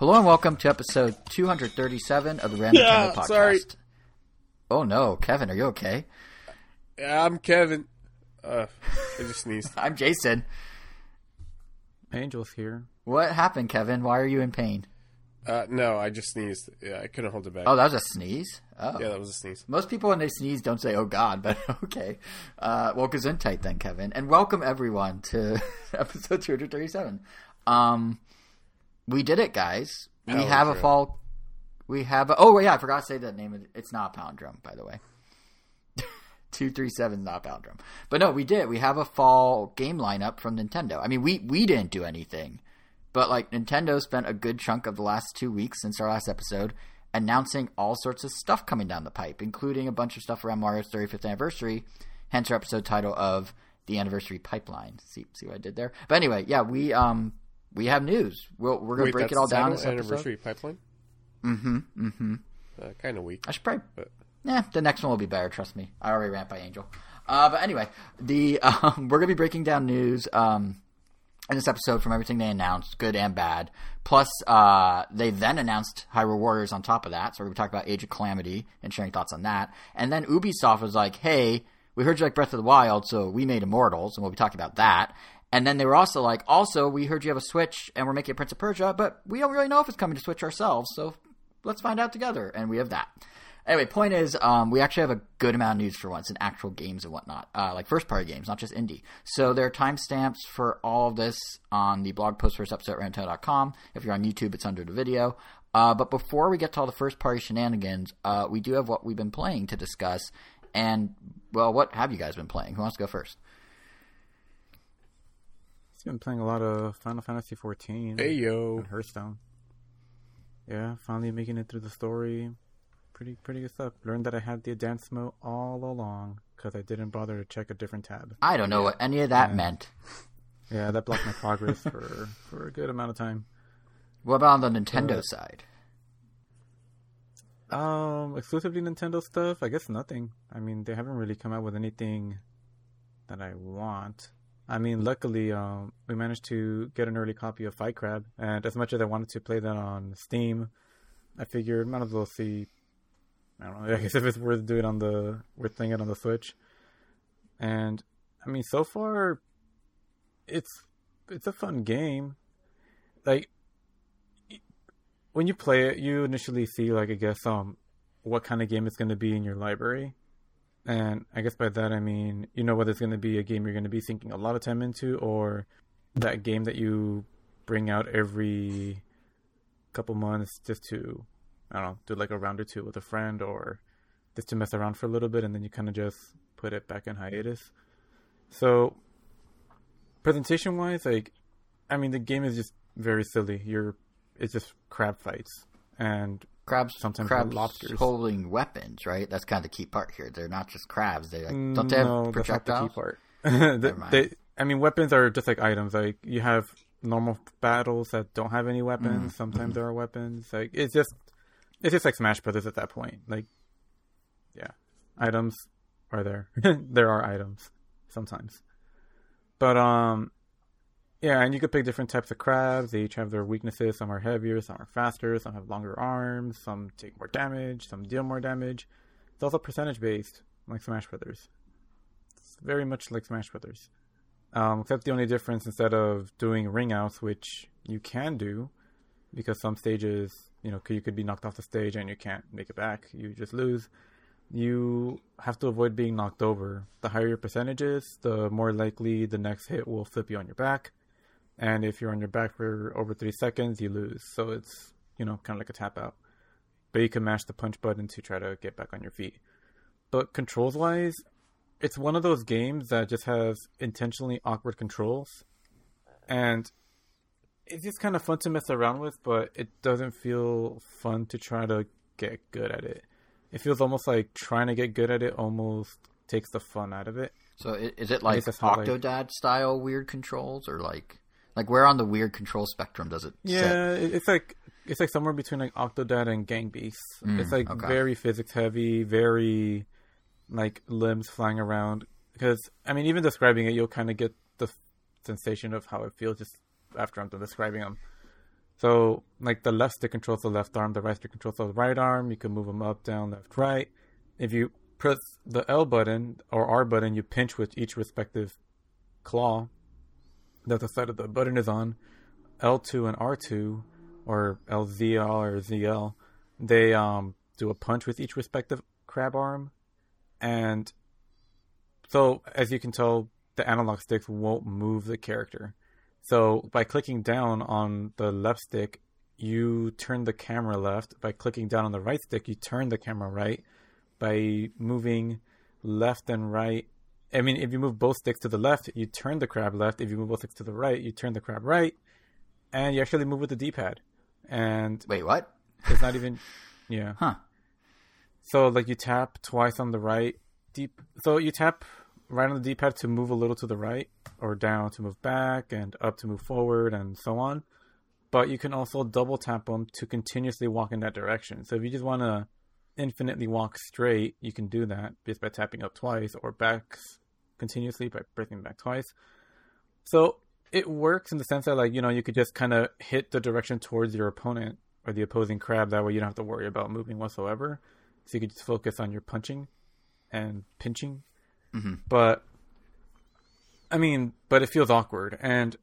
Hello and welcome to episode 237 of the Random Yeah, Podcast. sorry. Oh no, Kevin, are you okay? Yeah, I'm Kevin. Uh, I just sneezed. I'm Jason. Angel's here. What happened, Kevin? Why are you in pain? Uh, no, I just sneezed. Yeah, I couldn't hold it back. Oh, that was a sneeze. Oh. yeah, that was a sneeze. Most people when they sneeze don't say "Oh God," but okay. Uh, well, gesundheit then, Kevin, and welcome everyone to episode 237. Um, we did it, guys. We have a fall. We have a. Oh yeah, I forgot to say the name of it. It's not a palindrome, by the way. Two three seven not a palindrome, but no, we did. We have a fall game lineup from Nintendo. I mean, we we didn't do anything, but like Nintendo spent a good chunk of the last two weeks since our last episode announcing all sorts of stuff coming down the pipe, including a bunch of stuff around Mario's 35th anniversary. Hence our episode title of the anniversary pipeline. See, see what I did there? But anyway, yeah, we um we have news. We'll, we're gonna break it all down. This episode. Anniversary pipeline. Mm-hmm. Mm-hmm. Uh, kind of weak. I should probably. But Yeah, the next one will be better. Trust me. I already ran by Angel. Uh, but anyway, the um, we're gonna be breaking down news um, in this episode from everything they announced, good and bad. Plus, uh, they then announced Hyrule Warriors on top of that. So we're gonna talk about Age of Calamity and sharing thoughts on that. And then Ubisoft was like, "Hey, we heard you like Breath of the Wild, so we made Immortals, and we'll be talking about that." And then they were also like, "Also, we heard you have a Switch, and we're making Prince of Persia, but we don't really know if it's coming to Switch ourselves, so let's find out together." And we have that. Anyway, point is, um, we actually have a good amount of news for once in actual games and whatnot, uh, like first party games, not just indie. So there are timestamps for all of this on the blog post for this episode at ranto.com. If you're on YouTube, it's under the video. Uh, but before we get to all the first party shenanigans, uh, we do have what we've been playing to discuss. And, well, what have you guys been playing? Who wants to go first? He's been playing a lot of Final Fantasy XIV. hey yo, and Hearthstone. Yeah, finally making it through the story. Pretty pretty good stuff. Learned that I had the advanced mode all along because I didn't bother to check a different tab. I don't know what any of that Yeah. meant. Yeah, that blocked my progress for for a good amount of time. What about on the Nintendo Uh, side? Um, exclusively Nintendo stuff. I guess nothing. I mean, they haven't really come out with anything that I want. I mean, luckily, um, we managed to get an early copy of Fight Crab, and as much as I wanted to play that on Steam, I figured might as well see. I don't know. I guess if it's worth doing on the worth playing it on the Switch, and I mean, so far, it's it's a fun game. Like when you play it, you initially see like I guess um what kind of game it's going to be in your library, and I guess by that I mean you know whether it's going to be a game you're going to be sinking a lot of time into, or that game that you bring out every couple months just to I don't know do like a round or two with a friend, or just to mess around for a little bit, and then you kind of just put it back in hiatus. So presentation wise, like I mean the game is just very silly. You're it's just crab fights and Crabs, sometimes crabs lobsters. holding weapons, right? That's kind of the key part here. They're not just crabs. They like, don't they have no, that's not the projectiles? key part. they, Never mind. they, I mean, weapons are just like items. Like you have normal battles that don't have any weapons. Mm, Sometimes there are weapons. Like it's just, it's just like Smash Brothers at that point. Like, yeah, items are there. there are items sometimes, but um, yeah, and you could pick different types of crabs. They each have their weaknesses. Some are heavier, some are faster, some have longer arms, some take more damage, some deal more damage. It's also percentage based, like Smash Brothers. It's very much like Smash Brothers. Um, except the only difference, instead of doing ring outs, which you can do, because some stages, you know, you could be knocked off the stage and you can't make it back, you just lose. You have to avoid being knocked over. The higher your percentage is, the more likely the next hit will flip you on your back. And if you're on your back for over three seconds, you lose. So it's, you know, kind of like a tap out. But you can mash the punch button to try to get back on your feet. But controls wise, it's one of those games that just has intentionally awkward controls. And it's just kind of fun to mess around with, but it doesn't feel fun to try to get good at it. It feels almost like trying to get good at it almost takes the fun out of it. So is it like how, like- Octodad style weird controls, or like like where on the weird control spectrum does it? Yeah, it- it's like it's like somewhere between like Octodad and Gang Beasts. Mm, it's like okay. very physics heavy, very like limbs flying around. Because I mean, even describing it, you'll kind of get the sensation of how it feels just after I'm done describing them. So, like the left stick controls the left arm, the right stick controls the right arm. You can move them up, down, left, right. If you press the L button or R button, you pinch with each respective claw that the side of the button is on. L2 and R2, or LZL or ZL, they um, do a punch with each respective crab arm. And so, as you can tell, the analog sticks won't move the character. So by clicking down on the left stick, you turn the camera left. By clicking down on the right stick, you turn the camera right. By moving left and right, I mean, if you move both sticks to the left, you turn the crab left. If you move both sticks to the right, you turn the crab right, and you actually move with the D-pad. And Wait, what? it's not even, yeah. Huh. So like you tap twice on the right deep. So you tap right on the D-pad to move a little to the right, or down to move back, and up to move forward, and so on. But you can also double tap them to continuously walk in that direction. So if you just want to infinitely walk straight, you can do that just by tapping up twice, or back continuously by pressing back twice. So it works in the sense that like you know you could just kind of hit the direction towards your opponent or the opposing crab. That way you don't have to worry about moving whatsoever. So you could just focus on your punching and pinching. Mhm. But I mean, but it feels awkward, and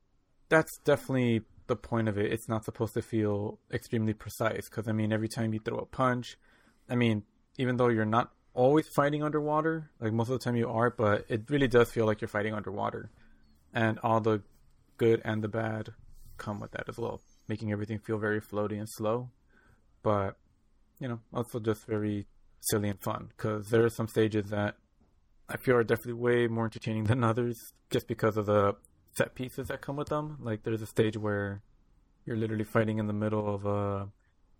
that's definitely the point of it. It's not supposed to feel extremely precise because I mean, every time you throw a punch, I mean, even though you're not always fighting underwater, like most of the time you are, but it really does feel like you're fighting underwater, and all the good and the bad come with that as well, making everything feel very floaty and slow, but you know, also just very silly and fun because there are some stages that I feel are definitely way more entertaining than others just because of the set pieces that come with them. Like there's a stage where you're literally fighting in the middle of a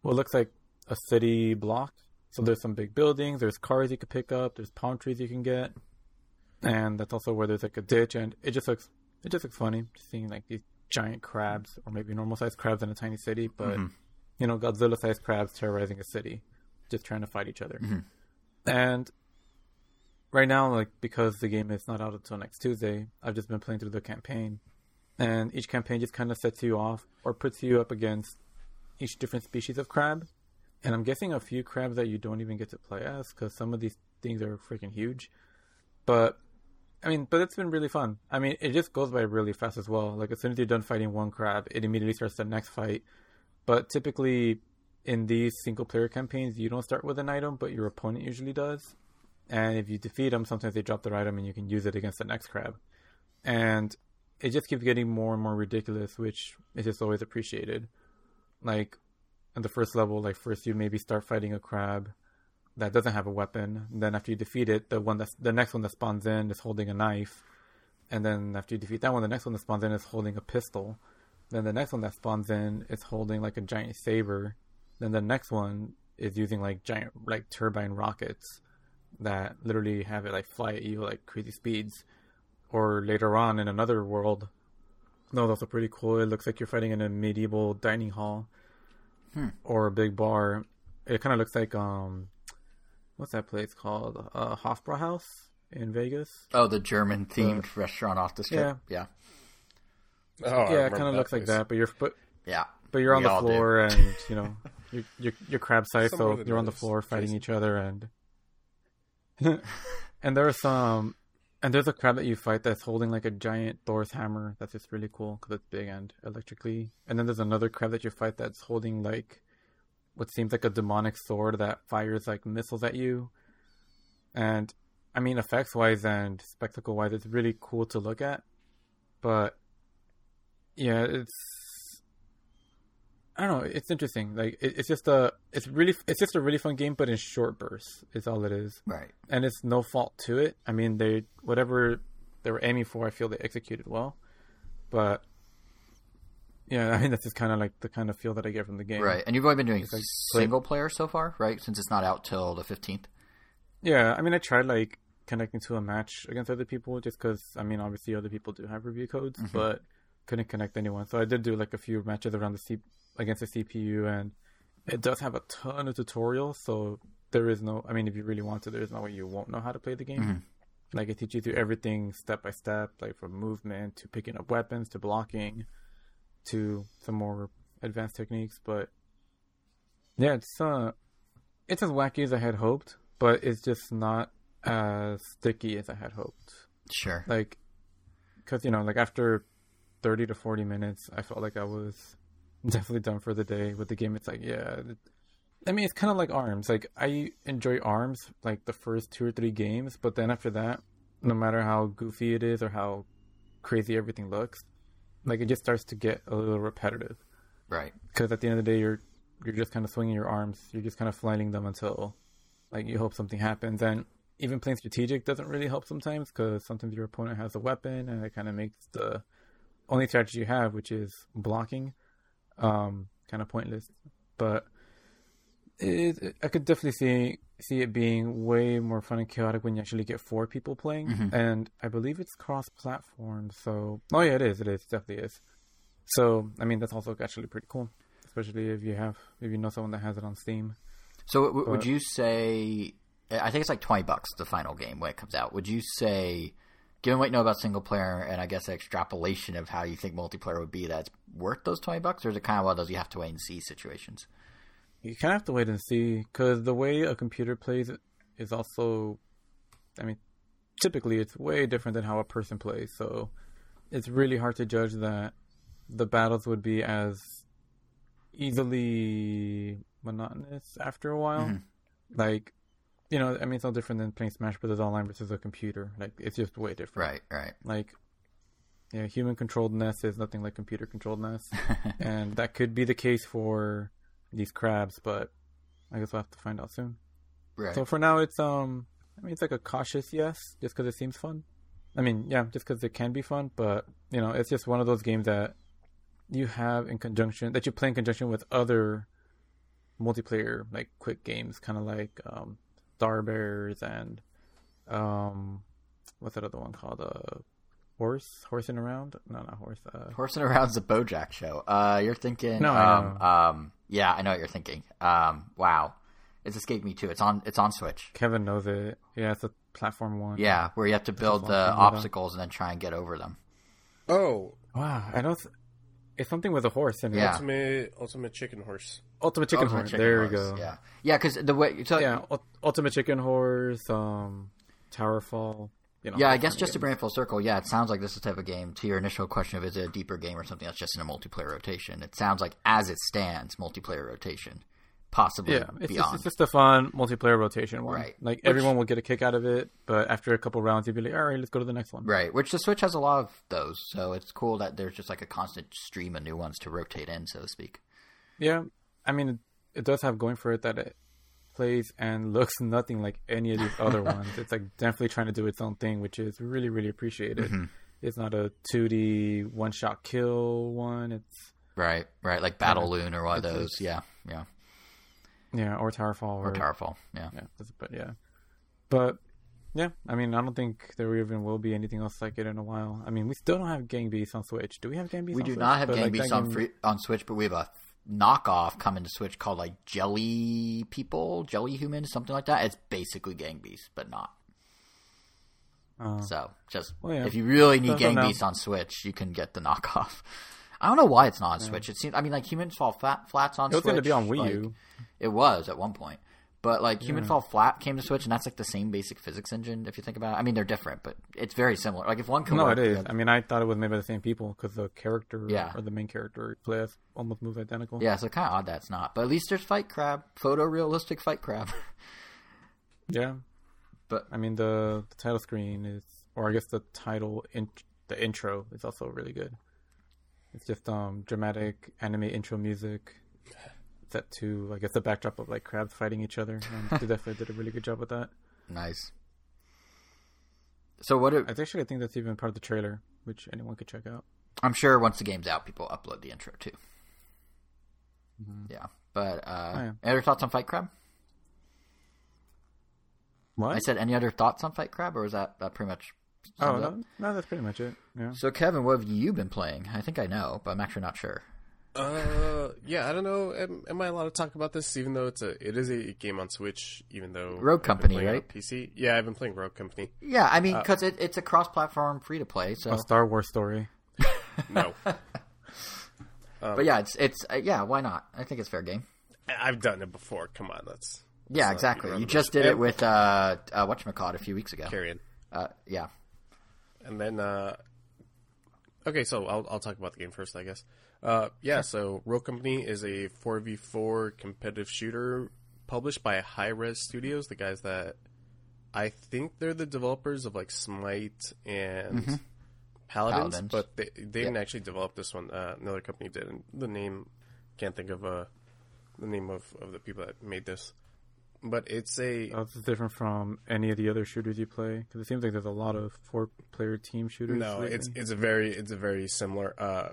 what looks like a city block. So there's some big buildings, there's cars you could pick up, there's palm trees you can get. And that's also where there's like a ditch and it just looks it just looks funny seeing like these giant crabs or maybe normal sized crabs in a tiny city, but mm-hmm. you know, Godzilla sized crabs terrorizing a city, just trying to fight each other. Mm-hmm. And right now, like because the game is not out until next Tuesday, I've just been playing through the campaign, and each campaign just kind of sets you off or puts you up against each different species of crab. And I'm guessing a few crabs that you don't even get to play as because some of these things are freaking huge. But I mean, but it's been really fun. I mean, it just goes by really fast as well. Like as soon as you're done fighting one crab, it immediately starts the next fight. But typically, in these single player campaigns, you don't start with an item, but your opponent usually does. And if you defeat them, sometimes they drop their item and you can use it against the next crab. And it just keeps getting more and more ridiculous, which is just always appreciated. Like, on the first level, like first you maybe start fighting a crab that doesn't have a weapon. And then after you defeat it, the one that's the next one that spawns in is holding a knife. And then after you defeat that one, the next one that spawns in is holding a pistol. Then the next one that spawns in is holding like a giant saber. Then the next one is using like giant like turbine rockets that literally have it like fly at you like crazy speeds. Or later on in another world, no, that's also pretty cool. It looks like you're fighting in a medieval dining hall or a big bar. It kind of looks like um, what's that place called? Uh, Hofbrauhaus in Vegas. Oh, the German themed restaurant off the strip. Yeah. Oh, yeah, it kind of looks like that, but you're but Yeah. but you're on We the all do. floor and you know you're you're, you're crab sized, so you're on the floor fighting Jason. each other and and there's some and there's a crab that you fight that's holding like a giant Thor's hammer that's just really cool because it's big and electrically. And then there's another crab that you fight that's holding like what seems like a demonic sword that fires like missiles at you. And I mean, effects wise and spectacle wise, it's really cool to look at. But yeah, it's I don't know. It's interesting. Like it, it's just a it's really it's just a really fun game, but in short bursts is all it is Right. and it's no fault to it. I mean, they whatever they were aiming for, I feel they executed well. But yeah, I mean that's just kind of like the kind of feel that I get from the game. Right. And you've only been doing like play- single player so far, right? Since it's not out till the 15th. Yeah, I mean, I tried like connecting to a match against other people just because I mean, obviously other people do have review codes, mm-hmm. but couldn't connect anyone. So I did do like a few matches around the C against the CPU, and it does have a ton of tutorials. So there is no, I mean, if you really want to, there is no way you won't know how to play the game. Like it teaches you through everything step by step, like from movement to picking up weapons to blocking to some more advanced techniques, but yeah, it's uh, it's as wacky as I had hoped, but it's just not as sticky as I had hoped. Sure. Like, because you know, like after thirty to forty minutes, I felt like I was definitely done for the day with the game. It's like, yeah, I mean, it's kind of like Arms. Like I enjoy Arms like the first two or three games, but then after that, no matter how goofy it is or how crazy everything looks, like it just starts to get a little repetitive. Right. Because at the end of the day, you're you're just kind of swinging your arms. You're just kind of flailing them until like you hope something happens. And even playing strategic doesn't really help sometimes because sometimes your opponent has a weapon and it kind of makes the only strategy you have, which is blocking, um, kind of pointless. But it, I could definitely see see it being way more fun and chaotic when you actually get four people playing. Mhm. And I believe it's cross platform. So oh yeah, it is. It is it definitely is. So I mean that's also actually pretty cool, especially if you have if you know someone that has it on Steam. So w- would you say? I think it's like twenty bucks the final game when it comes out. Would you say, given what you know about single player and I guess extrapolation of how you think multiplayer would be, that's worth those twenty bucks, or is it kind of one of those you have to wait and see situations? You kind of have to wait and see because the way a computer plays is also, I mean, typically it's way different than how a person plays. So it's really hard to judge that the battles would be as easily monotonous after a while. Mhm. Like, you know, I mean, it's no different than playing Smash Brothers Online versus a computer. Like, it's just way different. Right. Right. Like, yeah, human controlled NES is nothing like computer controlled NES, and that could be the case for these crabs, but I guess we'll have to find out soon. Right. So for now, it's um, I mean, it's like a cautious yes, just because it seems fun. I mean, yeah, just because it can be fun, but you know, it's just one of those games that you have in conjunction that you play in conjunction with other multiplayer like quick games, kind of like um, Star Bears and um, what's that other one called? Uh, horse, horsing around? No, not horse. Uh, Horsing around's a BoJack show. Uh, you're thinking. No, I um, um, yeah, I know what you're thinking. Um, wow, it's escaped me too. It's on. It's on Switch. Kevin knows it. Yeah, it's a platform one. Yeah, where you have to build the obstacles and then try and get over them. Oh, Wow, I know. It's, it's something with a horse in it. Yeah. ultimate ultimate chicken horse. Ultimate Chicken Ultimate Horse. Chicken there Horse, we go. Yeah, yeah, because the way. So, yeah, Ul- Ultimate Chicken Horse, um, Towerfall. You know, Yeah, I guess just of to bring it full circle, yeah, it sounds like this is the type of game. To your initial question of is it a deeper game or something that's just in a multiplayer rotation, it sounds like as it stands, multiplayer rotation, possibly Yeah, it's just, it's just a fun multiplayer rotation one. Right. Like Which- everyone will get a kick out of it, but after a couple rounds, you'd be like, all right, let's go to the next one. Right, which the Switch has a lot of those, so it's cool that there's just like a constant stream of new ones to rotate in, so to speak. Yeah, I mean, it, it does have going for it that it plays and looks nothing like any of these other ones. It's like definitely trying to do its own thing, which is really, really appreciated. Mm-hmm. It's not a 2D one shot kill one. It's Right, right, like Battle Loon or one of those. it's- Yeah, yeah, yeah, or Towerfall or Towerfall. Yeah, Yeah, but yeah, but yeah, I mean, I don't think there even will be anything else like it in a while. I mean, we still don't have Gang Beasts on Switch. Do we have Gang Beasts? we do Switch? not have But, Gang like, Beasts on game- free, on Switch, but we have a knockoff coming to Switch called like Jelly People, Jelly Humans, something like that. It's basically Gang Beasts, but not. Uh, So just Well, yeah. if you really need Gang Beasts on Switch, you can get the knockoff. I don't know why it's not on Switch. It seems. I mean, like Humans Fall Flat, Flat's on. Switch. It was going to be on Wii like, U. It was at one point, but like Human Fall Flat came to Switch, and that's like the same basic physics engine. If you think about it, I mean, they're different, but it's very similar. Like if one can No, work, it is. other- I mean, I thought it was made by the same people because the character Yeah. or the main character plays almost moves identical. yeah, so kind of odd that's not. But at least there's Fight Crab, photorealistic Fight Crab. Yeah. But- I mean, the, the title screen is, or I guess the title, in, the intro is also really good. It's just um dramatic anime intro music set to, I guess, the backdrop of like crabs fighting each other. And they definitely did a really good job with that. nice. So what? It, I actually think that's even part of the trailer, which anyone could check out. I'm sure once the game's out, people upload the intro too. Mm-hmm. Yeah, but uh, Oh, yeah. any other thoughts on Fight Crab? What? I said any other thoughts on Fight Crab, or was that that pretty much? Oh, sums it up? no, no, that's pretty much it. Yeah. So Kevin, what have you been playing? I think I know, but I'm actually not sure. Uh, yeah, I don't know. Am, am I allowed to talk about this? Even though it's a, it is a game on Switch. Even though Rogue I've Company, playing it on right? PC. Yeah, I've been playing Rogue Company. Yeah, I mean, Uh, because it, it's a cross-platform free to play. So A Star Wars story. No, but yeah, it's it's uh, yeah. Why not? I think it's fair game. I- I've done it before. Come on, let's Yeah, exactly. You just did it with uh, uh whatchamacallit a few weeks ago. carry in. Uh, yeah. And then, uh, okay, so I'll, I'll talk about the game first, I guess. Uh, yeah, so Rogue Company is a 4v4 competitive shooter published by Hi-Rez Studios, the guys that I think they're the developers of like Smite and Paladins, Paladins. but they, they didn't actually develop this one. Uh, another company did, and the name, can't think of uh, the name of, of the people that made this. But it's a Oh, this is different from any of the other shooters you play because it seems like there's a lot of four-player team shooters. No, lately. it's it's a very it's a very similar. Uh,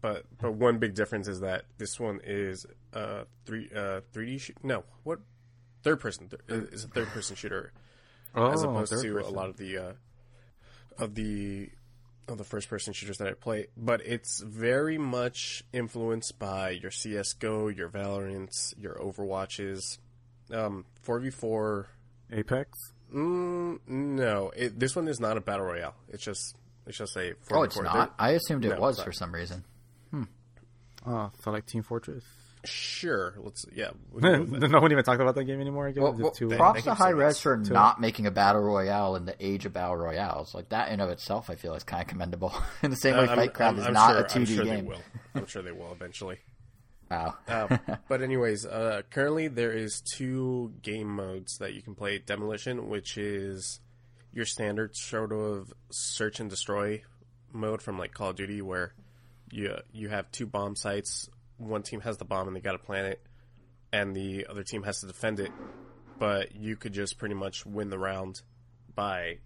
but but one big difference is that this one is uh three uh three D shoot. No, what third person th- is a third person shooter oh, as opposed to a lot of the uh of the of the first person shooters that I play. But it's very much influenced by your CS:GO, your Valorant, your Overwatches. Um, four v four. Apex. Mm, no, it, this one is not a battle royale. It's just it's just a 4v4. Oh, it's not. I assumed it No, was for some reason. Oh, so like Team Fortress. Sure, let's yeah. no can go with that. one even talked about that game anymore. I guess Well, well, too- props to Hi-Rez for too- not making a battle royale in the age of battle royales. Like that in of itself, I feel is kind of commendable. in the same way, Uh, I'm- Fight Crab is I'm not sure- a 2D I'm sure game. They will. I'm sure they will eventually. Uh, but anyways, uh, currently there is two game modes that you can play. Demolition, which is your standard sort of search and destroy mode from like Call of Duty, where you you have two bomb sites. One team has the bomb and they got to plant it, and the other team has to defend it. But you could just pretty much win the round by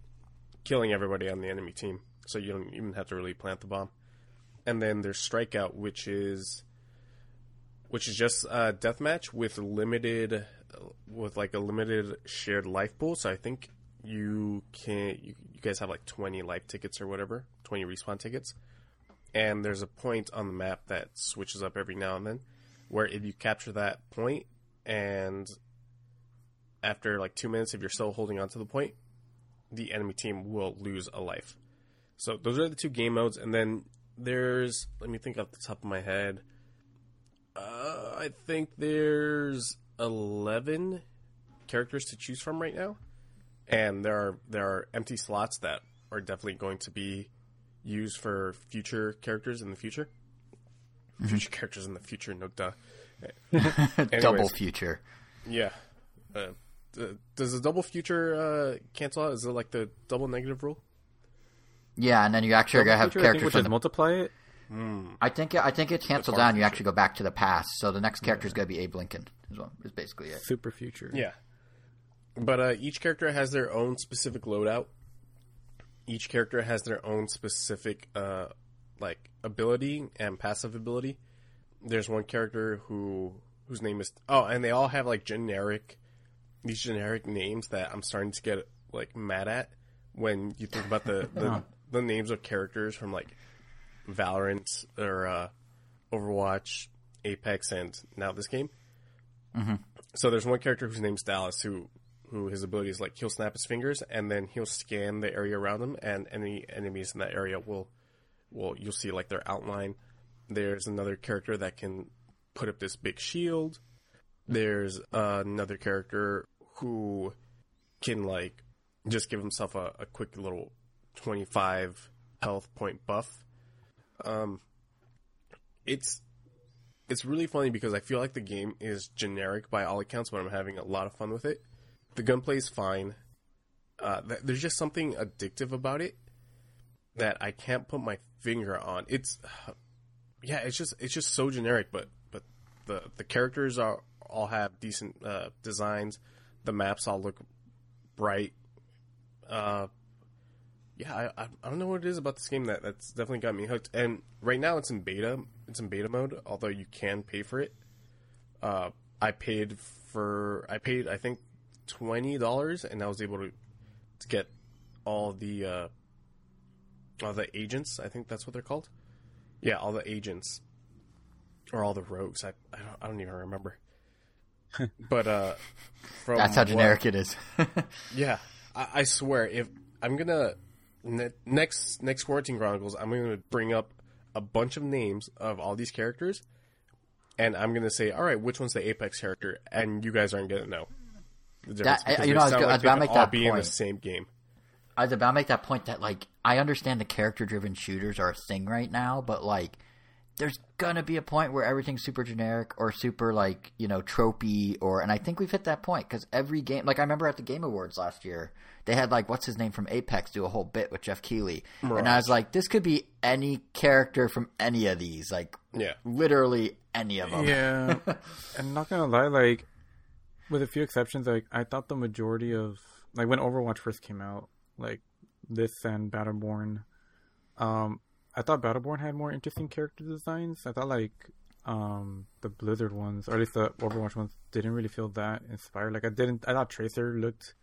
killing everybody on the enemy team, so you don't even have to really plant the bomb. And then there's Strikeout, which is which is just a deathmatch with limited, with like a limited shared life pool. So I think you can, you, you guys have like 20 life tickets or whatever, 20 respawn tickets. And there's a point on the map that switches up every now and then where if you capture that point and after like two minutes, if you're still holding on to the point, the enemy team will lose a life. So those are the two game modes. And then there's, let me think off the top of my head. Uh, I think there's eleven characters to choose from right now, and there are there are empty slots that are definitely going to be used for future characters in the future. Future characters in the future, no duh. Double future. Yeah. Uh, does the double future uh, cancel out? Is it like the double negative rule? Yeah, and then you actually gotta have Feature, I think, characters which is the multiply it. I think I think it cancels far down. You actually go back to the past. So the next character is going to be Abe Lincoln. Is, what, is basically it. Super future. Yeah. But uh, each character has their own specific loadout. Each character has their own specific uh, like ability and passive ability. There's one character who whose name is oh, and they all have like generic these generic names that I'm starting to get like mad at when you think about the the, the names of characters from like Valorant or uh, Overwatch, Apex, and now this game. So there's one character whose name's Dallas who who his ability is like he'll snap his fingers and then he'll scan the area around him and any enemies in that area will will you'll see like their outline. There's another character that can put up this big shield. There's uh, another character who can like just give himself a, a quick little 25 health point buff. Um, it's it's really funny because I feel like the game is generic by all accounts, but I'm having a lot of fun with it. The gunplay is fine. Uh, th- there's just something addictive about it that I can't put my finger on. It's yeah, it's just it's just so generic, but but the the characters are all have decent uh, designs. The maps all look bright. Uh, yeah, I, I I don't know what it is about this game that that's definitely got me hooked. And right now it's in beta. It's in beta mode, although you can pay for it. Uh, I paid for I paid I think twenty dollars, and I was able to to get all the uh, all the agents. I think that's what they're called. Yeah, all the agents or all the rogues. I I don't, I don't even remember. but uh, from That's how what- generic it is. yeah, I, I swear, if I'm gonna ne- next next Quarantine Chronicles, I'm gonna bring up a bunch of names of all these characters, and I'm gonna say, all right, which one's the Apex character, and you guys aren't gonna know. The difference That- you know, I was sound go- I was about to make that be in the point. same game. I was about to make that point that like I understand the character driven shooters are a thing right now, but like there's gonna be a point where everything's super generic or super like you know tropey or and I think we've hit that point because every game like I remember at the Game Awards last year they had like what's his name from Apex do a whole bit with Geoff Keighley. And I was like this could be any character from any of these like Yeah, literally any of them. Yeah, and not gonna lie, like with a few exceptions, like I thought the majority of like when Overwatch first came out, like this and Battleborn, um, I thought Battleborn had more interesting character designs. I thought like um the Blizzard ones, or at least the Overwatch ones, didn't really feel that inspired. Like I didn't, I thought Tracer looked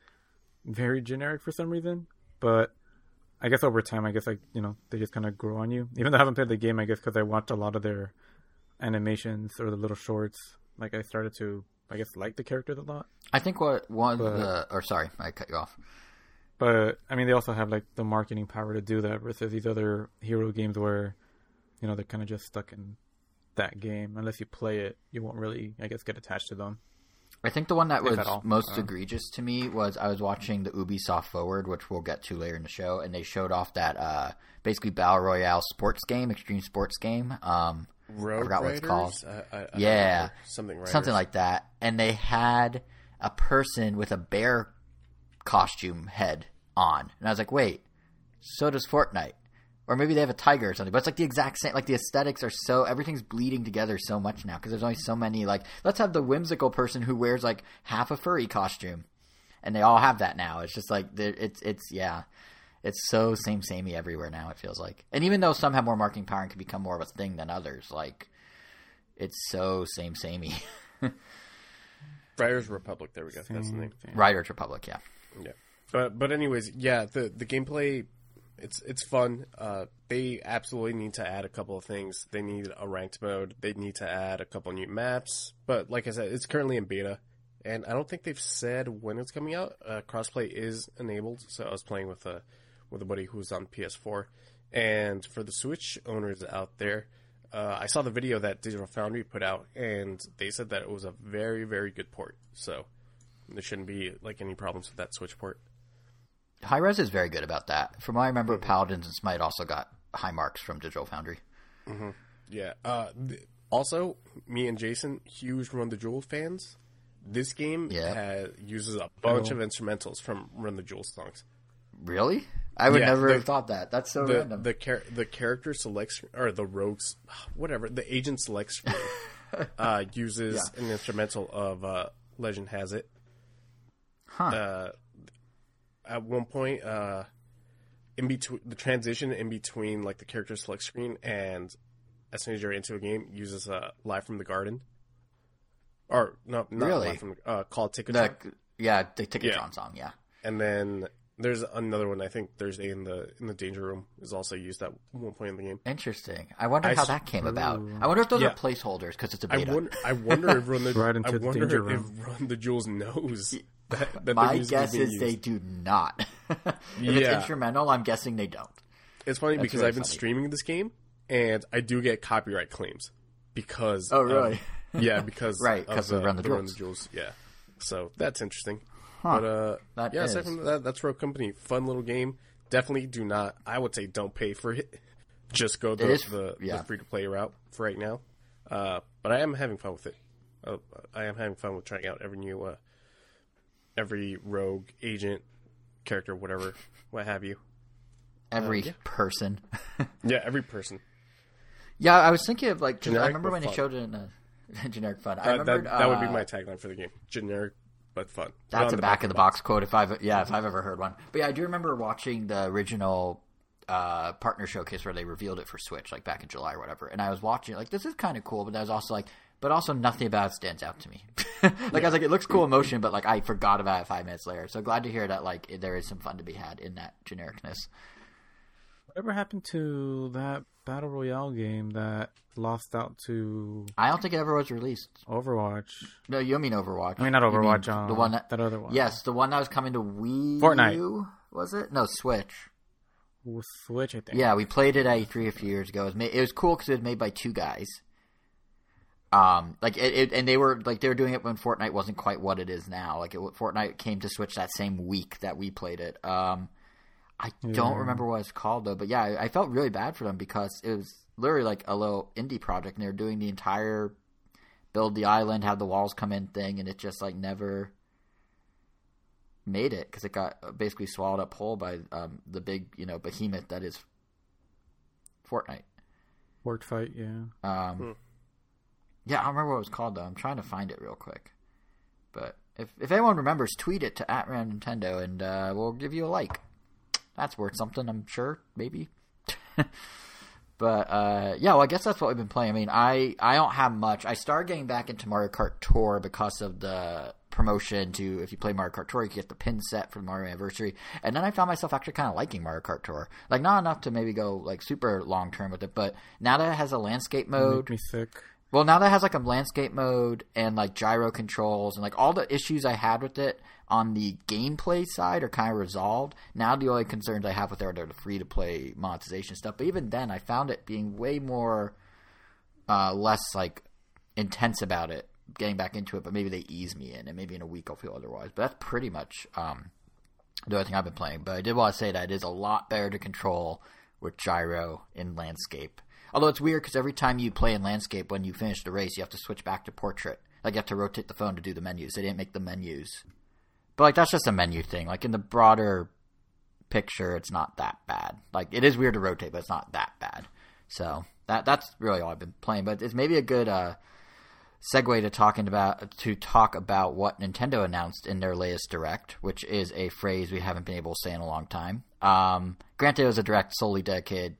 very generic for some reason, but. I guess over time, I guess like you know they just kind of grow on you. Even though I haven't played the game, I guess because I watched a lot of their animations or the little shorts, like I started to, I guess, like the characters a lot. I think what one of But- the or sorry I cut you off But I mean, they also have like the marketing power to do that versus these other hero games where, you know, they're kind of just stuck in that game. Unless you play it, you won't really, I guess, get attached to them. I think the one that was most Uh. egregious to me was I was watching the Ubisoft Forward, which we'll get to later in the show, and they showed off that uh, basically battle royale sports game, extreme sports game. Um, Road forgot what it's called. I, I, I Yeah. remember. something Riders. something like that, and they had a person with a bear costume head on, and I was like, wait, so does Fortnite. Or maybe they have a tiger or something, but it's like the exact same. Like the aesthetics are so everything's bleeding together so much now because there's only so many. Like let's have the whimsical person who wears like half a furry costume, and they all have that now. It's just like it's it's yeah, it's so same samey everywhere now. It feels like, and even though some have more marketing power and can become more of a thing than others, like it's so same samey. Riders Republic. There we go. That's the name. Riders Republic, yeah. Yeah. But but anyways, yeah, the the gameplay it's it's fun. Uh they absolutely need to add a couple of things. They need a ranked mode. They need to add a couple new maps. But like I said, it's currently in beta. And I don't think they've said when it's coming out. Uh, crossplay is enabled, so I was playing with a with a buddy who's on PS4. And for the Switch owners out there, uh, I saw the video that Digital Foundry put out, and they said that it was a very, very good port. So there shouldn't be like any problems with that Switch port. High Res is very good about that. From what I remember, Paladins and Smite also got high marks from Digital Foundry. Yeah. Uh, th- also, me and Jason, huge Run the Jewels fans. This game Yeah. has, uses a bunch of instrumentals from Run the Jewels songs. Really? I would Yeah, never the- have thought that. That's so The random. the char- the character selects or the rogues, whatever the agent selects uh, uses Yeah. an instrumental of uh, Legend Has It. Huh. uh, at one point, uh, in between the transition in between like the character select screen and as soon as you're into a game, uses uh, live from the garden, or no, not Really? live from uh, called Ticket the, yeah, the Ticketron Yeah. song, yeah. and then there's another one I think Thursday in the in the danger room is also used at one point in the game. Interesting. I wonder I how s- that came about. I wonder if those Yeah. are placeholders because it's a beta. wonder, I wonder if Run the Right into I the wonder danger if room. Run the Jewels knows that, that My guess is used. they do not. if it's instrumental, I'm guessing they don't. It's funny because really I've been funny. streaming this game and I do get copyright claims because. Oh, really? yeah, because Right, 'cause of uh, Run the Run the Jewels. Jewels. Yeah, so that's interesting. Huh. But uh, That yeah, aside from that, that's Rogue Company. Fun little game. Definitely do not. I would say don't pay for it. Just go the is- the, yeah. free to play route for right now. Uh, but I am having fun with it. Uh, I am having fun with trying out every new, uh, every rogue agent character, whatever, what have you. Every yeah. person. Yeah, every person. yeah, I was thinking of like 'cause I remember but when they showed it in a generic fun. I Uh, remember that that would be uh, my tagline for the game: generic but fun. That's a back of the box quote if I've yeah if I've ever heard one. But yeah, I do remember watching the original uh, partner showcase where they revealed it for Switch like back in July or whatever, and I was watching like this is kind of cool, but I was also like, but also nothing about it stands out to me. like I was like, it looks cool in motion, but like I forgot about it five minutes later. So glad to hear that like there is some fun to be had in that genericness. Whatever happened to that battle royale game that lost out to I don't think it ever was released. Overwatch? No, you mean Overwatch? I mean, not You mean Overwatch. um, the one that, that other one. Yes, the one that was coming to Wii. Fortnite. U, was it? No, Switch. Switch, I think. Yeah, we played it at E3 a few years ago. It was, made, it was cool because it was made by two guys. Um, like it, it, and they were like they were doing it when Fortnite wasn't quite what it is now. Like it, Fortnite came to Switch that same week that we played it. Um, I don't remember what it's called though, but yeah, I, I felt really bad for them because it was literally like a little indie project, and they were doing the entire build the island, have the walls come in thing, and it just like never made it because it got uh, basically swallowed up whole by um, the big you know behemoth that is Fortnite. Word fight, yeah. Um, Hmm. Yeah, I don't remember what it was called though. I'm trying to find it real quick. But if if anyone remembers, tweet it to at Rand Nintendo and uh, we'll give you a like. That's worth something, I'm sure. Maybe. but uh, yeah, well, I guess that's what we've been playing. I mean, I I don't have much. I started getting back into Mario Kart Tour because of the promotion to if you play Mario Kart Tour, you get the pin set for the Mario Anniversary. And then I found myself actually kind of liking Mario Kart Tour. Like not enough to maybe go like super long term with it, but now that it has a landscape mode, Make me sick. Well, now that has like a landscape mode and like gyro controls and like all the issues I had with it on the gameplay side are kind of resolved. Now the only concerns I have with it are the free to play monetization stuff. But even then, I found it being way more uh, less like intense about it. Getting back into it, but maybe they ease me in, and maybe in a week I'll feel otherwise. But that's pretty much um, the only thing I've been playing. But I did want to say that it is a lot better to control with gyro in landscape. Although it's weird because every time you play in landscape, when you finish the race, you have to switch back to portrait. Like you have to rotate the phone to do the menus. They didn't make the menus, but like that's just a menu thing. Like in the broader picture, it's not that bad. Like it is weird to rotate, but it's not that bad. So that that's really all I've been playing. But it's maybe a good uh, segue to talking about to talk about what Nintendo announced in their latest direct, which is a phrase we haven't been able to say in a long time. Um, granted, it was a direct solely dedicated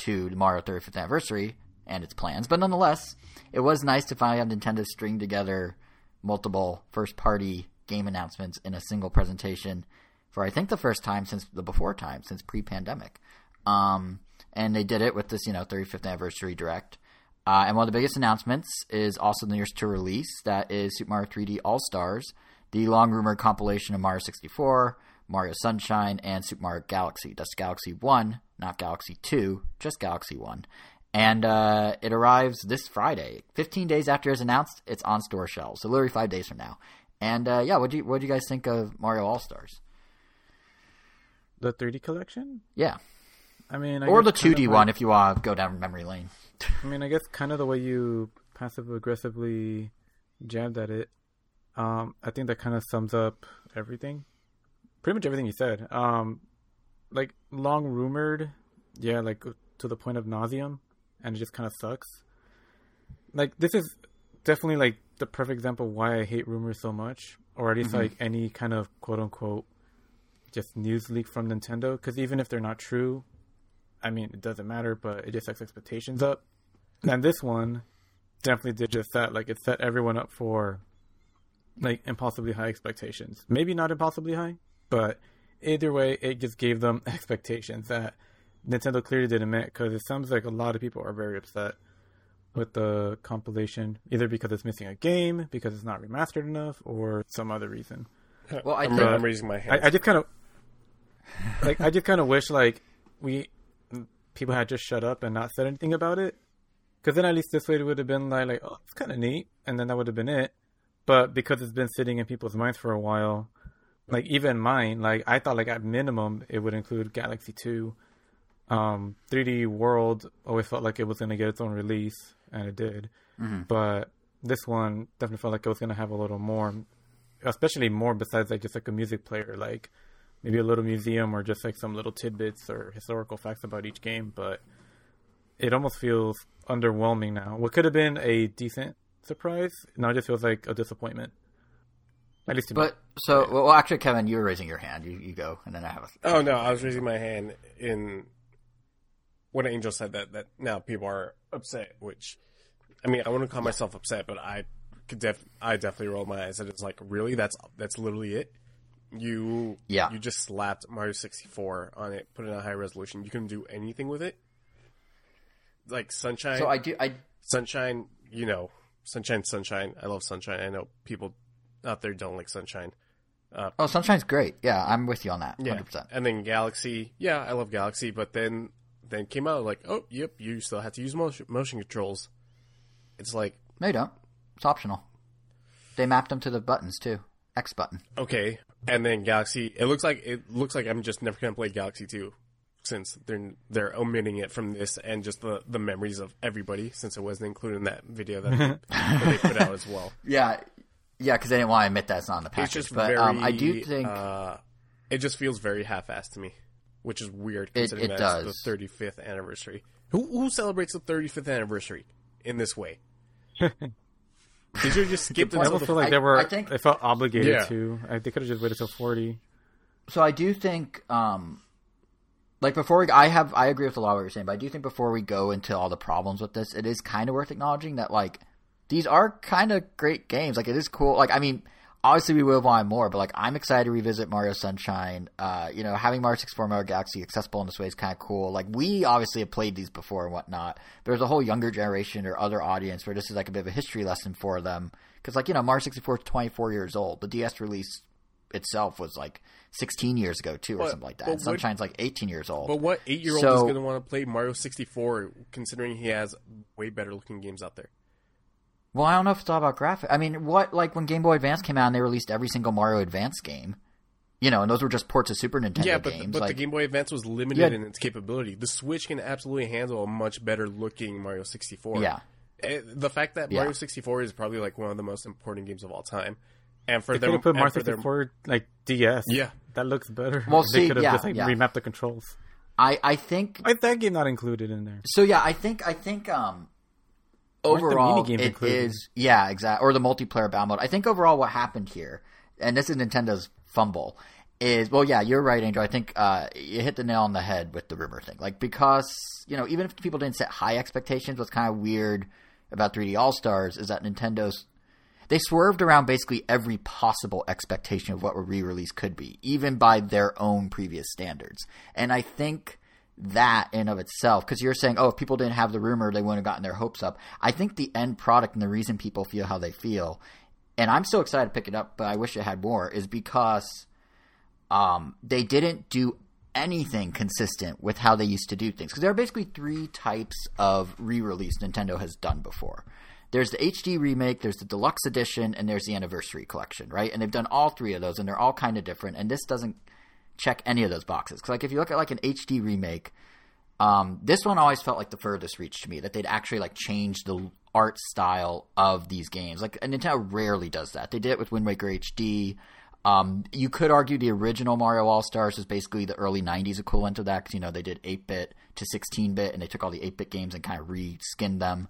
to Mario 35th anniversary and its plans, but nonetheless, it was nice to finally have Nintendo string together multiple first-party game announcements in a single presentation for I think the first time since the before time since pre-pandemic. Um, and they did it with this, you know, 35th anniversary direct. Uh, and one of the biggest announcements is also the nearest to release. That is Super Mario 3D All Stars, the long rumored compilation of Mario 64, Mario Sunshine, and Super Mario Galaxy. That's Galaxy 1, not Galaxy 2, just Galaxy 1. And uh, it arrives this Friday. 15 days after it's announced, it's on store shelves. So literally five days from now. And uh, yeah, what do you what do you guys think of Mario All Stars? The 3D collection? Yeah, I mean, I or the 2D one like- if you want to go down memory lane. I mean, I guess kind of the way you passive aggressively jabbed at it. Um, I think that kind of sums up everything. Pretty much everything you said. Um, like long rumored, yeah, like to the point of nauseum, and it just kind of sucks. Like this is definitely like the perfect example why I hate rumors so much, or at least mm-hmm. like any kind of quote unquote just news leak from Nintendo. Because even if they're not true, I mean, it doesn't matter, but it just sets expectations up. And this one definitely did just that. Like, it set everyone up for, like, impossibly high expectations. Maybe not impossibly high, but either way, it just gave them expectations that Nintendo clearly didn't meet because it sounds like a lot of people are very upset with the compilation, either because it's missing a game, because it's not remastered enough, or some other reason. Well, I I'm, think I'm raising my hand. I, I just kind of like I just kind of wish like we mm, people had just shut up and not said anything about it, because then at least this way it would have been like like oh it's kind of neat, and then that would have been it. But because it's been sitting in people's minds for a while, like even mine, like I thought like at minimum it would include Galaxy Two. Um, 3D World always felt like it was going to get its own release, and it did. But this one definitely felt like it was going to have a little more, especially more besides like just like a music player, like maybe a little museum or just like some little tidbits or historical facts about each game. But it almost feels underwhelming now. What could have been a decent surprise now just feels like a disappointment. At least to me. But so, well, actually, Kevin, you were raising your hand. You, you go, and then I have a. Oh no, I was raising my hand in when Angel said that that now people are upset. Which, I mean, I wouldn't call myself upset, but I could def I definitely rolled my eyes. And it's like, really, that's that's literally it. You Yeah. you just slapped Mario sixty four on it, put it in a high resolution. You couldn't do anything with it. Like Sunshine, So I do. I Sunshine, you know, Sunshine, Sunshine. I love Sunshine. I know people out there don't like Sunshine, uh, Oh, Sunshine's great. Yeah, I'm with you on that. Yeah, 100%. and then Galaxy. Yeah, I love Galaxy, but then then came out like, oh, yep, you still have to use motion, motion controls. It's like, No, you don't. It's optional. They mapped them to the buttons too. X button. okay, and then Galaxy. It looks like it looks like I'm just never gonna play Galaxy two, since they're they're omitting it from this and just the the memories of everybody, since it wasn't included in that video that, that they put out as well. Yeah, yeah, because they didn't want to admit that it's not in the package. It's just but very. um, I do think uh, it just feels very half-assed to me, which is weird It- considering it that's does. the 35th anniversary. Who who celebrates the 35th anniversary in this way? Did you just skip I until almost the feel like I- they were. I think- they felt obligated Yeah. to. I, they could have just waited till forty. so. I do think um, like before we, I have I agree with a lot of what you're saying, but I do think before we go into all the problems with this, it is kind of worth acknowledging that like these are kind of great games. Like it is cool. Like I mean, obviously we will want more, but like I'm excited to revisit Mario Sunshine. Uh, you know, having Mario 64 Mario Galaxy accessible in this way is kind of cool. Like we obviously have played these before and whatnot. There's a whole younger generation or other audience where this is like a bit of a history lesson for them. Because like you know, Mario 64 is 24 years old. The DS release itself was like 16 years ago too, or But- something like that. And what- Sunshine's like 18 years old. But what eight-year-old So- is going to want to play Mario 64, considering he has way better-looking games out there? Well, I don't know if it's all about graphics. I mean, what like when Game Boy Advance came out and they released every single Mario Advance game, you know, and those were just ports of Super Nintendo yeah, but, games. but like, the Game Boy Advance was limited Yeah. in its capability. The Switch can absolutely handle a much better-looking Mario 64. Yeah. Eh, The fact that Yeah. Mario 64 is probably like one of the most important games of all time, and for They them, could have put and Mario their- 64 like DS. Yeah. that looks better. Well, they see, could have yeah, just like yeah. remapped the controls. I I think Why that game not included in there? so. Yeah, I think I think um Weren't the overall it included? is yeah exactly or the multiplayer battle mode. I think overall what happened here, and this is Nintendo's fumble. Is well, yeah, you're right, Angel. I think uh, you hit the nail on the head with the rumor thing. Like because you know, even if people didn't set high expectations, what's kind of weird about 3D All Stars is that Nintendo's they swerved around basically every possible expectation of what a re-release could be, even by their own previous standards. And I think that in of itself, because you're saying, oh, if people didn't have the rumor, they wouldn't have gotten their hopes up. I think the end product and the reason people feel how they feel, and I'm so excited to pick it up, but I wish it had more, is because um, they didn't do anything consistent with how they used to do things. Because there are basically three types of re-release Nintendo has done before. There's the HD remake, there's the deluxe edition, and there's the anniversary collection, right? And they've done all three of those, and they're all kind of different. And this doesn't check any of those boxes. Because like if you look at like an HD remake, um, this one always felt like the furthest reach to me that they'd actually like change the art style of these games. Like Nintendo rarely does that. They did it with Wind Waker HD. Um, you could argue the original Mario All Stars is basically the early '90s equivalent of that because you know they did 8-bit to 16-bit and they took all the 8-bit games and kind of re-skinned them.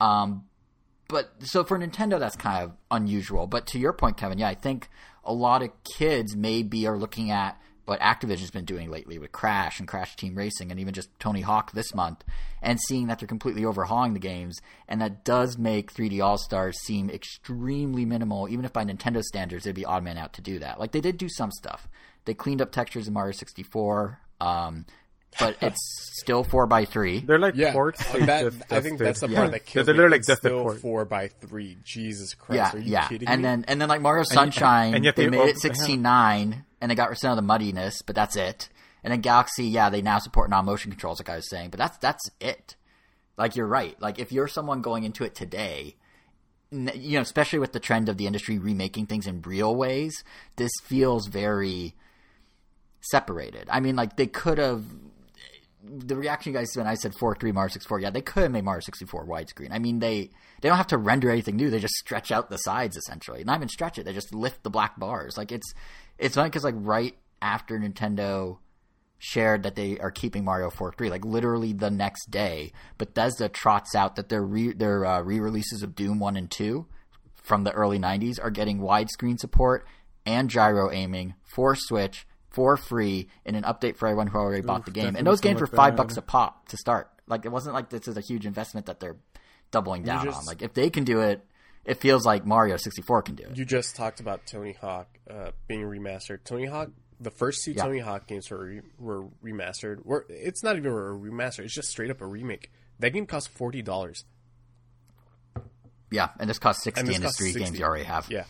Um, but so for Nintendo, that's kind of unusual. But to your point, Kevin, yeah, I think a lot of kids maybe are looking at what Activision's been doing lately with Crash and Crash Team Racing, and even just Tony Hawk this month, and seeing that they're completely overhauling the games, and that does make 3D All Stars seem extremely minimal. Even if by Nintendo standards, they'd be odd man out to do that. Like they did do some stuff. They cleaned up textures in Mario 64. Um, but it's still four by three. They're like Yeah, ports. that, just I think that's the Yeah. part that kills They're me. literally It's just still port. four by three. Jesus Christ, Yeah, are you yeah, kidding and me? then and then like Mario Sunshine, and yet they they made op- it sixteen nine, and they got rid of the muddiness, but that's it. And then Galaxy, yeah, they now support non motion controls, like I was saying, but that's that's it. Like you're right. Like if you're someone going into it today, you know, especially with the trend of the industry remaking things in real ways, this feels very separated. I mean, like they could have. The reaction you guys when I said four three Mario sixty four, yeah, they could have made Mario sixty four widescreen. I mean, they they don't have to render anything new; they just stretch out the sides essentially. Not even stretch it; they just lift the black bars. Like it's it's funny because like right after Nintendo shared that they are keeping Mario 4 3, like literally the next day, Bethesda trots out that their re- their uh, re-releases of Doom 1 and 2 from the early 90s are getting widescreen support and gyro aiming for Switch for free in an update for everyone who already bought the game. And those games were 5 bad. bucks a pop to start. Like it wasn't like this is a huge investment that they're doubling down just- on. Like if they can do it, it feels like Mario 64 can do it. You just talked about Tony Hawk uh, being remastered. Tony Hawk, the first two Yeah. Tony Hawk games were re- were remastered. Were it's not even a remaster; it's just straight up a remake. That game cost forty dollars. Yeah, and this costs 60 And this in the three 60. games you already have. Yeah,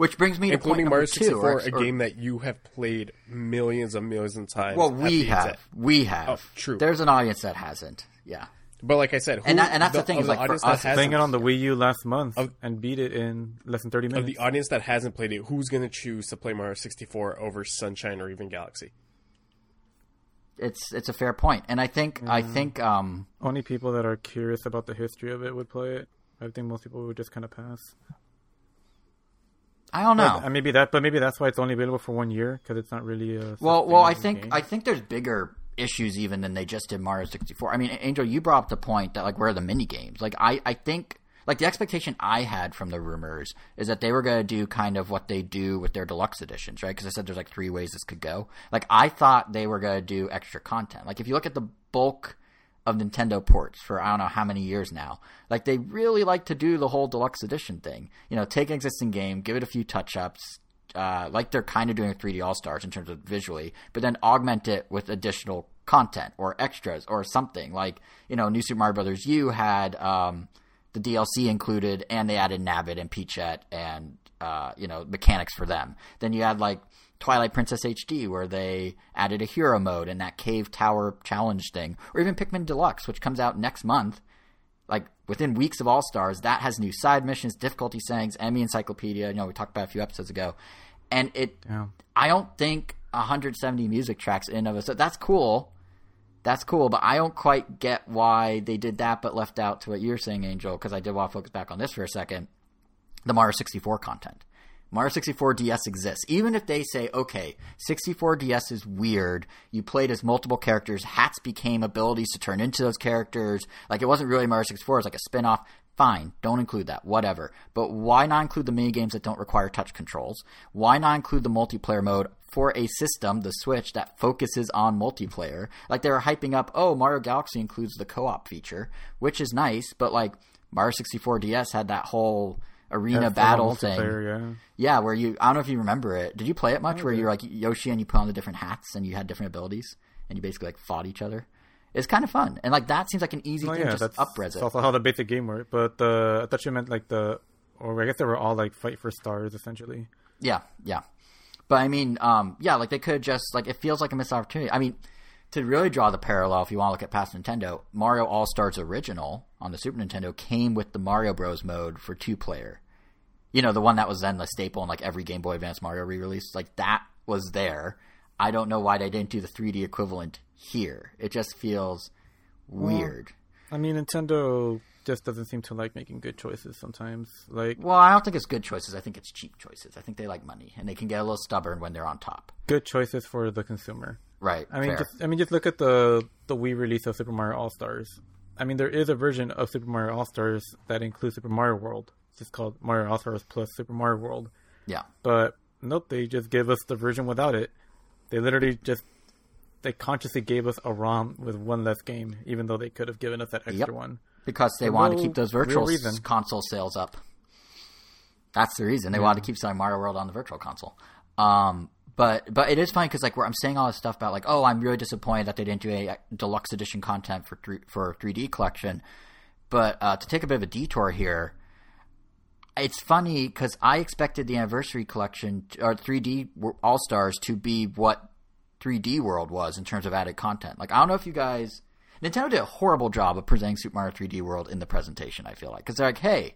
Which brings me to including point Mario number two, 64, or- a or- game that you have played millions and millions of times. Well, we have, exact- we have. Oh, true. There's an audience that hasn't. Yeah, But like I said, who, And that- and that's the thing of is, like, for audience us, that hasn't- Playing it on the Wii U last month Of- and beat it in less than 30 of minutes. the audience that hasn't played it, who's going to choose to play Mario 64 over Sunshine or even Galaxy? it's it's a fair point, and I think I think um Only people that are curious about the history of it would play it. I think most people would just kind of pass. I don't know. But, uh, maybe that, but maybe that's why it's only available for one year because it's not really a. Well, well, I think game. I think there's bigger issues even than they just did Mario 64. I mean, Angel, you brought up the point that like where are the mini games? Like I I think like the expectation I had from the rumors is that they were going to do kind of what they do with their deluxe editions, right? Because I said there's like three ways this could go. Like I thought they were going to do extra content. Like if you look at the bulk of Nintendo ports for I don't know how many years now. Like they really like to do the whole deluxe edition thing. You know, take an existing game, give it a few touch ups, uh, like they're kind of doing with 3D All Stars in terms of visually, but then augment it with additional content or extras or something. Like you know, New Super Mario Brothers U had um, the DLC included, and they added Nabbit and Peachette and uh, you know mechanics for them. Then you had like Twilight Princess HD, where they added a hero mode and that cave tower challenge thing, or even Pikmin Deluxe, which comes out next month. Like within weeks of All Stars, that has new side missions, difficulty settings, Emmy Encyclopedia. You know, we talked about a few episodes ago, and it. Yeah. I don't think 170 music tracks in of it. So that's cool. That's cool, but I don't quite get why they did that, but left out to what you're saying, Angel. Because I did want to focus back on this for a second. The Mario 64 content. Mario 64 DS exists. Even if they say, okay, 64 DS is weird, you played as multiple characters, hats became abilities to turn into those characters, like it wasn't really Mario 64, it was like a spin off. Fine, don't include that, whatever. But why not include the mini games that don't require touch controls? Why not include the multiplayer mode for a system, the Switch, that focuses on multiplayer? Like they were hyping up, oh, Mario Galaxy includes the co op feature, which is nice, but like Mario 64 DS had that whole arena battle thing. Yeah. Yeah, where you I don't know if you remember it. Did you play it much? Where you're like Yoshi and you put on the different hats and you had different abilities and you basically like fought each other. It's kind of fun and like that seems like an easy Oh thing yeah, to just that's upres that's it. also how the basic game worked. But the I thought you meant like the, or I guess they were all like fight for stars essentially. Yeah, yeah. But I mean, um, yeah, like they could just like it feels like a missed opportunity. I mean, to really draw the parallel, if you want to look at past Nintendo, Mario All Stars original on the Super Nintendo came with the Mario Bros mode for two player. You know, the one that was then the staple in like every Game Boy Advance Mario re-release. Like that was there. I don't know why they didn't do the 3D equivalent here. It just feels weird. I mean, Nintendo just doesn't seem to like making good choices sometimes. Like Well, I don't think it's good choices. I think it's cheap choices. I think they like money and they can get a little stubborn when they're on top. good choices for the consumer. Right. I mean, fair. just I mean, just look at the the Wii release of Super Mario All Stars. I mean, there is a version of Super Mario All Stars that includes Super Mario World. It's just called Mario All Stars plus Super Mario World. yeah. But nope, they just gave us the version without it. They literally just they consciously gave us a ROM with one less game, even though they could have given us that extra Yep. one. because they For wanted to keep those virtual console sales up. That's the reason they wanted to keep selling Mario World on the virtual console. Um, but but it is funny because like where I'm saying all this stuff about like oh I'm really disappointed that they didn't do a deluxe edition content for three, for 3D collection. But uh, to take a bit of a detour here, it's funny because I expected the anniversary collection or 3D All Stars to be what 3D World was in terms of added content. Like I don't know if you guys Nintendo did a horrible job of presenting Super Mario 3D World in the presentation. I feel like because they're like, hey,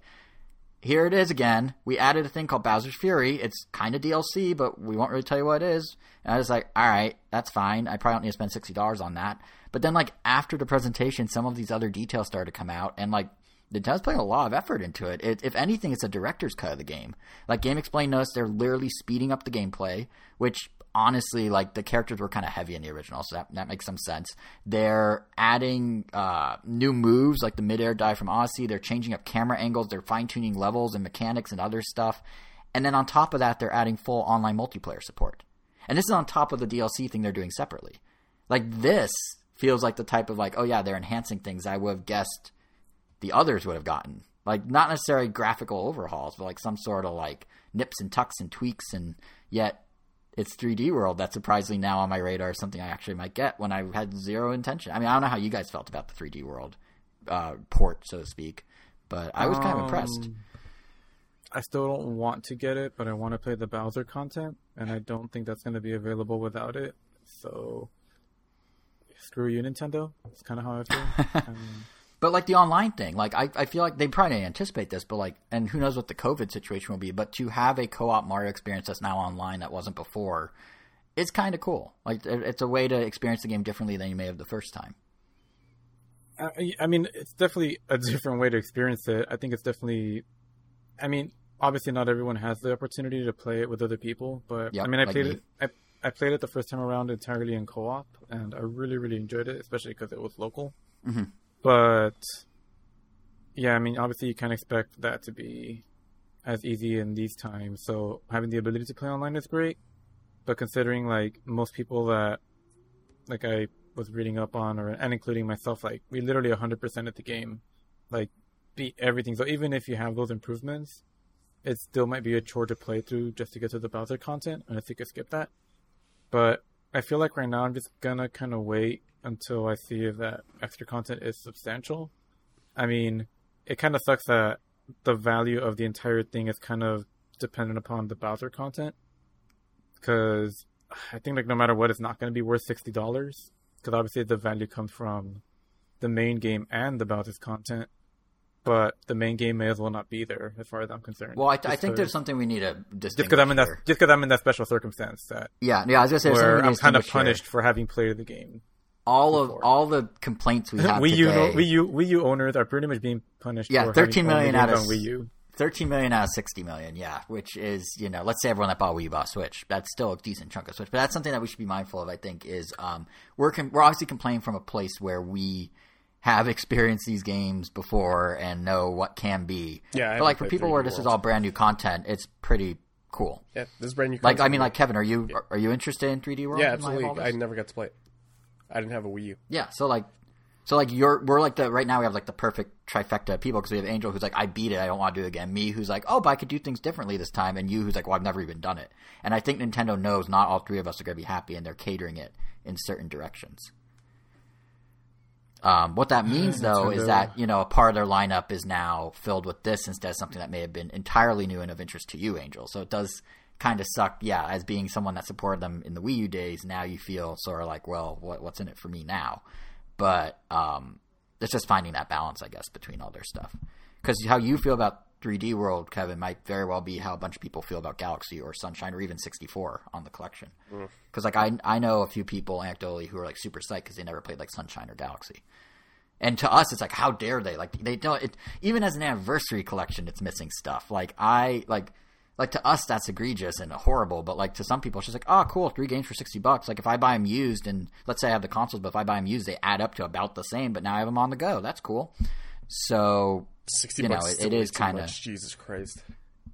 here it is again. We added a thing called Bowser's Fury. It's kind of DLC, but we won't really tell you what it is. And I was like, all right, that's fine. I probably don't need to spend sixty dollars on that. But then, like after the presentation, some of these other details started to come out, and like Nintendo's putting a lot of effort into it. it. If anything, it's a director's cut of the game. Like GameXplain noticed, they're literally speeding up the gameplay, which honestly, like the characters were kind of heavy in the original, so that, that makes some sense. They're adding uh, new moves like the midair dive from Odyssey. They're changing up camera angles. They're fine tuning levels and mechanics and other stuff. And then on top of that, they're adding full online multiplayer support. And this is on top of the DLC thing they're doing separately. Like this feels like the type of like, oh yeah, they're enhancing things I would have guessed the others would have gotten. Like not necessarily graphical overhauls, but like some sort of like nips and tucks and tweaks and yet it's 3D World that's surprisingly now on my radar is something I actually might get when I had zero intention. I mean, I don't know how you guys felt about the 3D World uh, port, so to speak, but I was kind of impressed. Um, I still don't want to get it, but I want to play the Bowser content, and I don't think that's going to be available without it. So screw you, Nintendo. It's kind of how I feel. I mean, But like the online thing, like I, I feel like they probably didn't anticipate this, but like, and who knows what the COVID situation will be. But to have a co-op Mario experience that's now online that wasn't before, it's kind of cool. Like it's a way to experience the game differently than you may have the first time. I, I mean, it's definitely a different way to experience it. I think it's definitely. I mean, obviously, not everyone has the opportunity to play it with other people, but Yep, I mean, I like played me. it. I, I played it the first time around entirely in co-op, and I really, really enjoyed it, especially because it was local. Mhm. But yeah, I mean, obviously, you can't expect that to be as easy in these times. So having the ability to play online is great, but considering like most people that like I was reading up on, or and including myself, like we literally 100% at the game, like beat everything. So even if you have those improvements, it still might be a chore to play through just to get to the Bowser content, unless you could skip that. But I feel like right now I'm just gonna kind of wait until I see that extra content is substantial. I mean, it kind of sucks that the value of the entire thing is kind of dependent upon the Bowser content, because I think like no matter what, it's not going to be worth sixty dollars. Because obviously the value comes from the main game and the Bowser's content, but the main game may as well not be there as far as I'm concerned. Well, I, I think there's something we need to just because I'm in that here. just because I'm in that special circumstance that Yeah, yeah. I was gonna say where I'm kind of distinguish here. punished for having played the game. All of before. all the complaints we have Wii U, today. Wii U, Wii U owners are pretty much being punished. Yeah, for 13 having only million out of on Wii U. 13 million out of 60 million, yeah, which is, you know, let's say everyone that bought Wii U bought Switch. That's still a decent chunk of Switch. But that's something that we should be mindful of, I think, is um, we're, com- we're obviously complaining from a place where we have experienced these games before and know what can be. Yeah, but like for people where this is all brand new content, it's pretty cool. Yeah, this is brand new. Like, I mean, like Kevin, are you are you interested in 3D World? yeah, in light of absolutely. I never got to play it. I didn't have a Wii U. Yeah, so like, so like you're we're like the right now we have like the perfect trifecta of people because we have Angel who's like I beat it I don't want to do it again. Me who's like oh but I could do things differently this time, and you who's like well I've never even done it. And I think Nintendo knows not all three of us are going to be happy, and they're catering it in certain directions. Um, what that means though is Nintendo. that you know a part of their lineup is now filled with this instead of something that may have been entirely new and of interest to you, Angel. So it does kind of suck, yeah. As being someone that supported them in the Wii U days, now you feel sort of like, well, what, what's in it for me now? But um, it's just finding that balance, I guess, between all their stuff. Because how you feel about 3D World, Kevin, might very well be how a bunch of people feel about Galaxy or Sunshine or even 64 on the collection. Because like I I know a few people anecdotally who are like super psyched because they never played like Sunshine or Galaxy. And to us, it's like, how dare they? Like they don't. It, even as an anniversary collection, it's missing stuff. Like I like. Like to us, that's egregious and horrible, but like to some people, she's like, oh, cool, three games for sixty bucks. Like if I buy them used, and let's say I have the consoles, but if I buy them used, they add up to about the same. But now I have them on the go. That's cool. So Sixty You know, bucks. it- is it is too kinda- Jesus Christ.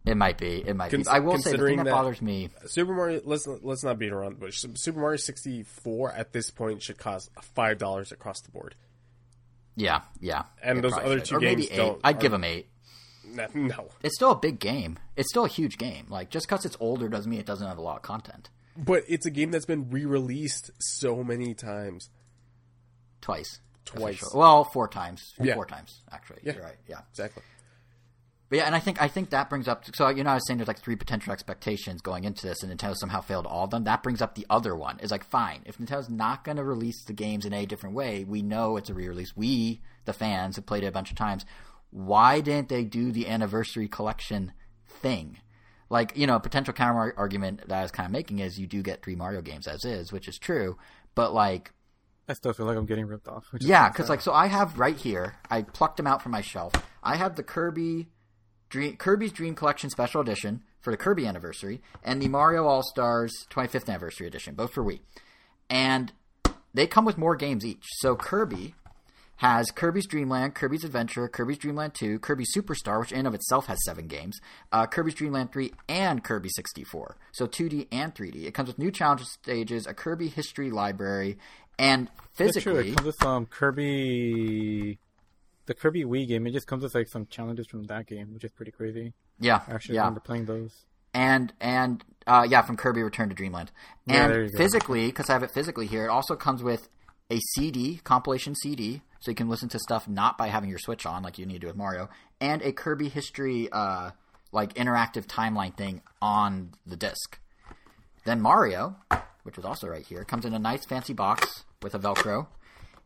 it might be. It might be. I will say the thing that, that- bothers me. Super Mario. Let's let's not beat around the bush. Super Mario sixty four at this point should cost five dollars across the board. Yeah, yeah. And those other should. two or maybe games eight. don't- I'd are- give them eight. No. It's still a big game. It's still a huge game. Like just because it's older doesn't mean it doesn't have a lot of content. but it's a game that's been re released so many times. Twice. Twice. Official- Well, four times. Yeah. Four times actually. Yeah. You're right. Yeah. Exactly. But yeah, and I think I think that brings up. So you know, I was saying there's like three potential expectations going into this, and Nintendo somehow failed all of them. That brings up the other one. Is like, fine, if Nintendo's not going to release the games in a different way, we know it's a re-release. We, the fans, have played it a bunch of times. Why didn't they do the anniversary collection thing? Like, you know, a potential counter argument that I was kind of making is you do get three Mario games as is, which is true. But like, I still feel like I'm getting ripped off. yeah, because like so I have right here. I plucked them out from my shelf. I have the Kirby Dream Kirby's Dream Collection Special Edition for the Kirby anniversary and the Mario All Stars 25th anniversary edition, both for Wii. And they come with more games each. So Kirby has Kirby's Dream Land, Kirby's Adventure, Kirby's Dream Land 2, Kirby Superstar, which in of itself has seven games, uh, Kirby's Dream Land 3, and Kirby 64. So 2D and 3D. It comes with new challenge stages, a Kirby history library, and That's true. physically. It comes with some Kirby, the Kirby Wii game. It just comes with like some challenges from that game, which is pretty crazy. Yeah, I actually yeah, remember playing those. and and uh, yeah, from Kirby Return to Dreamland. And go. physically, because I have it physically here, it also comes with a CD compilation CD, so you can listen to stuff not by having your Switch on, like you need to with Mario, and a Kirby History uh, like interactive timeline thing on the disc. Then Mario, which was also right here, comes in a nice fancy box with a Velcro,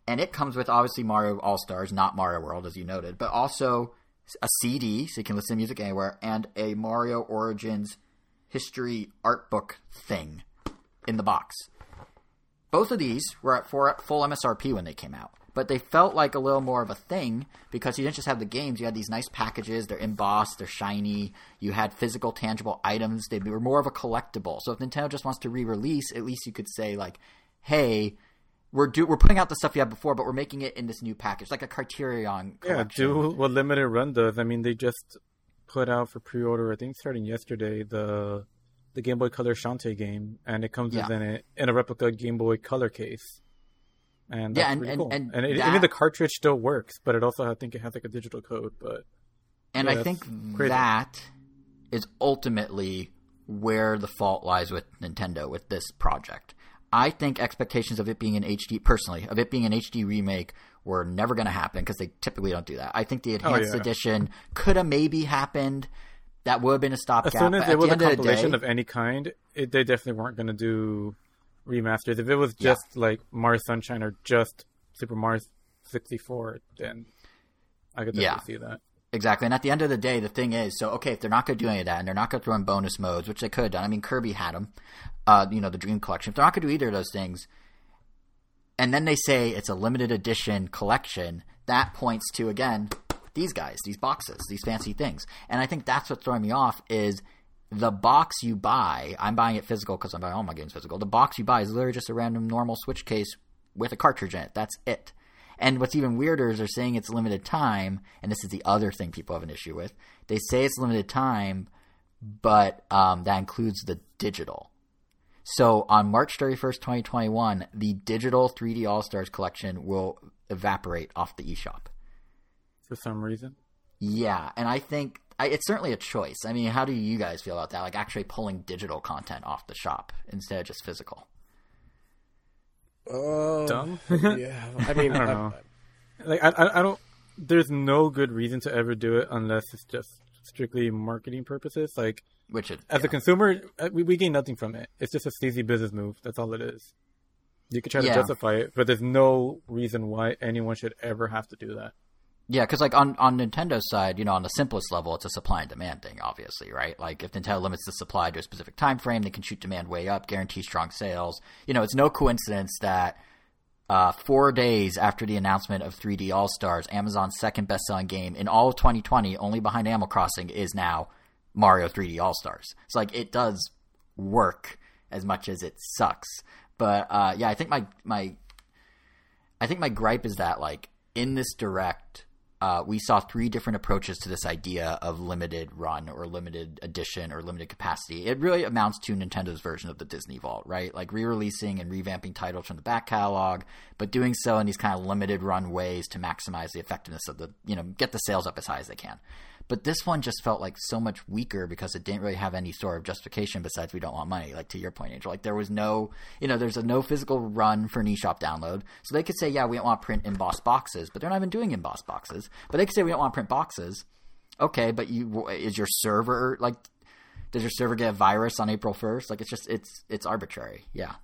and it comes with obviously Mario All Stars, not Mario World as you noted, but also a CD so you can listen to music anywhere, and a Mario Origins history art book thing in the box. Both of these were at full MSRP when they came out, but they felt like a little more of a thing because you didn't just have the games. You had these nice packages. They're embossed. They're shiny. You had physical, tangible items. They were more of a collectible. So if Nintendo just wants to re-release, at least you could say like, "Hey, we're do we're putting out the stuff you had before, but we're making it in this new package, like a Criterion." Yeah, do what limited run does. I mean, they just put out for pre-order. I think starting yesterday the the Game Boy Color Shantae game, and it comes Yeah. in a replica Game Boy Color case. And Yeah, and- and- cool. and it, that- even the cartridge still works, but it also I think it has like a digital code. But And Yeah, I think crazy. that is ultimately where the fault lies with Nintendo with this project. I think expectations of it being an HD, personally, of it being an HD remake were never going to happen because they typically don't do that. I think the oh, enhanced Oh, yeah. edition could have maybe happened. That would have been a stopgap. as soon as it was a end of the day, of any kind, it, they definitely weren't going to do remasters. If it was just like Mars Sunshine or just Super Mario 64, then I could definitely Yeah. see that. Exactly. And at the end of the day, the thing is, so okay, if they're not going to do any of that, and they're not going to throw in bonus modes, which they could have done. I mean, Kirby had them, uh, you know, the Dream Collection. If they're not going to do either of those things, and then they say it's a limited edition collection, that points to again these guys, these boxes, these fancy things. And I think that's what's throwing me off is the box you buy. I'm buying it physical because I'm buying all my games physical. The box you buy is literally just a random normal Switch case with a cartridge in it. That's it. And what's even weirder is they're saying it's limited time, and this is the other thing people have an issue with. They say it's limited time, but um, that includes the digital. So on March 31st, 2021, the digital 3D All Stars collection will evaporate off the eShop. For some reason, Yeah, and I think I, it's certainly a choice. I mean, how do you guys feel about that? Like actually pulling digital content off the shop instead of just physical? Uh, Dumb? yeah, I mean, I don't know. like I, I, I don't. There's no good reason to ever do it unless it's just strictly marketing purposes. Like Which it, as yeah. a consumer, uh, we, we gain nothing from it. It's just a sleazy business move. That's all it is. You could try to justify it, but there's no reason why anyone should ever have to do that. Yeah, because like on on Nintendo's side, you know, on the simplest level, it's a supply and demand thing, obviously, right? Like if Nintendo limits the supply to a specific time frame, they can shoot demand way up, guarantee strong sales. You know, it's no coincidence that uh, four days after the announcement of 3D All Stars, Amazon's second best-selling game in all of 2020, only behind Animal Crossing, is now Mario 3D All Stars. So like it does work as much as it sucks. But uh, yeah, I think my my I think my gripe is that like in this direct, uh, we saw three different approaches to this idea of limited run or limited edition or limited capacity. It really amounts to Nintendo's version of the Disney Vault, right? Like re-releasing and revamping titles from the back catalog, but doing so in these kind of limited run ways to maximize the effectiveness of the, you know, get the sales up as high as they can. But this one just felt like so much weaker because it didn't really have any sort of justification besides we don't want money. Like to your point, Angel, like there was no, you know, there's a no physical run for an eShop download. So they could say, yeah, we don't want print embossed boxes, but they're not even doing embossed boxes. But they could say we don't want print boxes. Okay, but you is your server like? Does your server get a virus on April first? Like it's just it's it's arbitrary. Yeah.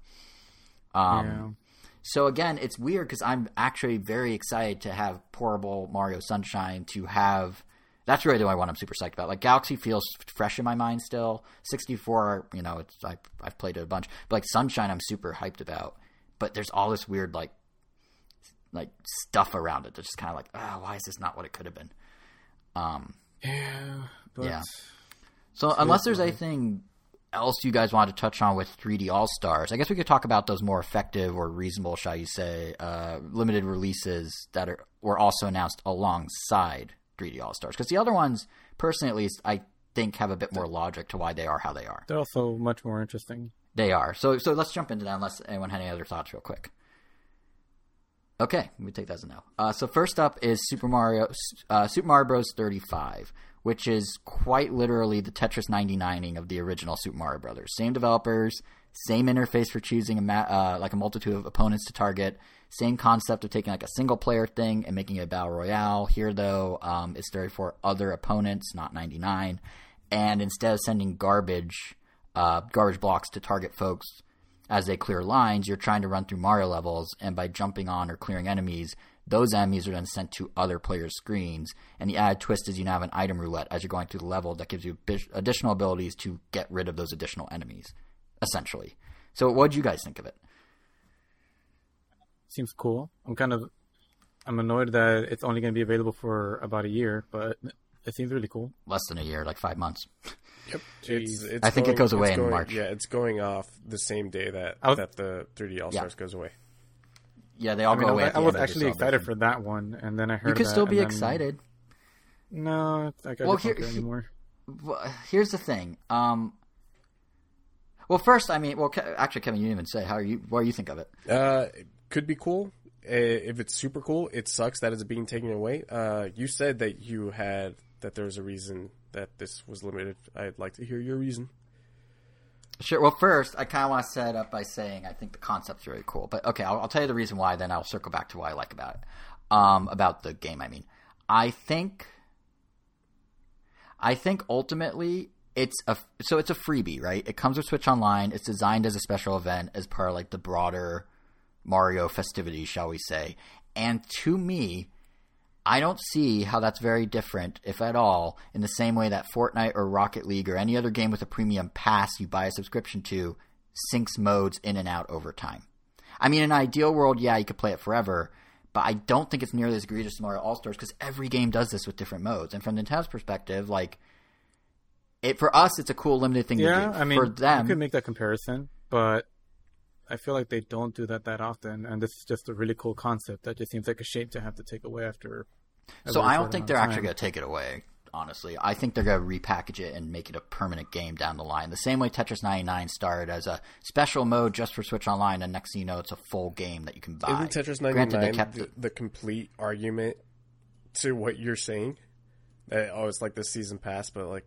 Um, yeah. so again, it's weird because I'm actually very excited to have portable Mario Sunshine to have. That's really the only one I'm super psyched about. Like Galaxy feels fresh in my mind still. 64, you know, it's I, I've played it a bunch. But like Sunshine, I'm super hyped about. But there's all this weird like like stuff around it that's just kind of like, oh, why is this not what it could have been? Um, Yeah, but Yeah. so unless there's anything else you guys want to touch on with 3D All Stars, I guess we could talk about those more effective or reasonable, shall you say, uh, limited releases that are were also announced alongside 3D All Stars. Because the other ones, personally at least, I think have a bit more logic to why they are how they are. they're also much more interesting. They are. So so let's jump into that unless anyone had any other thoughts real quick. Okay, we take that as a no. Uh, so first up is Super Mario uh, Super Mario Bros. 35, which is quite literally the Tetris 99ing of the original Super Mario Brothers. Same developers, same interface for choosing a ma- uh, like a multitude of opponents to target. Same concept of taking like a single player thing and making it a battle royale. Here though, um, it's 34 other opponents, not 99. and instead of sending garbage uh, garbage blocks to target folks as they clear lines, you're trying to run through Mario levels, and by jumping on or clearing enemies, those enemies are then sent to other players' screens. And the added twist is you now have an item roulette as you're going through the level that gives you additional abilities to get rid of those additional enemies, essentially. So, what do you guys think of it? Seems cool. I'm kind of, I'm annoyed that it's only going to be available for about a year, but it seems really cool. Less than a year, like five months. Yep. It's, it's I think going, it goes away in going, March. Yeah, it's going off the same day that was, that the 3D All Stars yeah. goes away. Yeah, they all I mean, go away. I, I was actually excited for that one, and then I heard you could that, still be then, excited. No, I well, here, don't anymore. Well, here's the thing. Um, well, first, I mean, well, actually, Kevin, you didn't even say how are you. What do you think of it? Uh, it could be cool. If it's super cool, it sucks that it's being taken away. Uh, you said that you had that there was a reason that this was limited. I'd like to hear your reason. Sure. Well, first, I kind of want to set up by saying I think the concept's really cool. But okay, I'll, I'll, tell you the reason why. Then I'll circle back to what I like about it. Um, about the game, I mean, I think, I think ultimately it's a so it's a freebie, right? It comes with Switch Online. It's designed as a special event as part of like the broader Mario festivities, shall we say? And to me, I don't see how that's very different, if at all, in the same way that Fortnite or Rocket League or any other game with a premium pass you buy a subscription to syncs modes in and out over time. I mean, in an ideal world, yeah, you could play it forever, but I don't think it's nearly as egregious as Mario All Stars because every game does this with different modes. And from Nintendo's perspective, like, it for us, it's a cool limited thing yeah, to do. I mean, for them, you could make that comparison, but I feel like they don't do that that often, and this is just a really cool concept that just seems like a shame to have to take away after. So I don't think they're actually going to take it away. Honestly, I think they're going to repackage it and make it a permanent game down the line. The same way Tetris 99 started as a special mode just for Switch Online, and next thing you know, it's a full game that you can buy. Isn't Tetris 99 Granted, kept the, the complete argument to what you're saying? Oh, it's like the season pass, but like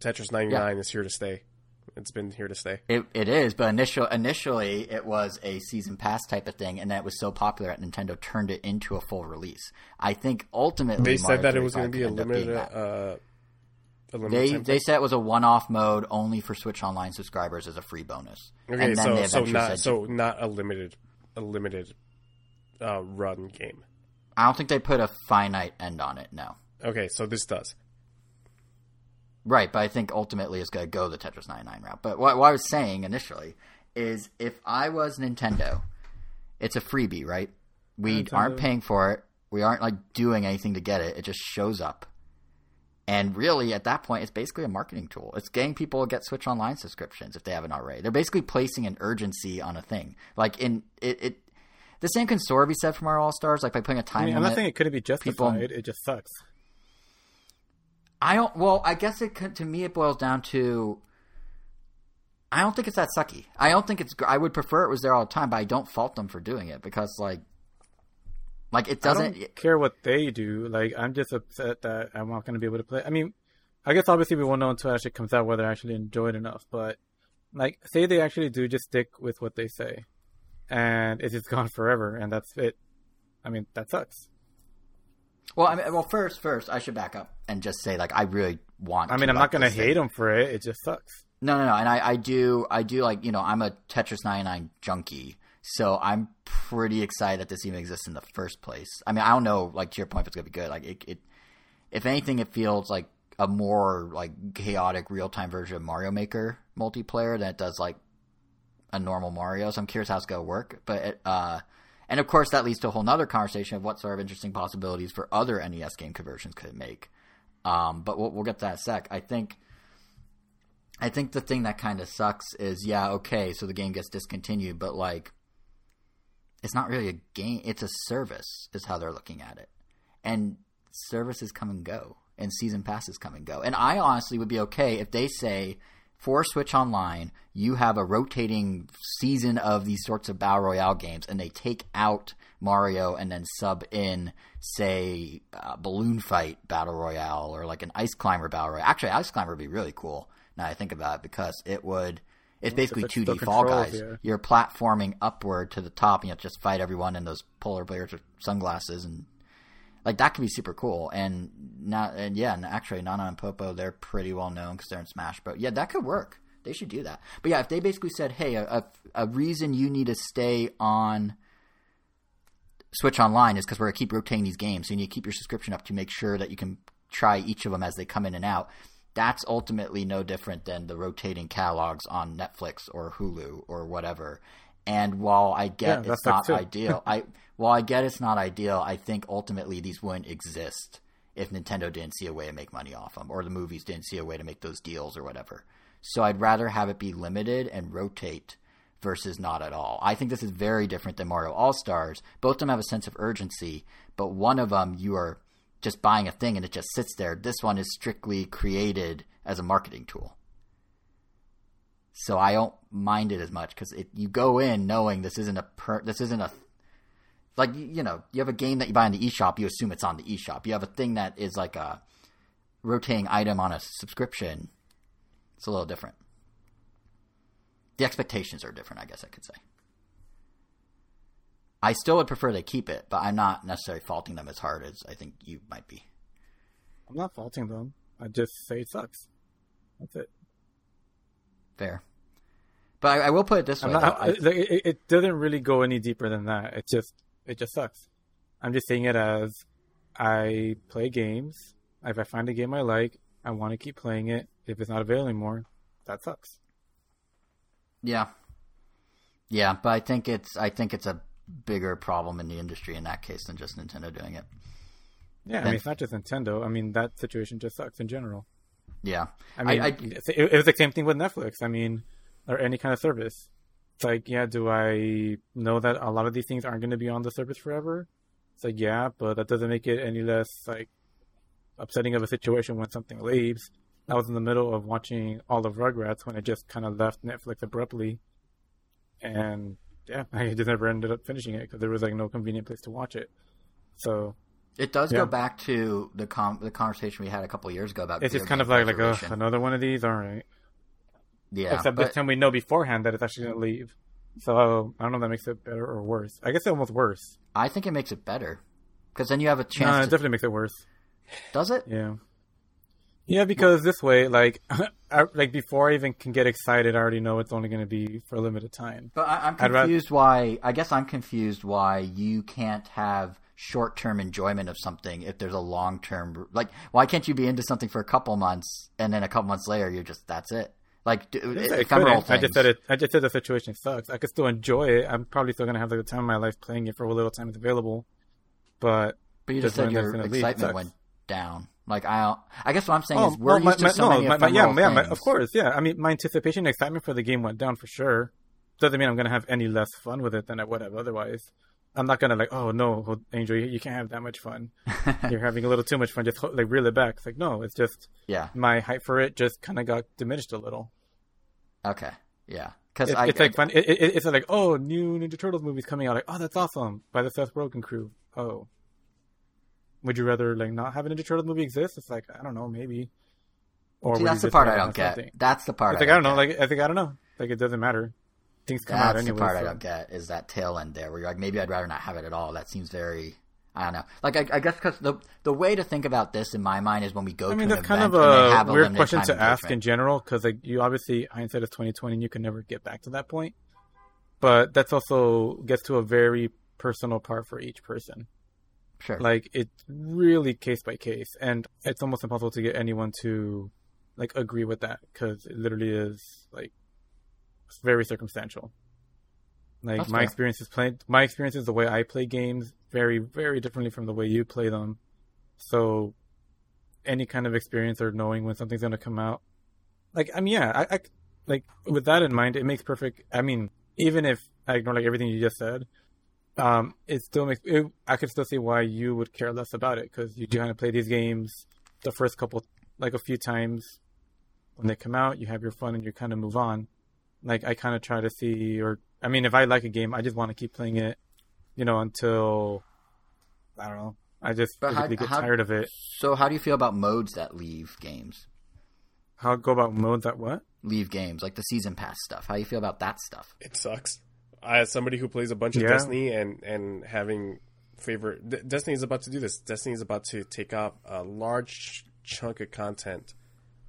Tetris 99 yeah. is here to stay. It's been here to stay. It, it is, but initial, initially it was a season pass type of thing, and that was so popular that Nintendo turned it into a full release. I think ultimately they said that it was going to be a limited. Uh, they they said it was a one off mode only for Switch Online subscribers as a free bonus. Okay, so so not so not a limited a limited uh, run game. I don't think they put a finite end on it. No. Okay, so this does. Right, but I think ultimately it's going to go the Tetris 99 route. But what, what I was saying initially is if I was Nintendo, it's a freebie, right? We Nintendo. aren't paying for it. We aren't like doing anything to get it. It just shows up. And really, at that point, it's basically a marketing tool. It's getting people to get Switch Online subscriptions if they haven't already. They're basically placing an urgency on a thing. Like in it, it the same can sort of be said from our All Stars, like by putting a time. I mean, I'm not saying it couldn't be justified. People, it just sucks. I don't. Well, I guess it to me it boils down to. I don't think it's that sucky. I don't think it's. I would prefer it was there all the time, but I don't fault them for doing it because like, like it doesn't I don't care what they do. Like I'm just upset that I'm not going to be able to play. I mean, I guess obviously we won't know until it actually comes out whether I actually enjoy it enough. But like, say they actually do just stick with what they say, and it's just gone forever, and that's it. I mean, that sucks. Well, I mean, well, first, first, I should back up and just say, like, I really want. I mean, I'm not going to hate them for it. It just sucks. No, no, no, and I, I do, I do like, you know, I'm a Tetris 99 junkie, so I'm pretty excited that this even exists in the first place. I mean, I don't know, like to your point, if it's gonna be good. Like, it, it if anything, it feels like a more like chaotic real time version of Mario Maker multiplayer than it does like a normal Mario. So I'm curious how it's gonna work, but it, uh and of course, that leads to a whole other conversation of what sort of interesting possibilities for other NES game conversions could make. Um, but we'll, we'll get to that sec. I think, I think the thing that kind of sucks is, yeah, okay, so the game gets discontinued, but like, it's not really a game; it's a service, is how they're looking at it. And services come and go, and season passes come and go. And I honestly would be okay if they say for Switch Online, you have a rotating season of these sorts of battle royale games, and they take out Mario and then sub in, say, uh, Balloon Fight battle royale or like an Ice Climber battle royale. Actually, Ice Climber would be really cool. Now I think about it because it would. It's basically two D Fall Guys. Yeah. You're platforming upward to the top, and you just fight everyone in those polar bears with sunglasses, and Like that could be super cool. And not and yeah, and actually Nana and Popo they're pretty well known because they're in Smash. But yeah, that could work. They should do that. But yeah, if they basically said, hey, a, a, a reason you need to stay on Switch Online is because we're gonna keep rotating these games. So you need to keep your subscription up to make sure that you can try each of them as they come in and out. That's ultimately no different than the rotating catalogs on Netflix or Hulu or whatever. And while I get Yeah, it's not ideal, I while I get it's not ideal, I think ultimately these wouldn't exist if Nintendo didn't see a way to make money off them, or the movies didn't see a way to make those deals or whatever. So I'd rather have it be limited and rotate versus not at all. I think this is very different than Mario All Stars. Both of them have a sense of urgency, but one of them you are just buying a thing and it just sits there. This one is strictly created as a marketing tool. So I don't mind it as much because you go in knowing this isn't a per, this isn't a like you know you have a game that you buy in the eShop, you assume it's on the eShop. You have a thing that is like a rotating item on a subscription. It's a little different. The expectations are different, I guess I could say. I still would prefer they keep it, but I'm not necessarily faulting them as hard as I think you might be. I'm not faulting them. I just say it sucks. That's it. Fair. But I, I will put it this way. Not. I- it, it, doesn't really go any deeper than that. It just it just sucks. I'm just seeing it as I play games. If I find a game I like, I want to keep playing it. If it's not available anymore, that sucks. Yeah. Yeah, but I think it's I think it's a bigger problem in the industry in that case than just Nintendo doing it. Yeah, I mean it's not just Nintendo. I mean that situation just sucks in general. Yeah. I mean, I- it, it was the same thing with Netflix. I mean, or any kind of service. It's like, yeah, do I know that a lot of these things aren't going to be on the service forever? It's like, yeah, but that doesn't make it any less like upsetting of a situation when something leaves. I was in the middle of watching all of Rugrats when it just kind of left Netflix abruptly, and yeah, I just never ended up finishing it because there was like no convenient place to watch it. So It does Yeah. go back to the com- the conversation we had a couple years ago about it's just kind of like like oh, another one of these. All right. Yeah, Except but this time we know beforehand that it's actually going to leave. So I don't know if that makes it better or worse. I guess it's almost worse. I think it makes it better because then you have a chance. No, it to, definitely makes it worse. does it? Yeah. Yeah, because this way, like, I, like before I even can get excited, I already know it's only going to be for a limited time. But I, I'm I'd rather- confused why. I guess I'm confused why you can't have short-term enjoyment of something if there's a long-term. Like, why can't you be into something for a couple months and then a couple months later you're just that's it? Like, I, I ephemeral couldn't. I just said it. I just said the situation sucks. I could still enjoy it. I'm probably still going to have like, the time of my life playing it for what little time it's available. But But you just said your leave, excitement went down. Like I, I guess what I'm saying oh, is we're well, my, used to my, so no, many my, yeah, ephemeral yeah, of course, yeah. I mean, my anticipation, and excitement for the game went down for sure. Doesn't mean I'm going to have any less fun with it than I would have otherwise. I'm not going to like, oh no, Angel, you, you can't have that much fun. You're having a little too much fun. Just like reel it back. It's like no, it's just yeah. my hype for it just kind of got diminished a little. Okay. Yeah. Because It, I, it's like fun. It, it, it's like oh, new Ninja Turtles movies coming out. Like oh, that's awesome by the Seth Rogen crew. Oh, would you rather like not have a Ninja Turtles movie exist? It's like I don't know, maybe. Or See, that's the part I don't get. something? That's the part. It's like I don't know. Like I think I don't know. Like it doesn't matter. Things come out That's anyway. the part I don't get is that tail end there, where you're like, maybe I'd rather not have it at all. That seems very, I don't know. Like I, I guess because the the way to think about this in my mind is when we go I mean, to that's kind of a a weird question to ask in general because like you obviously hindsight is twenty twenty, and you can never get back to that point. But that's also gets to a very personal part for each person. Sure. Like it's really case by case, and it's almost impossible to get anyone to like agree with that because it literally is like very circumstantial. Like That's my fair. experience is playing my experience is the way I play games very very differently from the way you play them. So any kind of experience or knowing when something's going to come out, like I mean, yeah, I, I like with that in mind, it makes perfect. I mean, even if I ignore like everything you just said, um, it still makes. It, I could still see why you would care less about it because you do kind of play these games the first couple, like a few times when they come out, you have your fun and you kind of move on. Like I kind of try to see, or I mean, if I like a game, I just want to keep playing it, you know, until I don't know. I just But how- get how- tired of it. So how do you feel about modes that leave games? How go about modes that what? Leave games like the season pass stuff. How do you feel about that stuff? It sucks. As somebody who plays a bunch of Yeah. Destiny and and having favorite. D- Destiny is about to do this. Destiny is about to take up a large chunk of content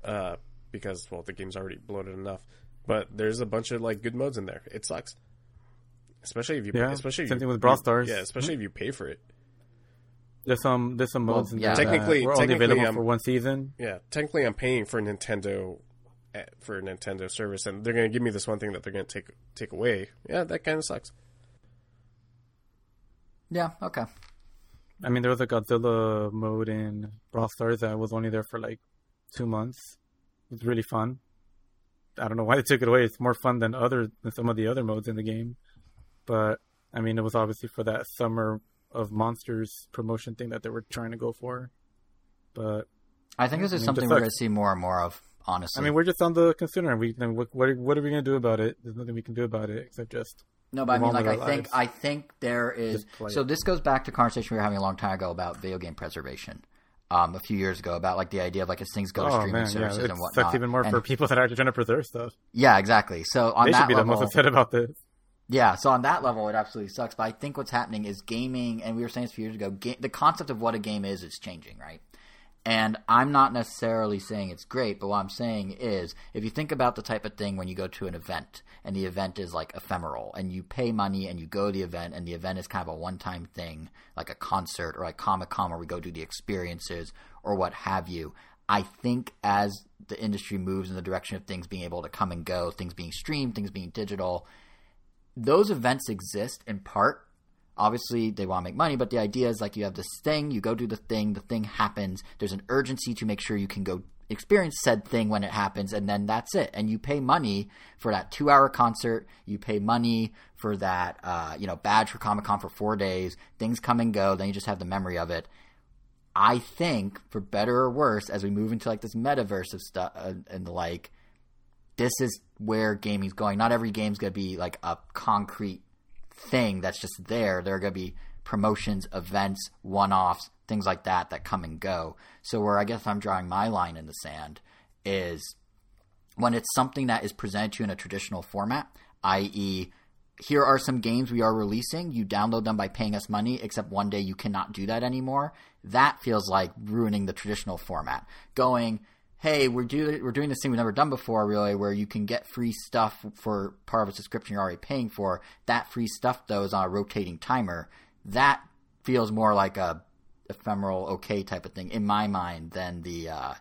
uh, because well, the game's already bloated enough. But there's a bunch of like good modes in there. It sucks, especially if you Yeah, especially if same you- thing with Brawl Stars. Yeah, especially if you pay for it. There's some there's some modes Well, yeah. there Technically- that were only technically, available um, for one season. Yeah, technically, I'm paying for Nintendo eh, for Nintendo service, and they're going to give me this one thing that they're going to take take away. Yeah, that kind of sucks. Yeah. Okay. I mean, there was a Godzilla mode in Brawl Stars that was only there for like two months. It was really fun. I don't know why they took it away. It's more fun than other than some of the other modes in the game. But I mean, it was obviously for that summer of monsters promotion thing that they were trying to go for. But I think this is I mean, something we're like- going to see more and more of. Honestly. I mean, we're just on the consumer. We what what are, what are we gonna do about it? There's nothing we can do about it except just No, but I mean, like, I our think. I think there is. So this goes back to conversation we were having a long time ago about video game preservation. Um, a few years ago, about like the idea of like as things go to oh streaming man, yeah, services and whatnot. sucks even more And- for people that are trying to preserve stuff. yeah, exactly. So on They that should be level, the most upset about this. Yeah, so on that level, it absolutely sucks. But I think what's happening is gaming, and we were saying this a few years ago. Ga- the concept of what a game is is changing, right? And I'm not necessarily saying it's great, but what I'm saying is, if you think about the type of thing when you go to an event, and the event is like ephemeral, and you pay money and you go to the event, and the event is kind of a one-time thing, like a concert or like Comic Con, where we go do the experiences or what have you. I think as the industry moves in the direction of things being able to come and go, things being streamed, things being digital, those events exist in part. Obviously, they want to make money, but the idea is like you have this thing, you go do the thing, the thing happens. There's an urgency to make sure you can go experience said thing when it happens, and then that's it. And you pay money for that two hour concert, you pay money for that, uh, you know, badge for Comic Con for four days. Things come and go, then you just have the memory of it. I think, for better or worse, as we move into like this metaverse of stuff uh, and the like, this is where gaming's going. Not every game's going to be like a concrete thing that's just there. There are going to be promotions, events, one offs, things like that that come and go. So, where I guess I'm drawing my line in the sand is when it's something that is presented to you in a traditional format, i.e., here are some games we are releasing. You download them by paying us money, except one day you cannot do that anymore. That feels like ruining the traditional format. Going, hey, we're do we're doing this thing we've never done before, really, where you can get free stuff for part of a subscription you're already paying for. That free stuff though is on a rotating timer. That feels more like a ephemeral, okay type of thing in my mind than the uh,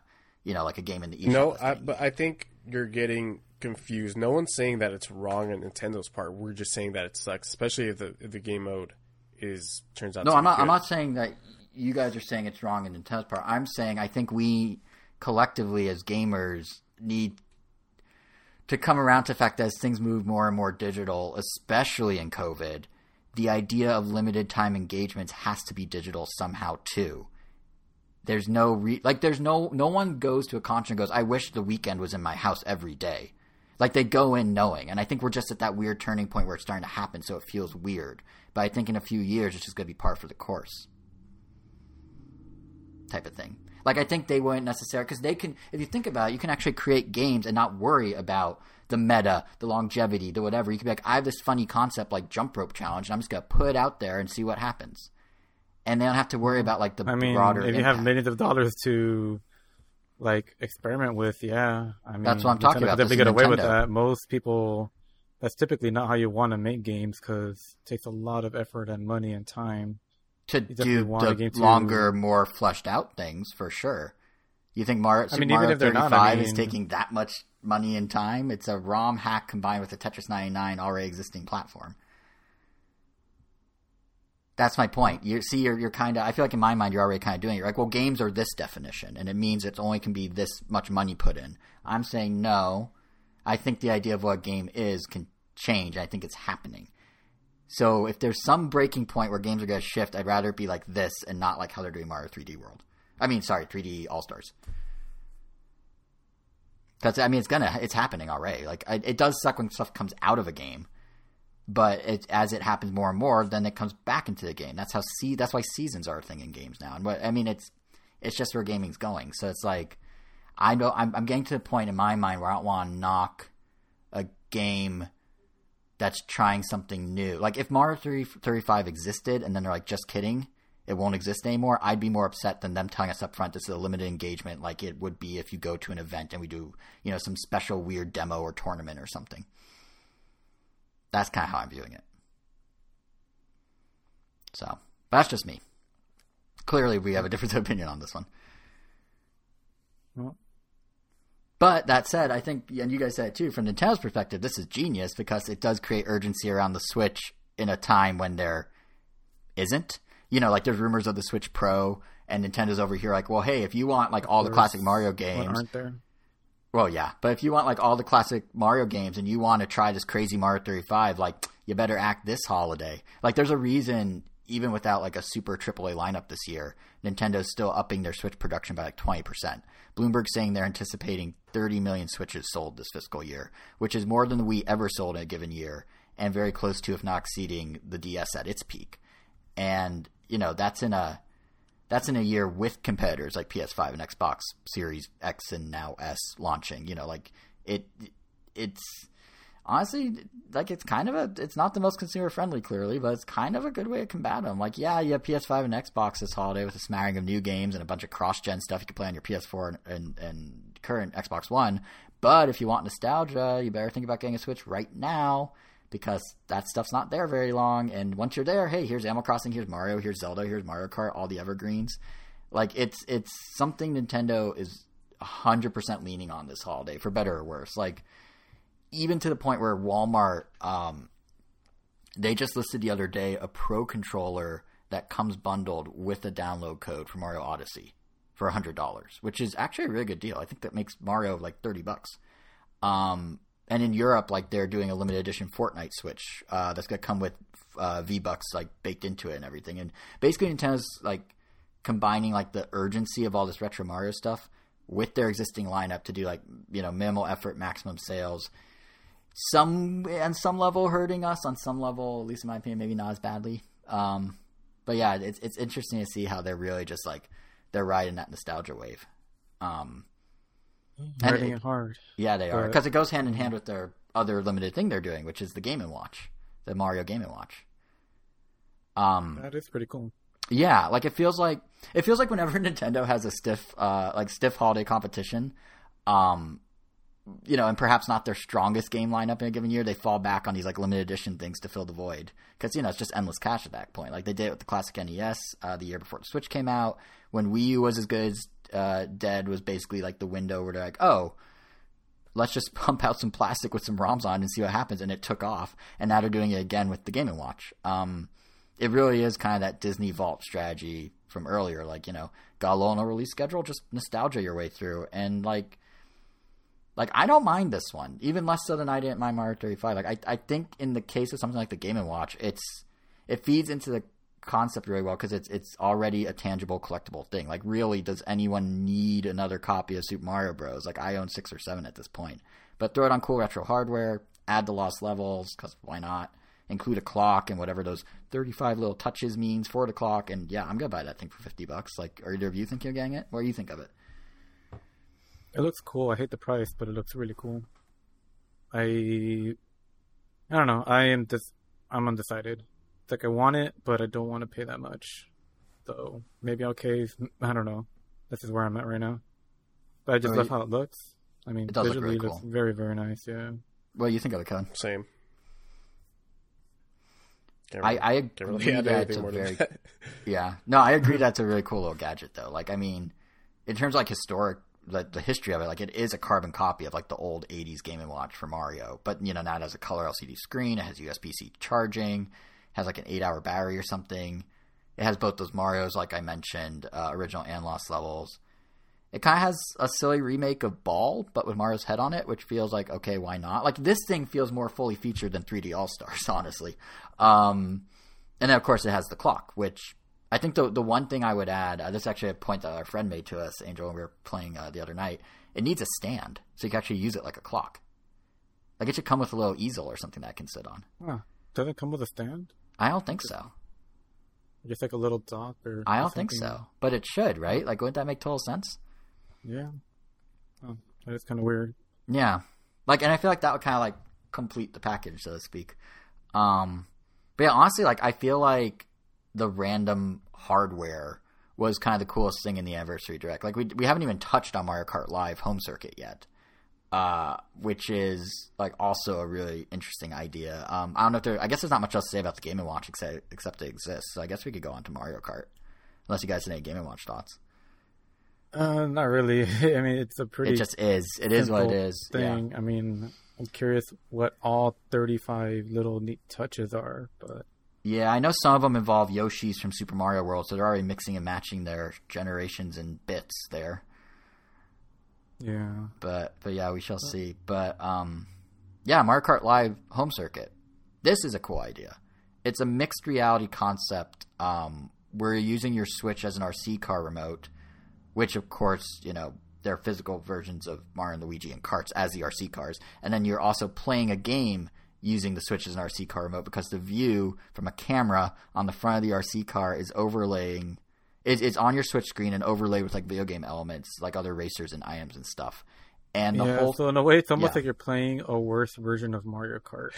you know like a game in the eShop No. I, but I think you're getting confused. No one's saying that it's wrong on Nintendo's part. We're just saying that it sucks, especially if the if the game mode is turns out. No, I'm not. I'm not saying that you guys are saying it's wrong in Nintendo's part. I'm saying I think we collectively as gamers need to come around to the fact that as things move more and more digital, especially in COVID, the idea of limited time engagements has to be digital somehow too. There's no re- like there's no no one goes to a concert and goes, I wish the Weeknd was in my house every day. Like they go in knowing, and I think we're just at that weird turning point where it's starting to happen, so it feels weird. But I think in a few years, it's just going to be par for the course, type of thing. Like I think they wouldn't necessarily because they can. If you think about it, you can actually create games and not worry about the meta, the longevity, the whatever. You can be like, I have this funny concept like jump rope challenge, and I'm just going to put it out there and see what happens. And they don't have to worry about like the I mean, broader. if you have millions of dollars to like experiment with, yeah, I mean, That's what I'm talking Nintendo about. could definitely get away with that. Most people, that's typically not how you want to make games because it takes a lot of effort and money and time. To do the to- longer, more fleshed out things for sure. You think Mario, Super mean, even Mario if they're 35 not, I is taking that much money and time? It's a ROM hack combined with a Tetris 99 already existing platform. That's my point. You see, you're, you're kind of. I feel like in my mind, you're already kind of doing it. You're like, well, games are this definition, and it means it only can be this much money put in. I'm saying no. I think the idea of what a game is can change. I think it's happening. So if there's some breaking point where games are going to shift, I'd rather it be like this and not like how they're doing Mario 3D World. I mean, sorry, 3D All Stars. Because I mean, it's gonna, it's happening already. Like I, it does suck when stuff comes out of a game, but it, as it happens more and more, then it comes back into the game. That's how see. That's why seasons are a thing in games now. And what I mean, it's it's just where gaming's going. So it's like I know I'm, I'm getting to the point in my mind where I don't want to knock a game that's trying something new. Like if Mario 3, 35 existed and then they're like, just kidding, it won't exist anymore, I'd be more upset than them telling us up front this is a limited engagement like it would be if you go to an event and we do, you know, some special weird demo or tournament or something. That's kind of how I'm viewing it. So, that's just me. Clearly, we have a different opinion on this one. Well, But that said, I think, and you guys said it too, from Nintendo's perspective, this is genius because it does create urgency around the Switch in a time when there isn't. You know, like there's rumors of the Switch Pro, and Nintendo's over here like, well, hey, if you want like all the classic Mario games, aren't there? well, yeah, but if you want like all the classic Mario games and you want to try this crazy Mario 35, like you better act this holiday. Like there's a reason even without like a super AAA lineup this year, Nintendo's still upping their Switch production by like 20%. Bloomberg's saying they're anticipating 30 million Switches sold this fiscal year, which is more than the Wii ever sold in a given year and very close to if not exceeding the DS at its peak. And, you know, that's in a that's in a year with competitors like PS5 and Xbox Series X and now S launching. You know, like it, it's honestly like it's kind of a it's not the most consumer friendly clearly, but it's kind of a good way to combat them. Like, yeah, you have PS5 and Xbox this holiday with a smattering of new games and a bunch of cross gen stuff you can play on your PS4 and, and, and current Xbox One. But if you want nostalgia, you better think about getting a Switch right now because that stuff's not there very long. And once you're there, hey, here's Animal Crossing, here's Mario, here's Zelda, here's Mario Kart, all the evergreens. Like it's it's something Nintendo is hundred percent leaning on this holiday, for better or worse. Like even to the point where Walmart, um, they just listed the other day a Pro controller that comes bundled with a download code for Mario Odyssey for hundred dollars, which is actually a really good deal. I think that makes Mario like thirty bucks. Um, and in Europe, like they're doing a limited edition Fortnite Switch uh, that's gonna come with uh, V Bucks like baked into it and everything. And basically, Nintendo's like combining like the urgency of all this retro Mario stuff with their existing lineup to do like you know minimal effort, maximum sales. Some on some level hurting us, on some level, at least in my opinion, maybe not as badly. Um, but yeah, it's it's interesting to see how they're really just like they're riding that nostalgia wave. Um, And Riding it- it hard. yeah, they are because it goes hand in hand with their other limited thing they're doing, which is the Game and Watch, the Mario Game and Watch. Um, That is pretty cool. yeah, like it feels like it feels like whenever Nintendo has a stiff, uh, like stiff holiday competition, um, you know, and perhaps not their strongest game lineup in a given year, they fall back on these like limited edition things to fill the void because you know it's just endless cash at that point. Like they did it with the classic NES uh, the year before the Switch came out, when Wii U was as good as uh, dead was basically like the window where they're like, oh, let's just pump out some plastic with some ROMs on and see what happens, and it took off. And now they're doing it again with the Game and Watch. Um, it really is kind of that Disney Vault strategy from earlier. Like, you know, got on a release schedule, just nostalgia your way through. And like, like I don't mind this one, even less so than I didn't mind Mario 35. Like, I, I think in the case of something like the Game and Watch, it's it feeds into the concept really well because it's it's already a tangible collectible thing. Like, really, does anyone need another copy of Super Mario Bros? Like, I own six or seven at this point, but throw it on cool retro hardware, add the lost levels because why not? Include a clock and whatever those thirty-five little touches means for the clock, and yeah, I'm gonna buy that thing for fifty bucks. Like, are either of you think you're getting it? What do you think of it? It looks cool. I hate the price, but it looks really cool. I I don't know. I am dis- I'm undecided. It's like I want it, but I don't want to pay that much. So maybe I'll cave. I don't know. This is where I'm at right now. But I just Oh, love how it looks. I mean, It does look really it looks cool. very very nice. Yeah. Well, you think of it, Code? Same. Can't I, really- I agree really add that it's a very that. yeah. No, I agree that's a really cool little gadget though. Like I mean, in terms of like historic like the history of it, like it is a carbon copy of like the old '80s Game and Watch for Mario, but you know now it has a color LCD screen. It has USB-C charging. Has like an eight-hour battery or something. It has both those Mario's, like I mentioned, uh, original and lost levels. It kind of has a silly remake of Ball, but with Mario's head on it, which feels like okay, why not? Like this thing feels more fully featured than 3D All Stars, honestly. Um, and then of course it has the clock, which I think the the one thing I would add, uh, this is actually a point that our friend made to us, Angel, when we were playing uh, the other night. It needs a stand, so you can actually use it like a clock. Like it should come with a little easel or something that I can sit on. Huh. Does it come with a stand? I don't think so. Just like a little dock or? I don't think so, but it should, right? Like, wouldn't that make total sense? Yeah. Oh, that is kind of weird. Yeah, like, and I feel like that would kind of like complete the package, so to speak. Um, but yeah, honestly, like I feel like the random hardware was kind of the coolest thing in the anniversary direct. Like we we haven't even touched on Mario Kart Live home circuit yet, uh, which is like also a really interesting idea. Um, I don't know if there. I guess there's not much else to say about the Game and Watch except except it exists. So I guess we could go on to Mario Kart, unless you guys have any Game and Watch thoughts. Uh, not really. I mean, it's a pretty It just is. It is what it is. is. Yeah. Thing. I mean, I'm curious what all 35 little neat touches are, but Yeah, I know some of them involve Yoshis from Super Mario World, so they're already mixing and matching their generations and bits there. yeah. But but yeah, we shall see. But um, yeah, Mario Kart Live home circuit. This is a cool idea. It's a mixed reality concept um, where you're using your Switch as an RC car remote, which of course you know they're physical versions of Mario and Luigi and carts as the RC cars, and then you're also playing a game using the Switch as an RC car remote because the view from a camera on the front of the RC car is overlaying. It, it's on your Switch screen and overlaid with like video game elements, like other racers and items and stuff. And the yeah, whole so in a way, it's almost yeah. like you're playing a worse version of Mario Kart.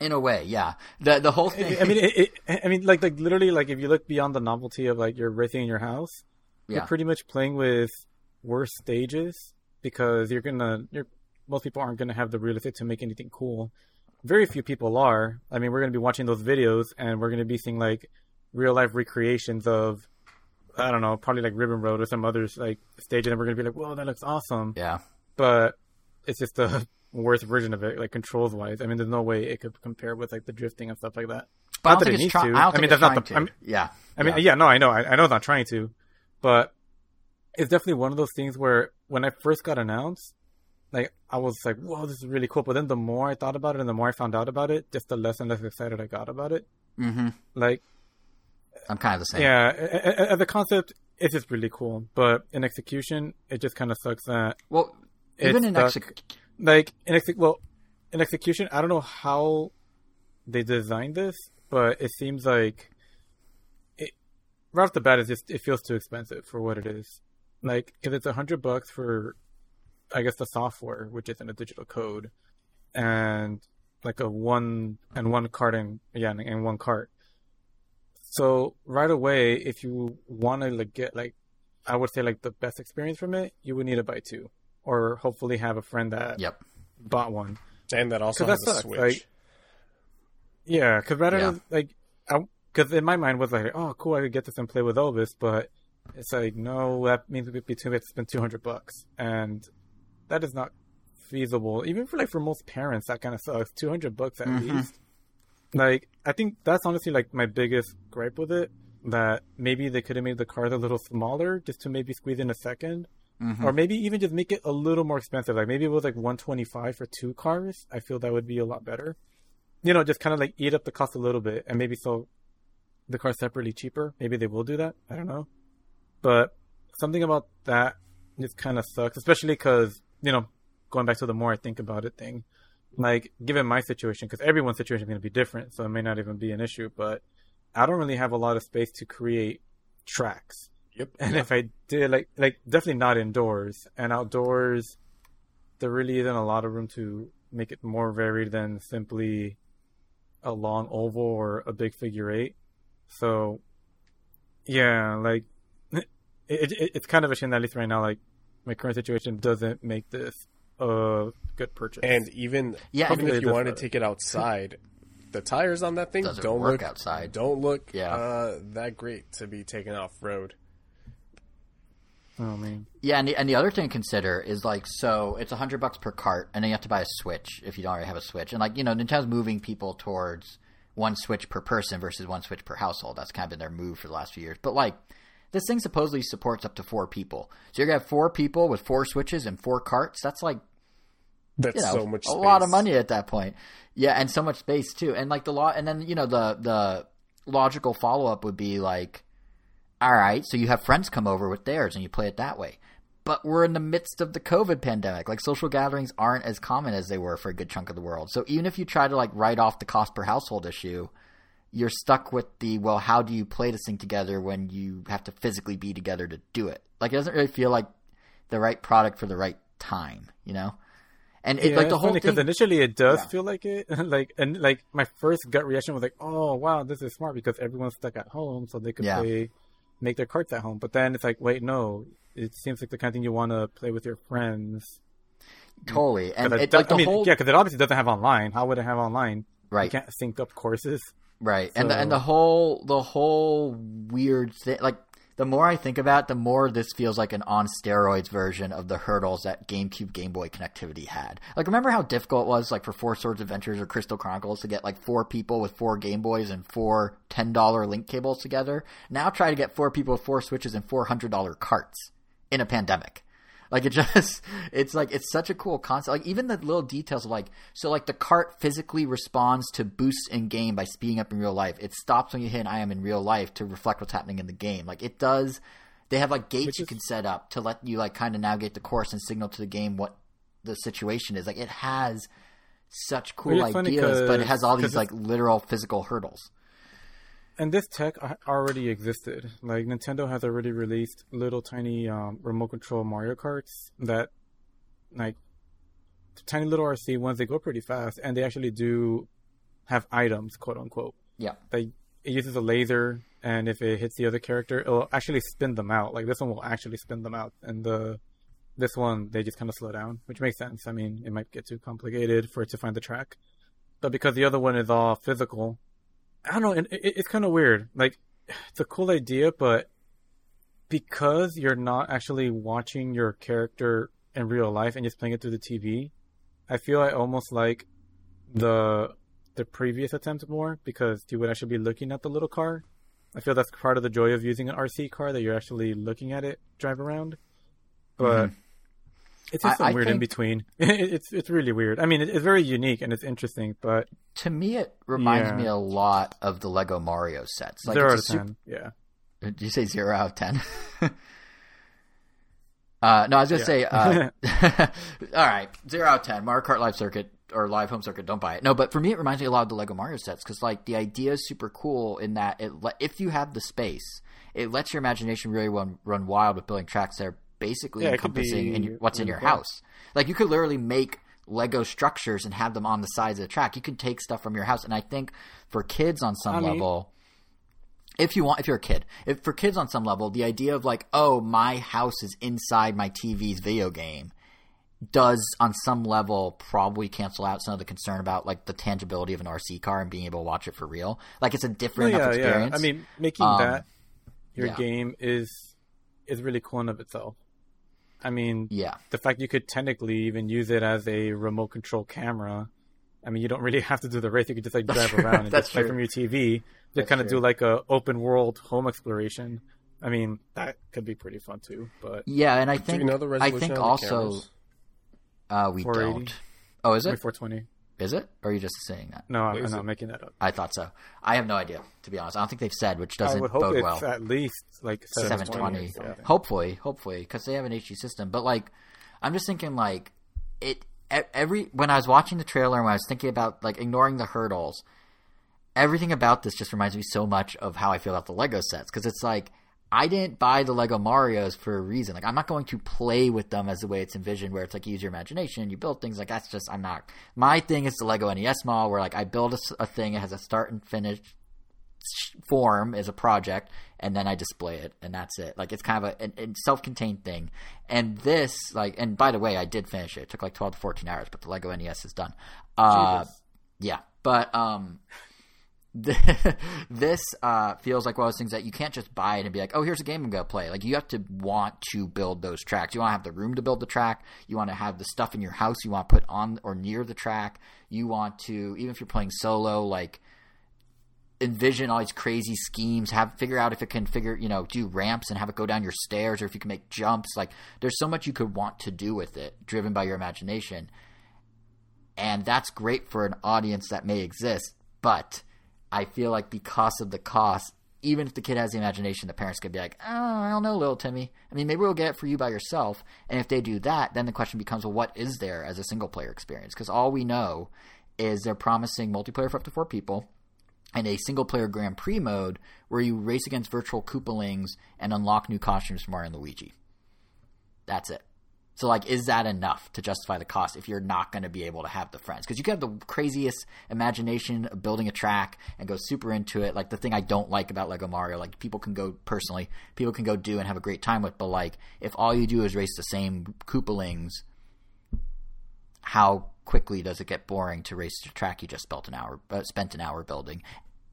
In a way, yeah. The the whole thing. I mean, it, it, I mean, like, like literally, like if you look beyond the novelty of like you're racing in your house, Yeah. you're pretty much playing with worse stages because you're gonna, you're most people aren't gonna have the real estate to make anything cool. Very few people are. I mean, we're gonna be watching those videos and we're gonna be seeing like real life recreations of, I don't know, probably like Ribbon Road or some others like stage, and we're gonna be like, whoa, that looks awesome. yeah, But it's just a worse version of it, like controls wise. I mean, there's no way it could compare with like the drifting and stuff like that. but I Not don't that think it it's needs trying. to. I I mean, that's not the- to. I mean- yeah, I mean, yeah. yeah, no, I know, I, I know it's not trying to, but it's definitely one of those things where when I first got announced, like I was like, "Whoa, this is really cool." But then the more I thought about it and the more I found out about it, just the less and less excited I got about it. hmm Like, I'm kind of the same. yeah, a- a- concept is just really cool, but in execution, it just kind of sucks that Well, even in stuck. exec- like in exe- well in execution i don't know how they designed this but it seems like it right off the bat it just it feels too expensive for what it is like because it's a hundred bucks for i guess the software which is in a digital code and like a one and one cart and yeah and, and one cart so right away if you want to like get like i would say like the best experience from it you would need to buy two or hopefully have a friend that Yep. bought one. and that also has that a sucks, switch. like- Yeah, because rather Yeah. than like, because in my mind was like, oh, cool, I could get this and play with Elvis, but it's like, no, that means we between we have to spend two hundred bucks, and that is not feasible. Even for like for most parents, that kind of sucks. Two hundred bucks at Mhm. least. Like, I think that's honestly like my biggest gripe with it. That maybe they could have made the cars a little smaller just to maybe squeeze in a 2nd Mhm. or maybe even just make it a little more expensive. Like maybe it was like one twenty five for two cars. I feel that would be a lot better. You know, just kind of like eat up the cost a little bit, and maybe sell the car separately cheaper. Maybe they will do that. I don't know, but something about that just kind of sucks, especially because you know, going back to the more I think about it thing, like given my situation, because everyone's situation is going to be different, so it may not even be an issue. But I don't really have a lot of space to create tracks. Yep. And if I did, like, like definitely not indoors and outdoors, there really isn't a lot of room to make it more varied than simply a long oval or a big figure eight. So, yeah, like it, it, it's kind of a shame that at least right now, like my current situation doesn't make this a good purchase. And even Yeah, even if you want to take it outside, the tires on that thing Doesn't don't work look outside. Don't look Yeah. uh, that great to be taken off road. oh man, Yeah, and the, and the other thing to consider is like, so it's a hundred bucks per cart, and then you have to buy a Switch if you don't already have a Switch. And like, you know, Nintendo's moving people towards one Switch per person versus one Switch per household. That's kind of been their move for the last few years. But like, this thing supposedly supports up to four people. So you're gonna have four people with four Switches and four carts. That's like That's you know, so much a lot of money at that point. Yeah, and so much space too. And like the law, and then you know the the logical follow up would be like, all right, so you have friends come over with theirs and you play it that way. But we're in the midst of the COVID pandemic. Like social gatherings aren't as common as they were for a good chunk of the world. So even if you try to like write off the cost per household issue, you're stuck with the well, how do you play this thing together when you have to physically be together to do it? Like it doesn't really feel like the right product for the right time, you know? And it, Yeah, like the whole thing, because initially it does Yeah. feel like it, like and like my first gut reaction was like, oh wow, this is smart because everyone's stuck at home, so they could Yeah. play, make their carts at home. But then it's like, wait, no, it seems like the kind of thing you want to play with your friends. totally, and it, I, like the I mean, whole yeah, because it obviously doesn't have online. How would it have online? right You can't sync up courses. Right, and the, and the whole the whole weird thing, like the more I think about, it, the more this feels like an on steroids version of the hurdles that GameCube Game Boy connectivity had. Like, remember how difficult it was, like for Four Swords Adventures or Crystal Chronicles, to get like four people with four Game Boys and four ten dollar link cables together? Now try to get four people with four Switches and four hundred dollar carts in a pandemic. Like it just, it's like it's such a cool concept. Like even the little details of like, so like the cart physically responds to boosts in game by speeding up in real life. It stops when you hit an I am in real life to reflect what's happening in the game. Like it does. They have like gates Which you is- can set up to let you like kind of navigate the course and signal to the game what the situation is. Like it has such cool Well, it's funny ideas, but it has all these like literal physical hurdles. And this tech already existed. Like Nintendo has already released little tiny um, remote control Mario Karts that, like, tiny little RC ones. They go pretty fast, and they actually do have items, quote unquote. Yeah. They it uses a laser, and if it hits the other character, it'll actually spin them out. Like this one will actually spin them out, and the this one they just kind of slow down, which makes sense. I mean, it might get too complicated for it to find the track, but because the other one is all physical, I don't know. It, it, it's kind of weird. Like it's a cool idea, but because you're not actually watching your character in real life and just playing it through the TV, I feel I almost like the the previous attempt more because you would actually be looking at the little car. I feel that's part of the joy of using an RC car that you're actually looking at it drive around. But mm-hmm. It's just I- weird in between. it's it's really weird. I mean, it, it's very unique and it's interesting, but To me, it reminds Yeah. me a lot of the Lego Mario sets. Like zero out of ten. Yeah. Did you say zero out of ten? uh, no, I was gonna Yeah. say. Uh, all right, zero out of ten. Mario Kart Live Circuit or Live Home Circuit, don't buy it. No, but for me, it reminds me a lot of the Lego Mario sets because like the idea is super cool in that it le- if you have the space, it lets your imagination really run run wild with building tracks that are basically Yeah, encompassing in your, what's in your really fun. house. Like you could literally make Lego structures and have them on the sides of the track. You could take stuff from your house, and I think for kids on some I mean- level if you want if you're a kid if for kids on some level the idea of like oh my house is inside my tv's video game does on some level probably cancel out some of the concern about like the tangibility of an rc car and being able to watch it for real like it's a different yeah, experience yeah. I mean, making Um, that your yeah. game is is really cool in of itself. I mean, yeah the fact you could technically even use it as a remote control camera. I mean, you don't really have to do the race. You could just like That's drive true. around and just play true. from your TV. That's Just kind of true. do like a open world home exploration. I mean, that could be pretty fun too. But yeah and i Do think you know the i think on the also uh we 480. don't oh is it 420. Is it? Or are you just saying that? No, I'm Is not it? making that up. i thought so. I have no idea to be honest. I don't think they've said which doesn't I would hope bode it's well. at least like 720 or something. hopefully hopefully because they have an hd system. But like i'm just thinking like it every when i was watching the trailer and when i was thinking about like ignoring the hurdles everything about this just reminds me so much of how i feel about the lego sets. Because it's like i didn't buy the lego marios for a reason like i'm not going to play with them as the way it's envisioned where it's like you use your imagination you build things like that's just i'm not my thing is the lego nes model where like i build a thing it has a start and finish form as a project and then I display it and that's it. Like it's kind of a, a, a self-contained thing. And this like and by the way, I did finish it. It took like 12 to 14 hours, but the Lego NES is done. Uh Jesus. yeah, but um this uh, feels like one of those things that you can't just buy it and be like, oh, here's a game I'm going to play. Like, you have to want to build those tracks. You want to have the room to build the track. You want to have the stuff in your house you want to put on or near the track. You want to, even if you're playing solo, like, envision all these crazy schemes have figure out if it can figure you know do ramps and have it go down your stairs or if you can make jumps like there's so much you could want to do with it driven by your imagination and that's great for an audience that may exist but i feel like because of the cost even if the kid has the imagination the parents could be like oh i don't know little timmy i mean maybe we'll get it for you by yourself and if they do that then the question becomes well what is there as a single player experience because all we know is they're promising multiplayer for up to four people and a single player Grand Prix mode where you race against virtual Koopalings and unlock new costumes from Mario and Luigi. That's it. So like, is that enough to justify the cost if you're not going to be able to have the friends? Because you can have the craziest imagination of building a track and go super into it. Like the thing I don't like about Lego Mario, like people can go personally, people can go do and have a great time with. But like, if all you do is race the same Koopalings, how quickly does it get boring to race the track you just spent an hour uh, spent an hour building?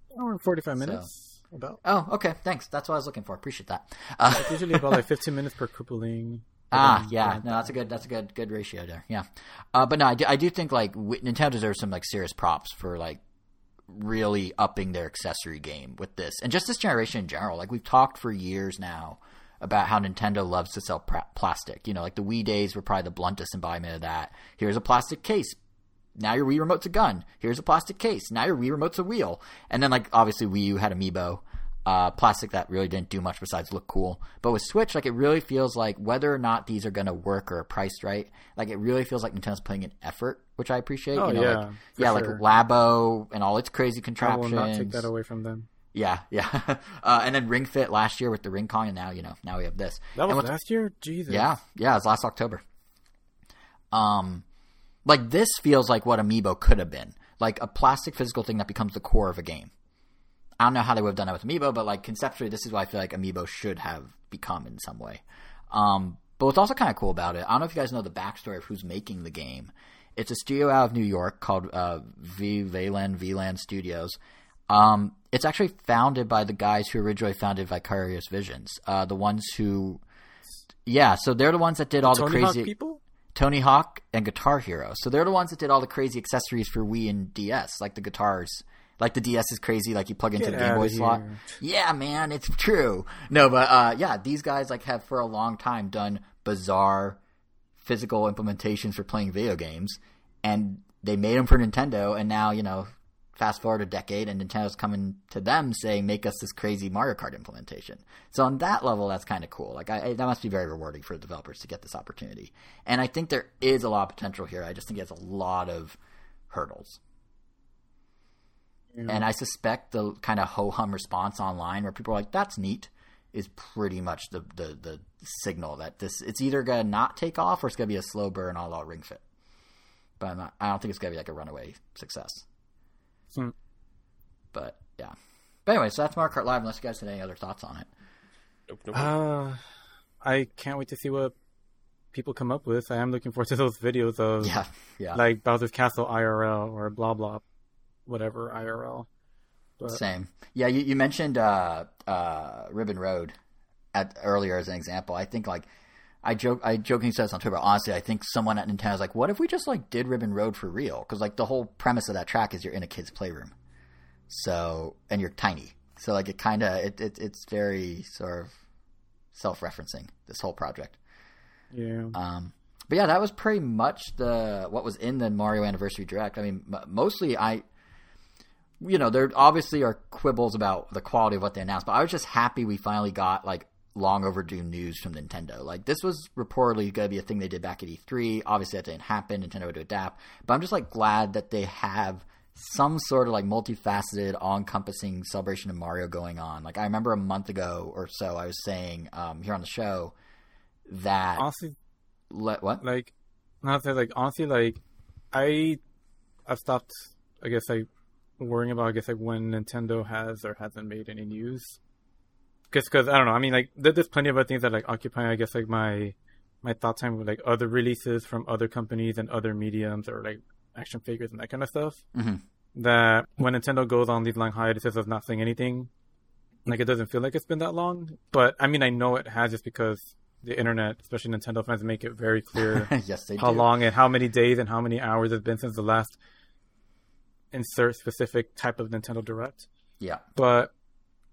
Or forty five minutes. About. Oh, okay. Thanks. That's what I was looking for. Appreciate that. Uh, usually about like fifteen minutes per Koopaling. Ah, yeah, no, that's a good, that's a good, good ratio there. Yeah, uh, but no, I do, I do think like Nintendo deserves some like serious props for like really upping their accessory game with this, and just this generation in general. Like we've talked for years now about how Nintendo loves to sell pra- plastic. You know, like the Wii days were probably the bluntest embodiment of that. Here's a plastic case. Now your Wii remote's a gun. Here's a plastic case. Now your Wii remote's a wheel. And then like obviously Wii U had Amiibo uh, plastic that really didn't do much besides look cool. But with Switch, like it really feels like whether or not these are going to work or are priced right, like it really feels like Nintendo's putting an effort, which I appreciate. Oh, you know, yeah, like, yeah, sure. like Labo and all its crazy I will contraptions. not take that away from them. Yeah, yeah. uh, and then Ring Fit last year with the Ring-Con, and now you know now we have this. That was last year. Jesus. yeah, yeah, it was last October. Um, like this feels like what Amiibo could have been, like a plastic physical thing that becomes the core of a game. I don't know how they would have done it with Amiibo, but like conceptually, this is what I feel like Amiibo should have become in some way. Um, but what's also kind of cool about it, I don't know if you guys know the backstory of who's making the game. It's a studio out of New York called uh, V Velan Velan Studios. Um, it's actually founded by the guys who originally founded Vicarious Visions, uh, the ones who, yeah. So they're the ones that did all the Hawk crazy people. Tony Hawk and Guitar Hero. So they're the ones that did all the crazy accessories for Wii and DS, like the guitars. Like the DS is crazy, like you plug into Get the Game Boy slot. Yeah, man, it's true. No, but uh, yeah, these guys like have for a long time done bizarre physical implementations for playing video games, and they made them for Nintendo. And now you know, fast forward a decade, and Nintendo's coming to them saying, "Make us this crazy Mario Kart implementation." So on that level, that's kind of cool. Like I, that must be very rewarding for the developers to get this opportunity. And I think there is a lot of potential here. I just think it has a lot of hurdles. And I suspect the kind of ho hum response online where people are like, "That's neat," is pretty much the the, the signal that this it's either gonna not take off or it's gonna be a slow burn all out ring fit. But I'm not, I don't think it's gonna be like a runaway success. Hmm. But yeah. But anyway, so that's Mario Kart Live. Unless you guys had any other thoughts on it. Nope, nope. Uh, I can't wait to see what people come up with. I am looking forward to those videos of Yeah, yeah, like Bowser's Castle IRL or blah blah, whatever IRL. But same. Yeah, you, you mentioned uh, uh, Ribbon Road at earlier as an example. I think like I joke, I jokingly said this on Twitter. But honestly, I think someone at Nintendo was like, "What if we just like did Ribbon Road for real?" Because like the whole premise of that track is you're in a kid's playroom, so and you're tiny, so like it kind of it, it it's very sort of self-referencing this whole project. yeah, Um, but yeah, that was pretty much the what was in the Mario Anniversary Direct. I mean, m- mostly I, you know, there obviously are quibbles about the quality of what they announced, but I was just happy we finally got like long overdue news from Nintendo. Like this was reportedly going to be a thing they did back at E3. Obviously, that didn't happen. Nintendo had to adapt, but I'm just like glad that they have some sort of like multifaceted, all-encompassing celebration of Mario going on. Like I remember a month ago or so, I was saying um, here on the show that honestly, let what? like, not say like honestly, like, I, I've stopped. I guess like worrying about. I guess like when Nintendo has or hasn't made any news. Because, because I don't know. I mean, like, there's plenty of other things that like occupy. I guess like my my thought time with like other releases from other companies and other mediums or like action figures and that kind of stuff. Mhm. That when Nintendo goes on these long hiatuses of not saying anything, like it doesn't feel like it's been that long. But I mean, I know it has just because the internet, especially Nintendo fans, make it very clear yes, how do. long and how many days and how many hours it's been since the last insert specific type of Nintendo Direct. Yeah, But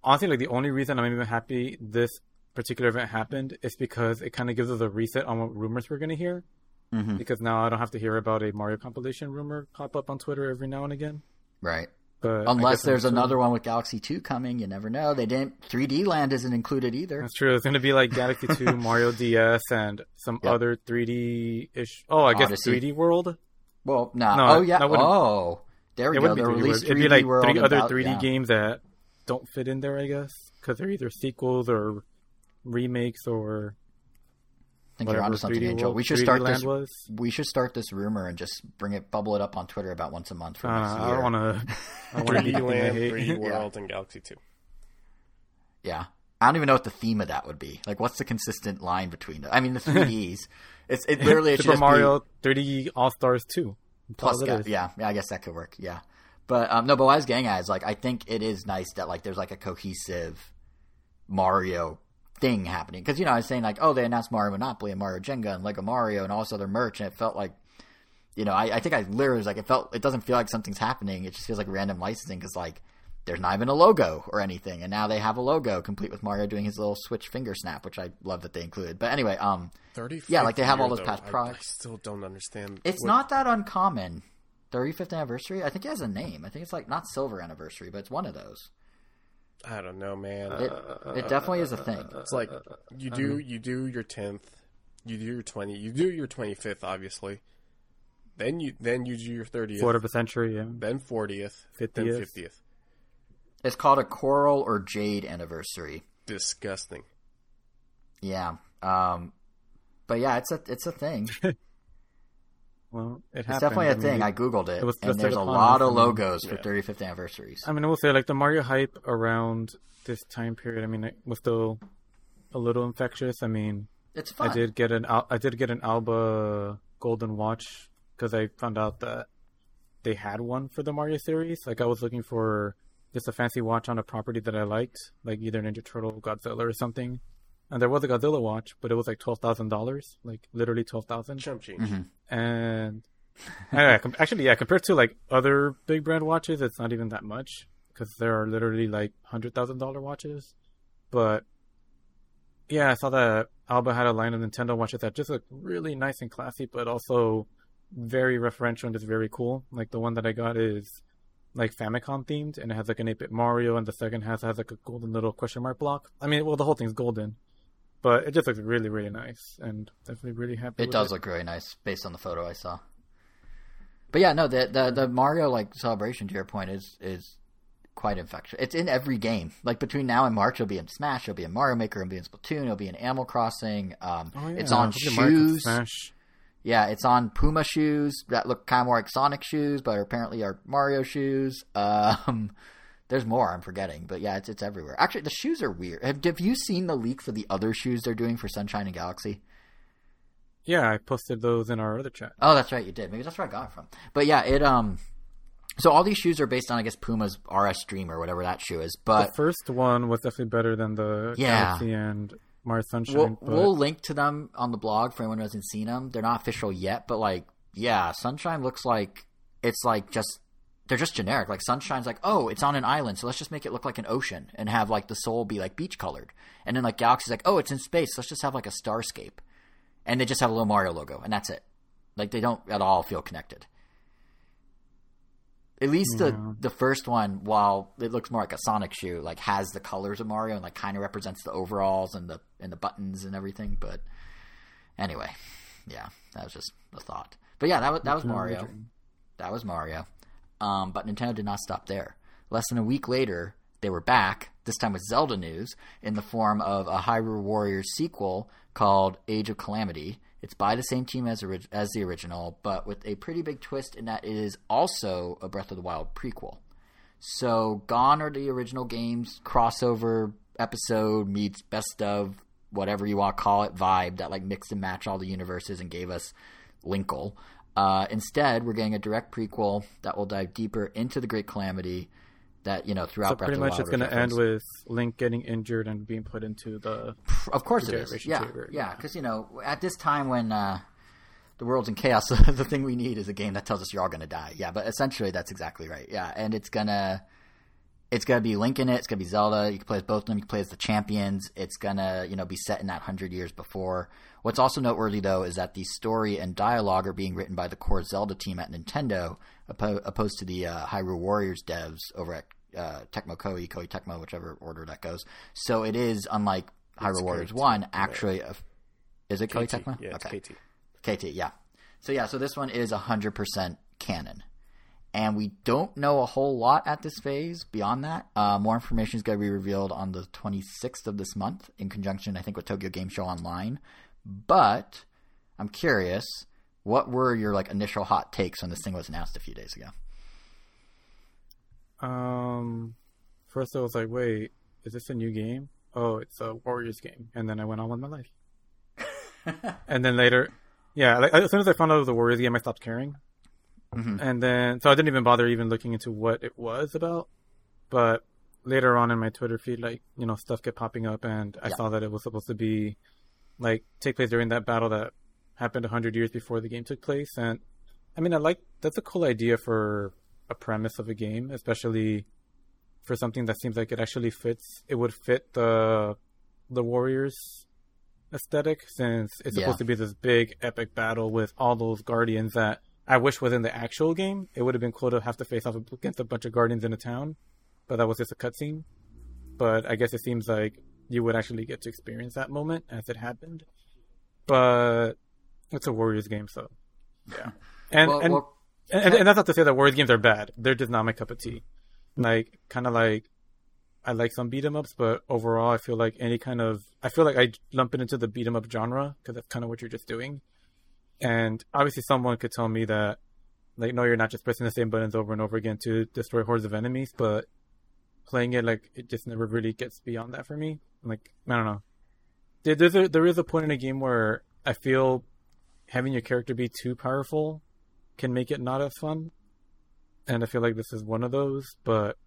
honestly, like the only reason I'm even happy this particular event happened is because it kind of gives us a reset on what rumors we're going to hear. Mhm. Because now I don't have to hear about a Mario compilation rumor pop up on Twitter every now and again. right. But Unless there's another one with Galaxy Two coming, you never know. They didn't. 3D Land isn't included either. That's true. It's going to be like Galaxy 2, Mario DS, and some Yep. other 3D ish. Oh, I guess 3D World. Well, no. No, oh yeah. that Oh, there we It go. wouldn't be They 3D World. released It'd be like three and other Bal- 3D yeah. games that don't fit in there, I guess, because they're either sequels or remakes or think you're whatever onto something, 3D Angel. world- We should 3D start land this. was. We should start this rumor and just bring it, bubble it up on Twitter about once a month for Uh, next I year. don't want to. I want to 3D Land, 3D World, and Galaxy 2. Yeah. I don't even know what the theme of that would be. Like, what's the consistent line between it? I mean, the 3Ds. it's it literally it Super just Mario 3D All Stars 2. Plus. Ga- yeah, yeah, I guess that could work. Yeah, but um, no, but as gang ads, like, I think it is nice that like there's like a cohesive Mario thing happening because you know I was saying like, oh, they announced Mario Monopoly and Mario Jenga and Lego Mario and all this other merch, and it felt like. You know, I, I think I literally was like, it felt, it doesn't feel like something's happening. It just feels like random licensing because, like, there's not even a logo or anything, and now they have a logo complete with Mario doing his little Switch finger snap, which I love that they included. But anyway, um, 35th Yeah, like they have all those though. past I- products. I, still don't understand. it's what- not that uncommon. 35th anniversary. I think it has a name. I think it's like not silver anniversary, but it's one of those. I don't know, man. It it definitely is a thing. It's like you do you do your tenth, you do your twenty, you do your twenty fifth, obviously. Then you then you do your thirtieth, Quarter of a century. Yeah. then fortieth, then 50th. fiftieth. It's called a coral or jade anniversary. Disgusting. Yeah. Um, but yeah, it's a it's a thing. Well, it It's happened. definitely a I mean, thing. it- I googled it, it was and there's a lot of I mean, logos for 35th anniversaries. I mean, I will say like the Mario hype around this time period. I mean, it was still a little infectious. I mean, It's fun. I did get an I did get an Alba Golden Watch because I found out that they had one for the Mario series. Like I was looking for just a fancy watch on a property that I liked, like either Ninja Turtle, Godzilla, or something. And there was a Godzilla watch, but it was like twelve thousand dollars, like literally twelve thousand. Chump change. Mm-hmm. And anyway, actually, yeah, compared to like other big brand watches, it's not even that much because there are literally like hundred thousand dollar watches. But yeah, I saw that Alba had a line of Nintendo watches that just look really nice and classy, but also very referential and just very cool. Like the one that I got is like Famicom themed, and it has like an 8-bit Mario, and the second has has like a golden little question mark block. I mean, well, the whole thing's golden, but it just looks really, really nice, and definitely really happy. It does look really nice based on the photo I saw. But yeah, no, the the the Mario like celebration to your point is is quite infectious. It's in every game. Like between now and March, it'll be in Smash, it'll be in Mario Maker, it'll be in Splatoon, it'll be in Animal Crossing. Um, Oh, yeah. It's on shoes. Yeah, it's on Puma shoes that look kind of more like Sonic shoes, but apparently are Mario shoes. Um, there's more I'm forgetting, but yeah, it's it's everywhere. Actually, the shoes are weird. Have, have you seen the leaks for the other shoes they're doing for Sunshine and Galaxy? Yeah, I posted those in our other chat. Oh, that's right, you did. Maybe that's where I got it from. But yeah, it um. So all these shoes are based on, I guess, Puma's RS Dream or whatever that shoe is. But the first one was definitely better than the Yeah. Galaxy and Mario Sunshine. we'll, but we'll link to them on the blog for anyone who hasn't seen them. They're not official yet, but like, yeah, Sunshine looks like it's like just they're just generic. Like Sunshine's like, oh, it's on an island, so let's just make it look like an ocean and have like the soul be like beach colored. And then like Galaxy's like, oh, it's in space, let's just have like a starscape, and they just have a little Mario logo, and that's it. Like they don't at all feel connected. At least the the first one, while it looks more like a Sonic shoe, like has the colors of Mario and like kind of represents the overalls and the and the buttons and everything. But anyway, yeah, that was just a thought. But yeah, that was that was Mario. That was Mario. Um, but Nintendo did not stop there. Less than a week later, they were back. This time with Zelda news in the form of a Hyrule Warriors sequel called Age of Calamity. It's by the same team as orig- as the original, but with a pretty big twist in that it is also a Breath of the Wild prequel. So gone are the original games crossover episode meets best of whatever you want to call it vibe that like mixed and matched all the universes and gave us Linkle. Uh, instead, we're getting a direct prequel that will dive deeper into the Great Calamity that you know throughout So Breath pretty of much it's going to end with Link getting injured and being put into the. Of course it is. Yeah, yeah. yeah. Because you know, at this time when uh, the world's in chaos, the thing we need is a game that tells us you're all going to die. Yeah, but essentially that's exactly right. Yeah, and it's gonna, it's gonna be Link in it. It's gonna be Zelda. You can play as both of them. You can play as the champions. It's gonna, you know, be set in that hundred years before. What's also noteworthy though is that the story and dialogue are being written by the core Zelda team at Nintendo, opposed to the uh, Hyrule Warriors devs over at uh, Tecmo Koei, Koei Tecmo, whichever order that goes. So it is unlike Hyrule It's Warriors KT, One, actually. A, is it Koei KT. Tecmo? Yeah, it's okay. KT. KT, yeah. So yeah, so this one is 100% canon. And we don't know a whole lot at this phase beyond that. Uh, more information is going to be revealed on the 26th of this month in conjunction, I think, with Tokyo Game Show Online. But I'm curious, what were your like initial hot takes when this thing was announced a few days ago? Um, first I was like, wait, is this a new game? Oh, it's a Warriors game. And then I went on with my life. and then later, yeah, like, as soon as I found out it was a Warriors game, I stopped caring. Mhm. And then, so I didn't even bother even looking into what it was about. But later on in my Twitter feed, like, you know, stuff kept popping up and I Yeah. saw that it was supposed to be, like, take place during that battle that happened 100 years before the game took place. And, I mean, I like, that's a cool idea for a premise of a game, especially for something that seems like it actually fits. It would fit the the Warriors aesthetic since it's Yeah. supposed to be this big epic battle with all those guardians that I wish was in the actual game. It would have been cool to have to face off against a bunch of guardians in a town, but that was just a cutscene. But I guess it seems like you would actually get to experience that moment as it happened. But it's a Warriors game, so yeah. And Well, and, well, and, and that's not to say that Warriors games are bad. They're just not my cup of tea. Like, kind of like, I like some beat 'em ups, but overall, I feel like any kind of, I feel like I lump it into the beat 'em up genre because that's kind of what you're just doing. And obviously, someone could tell me that, like, no, you're not just pressing the same buttons over and over again to destroy hordes of enemies, but playing it, like, it just never really gets beyond that for me. Like, I don't know. There, there's a, there is a point in a game where I feel having your character be too powerful can make it not as fun. And I feel like this is one of those, but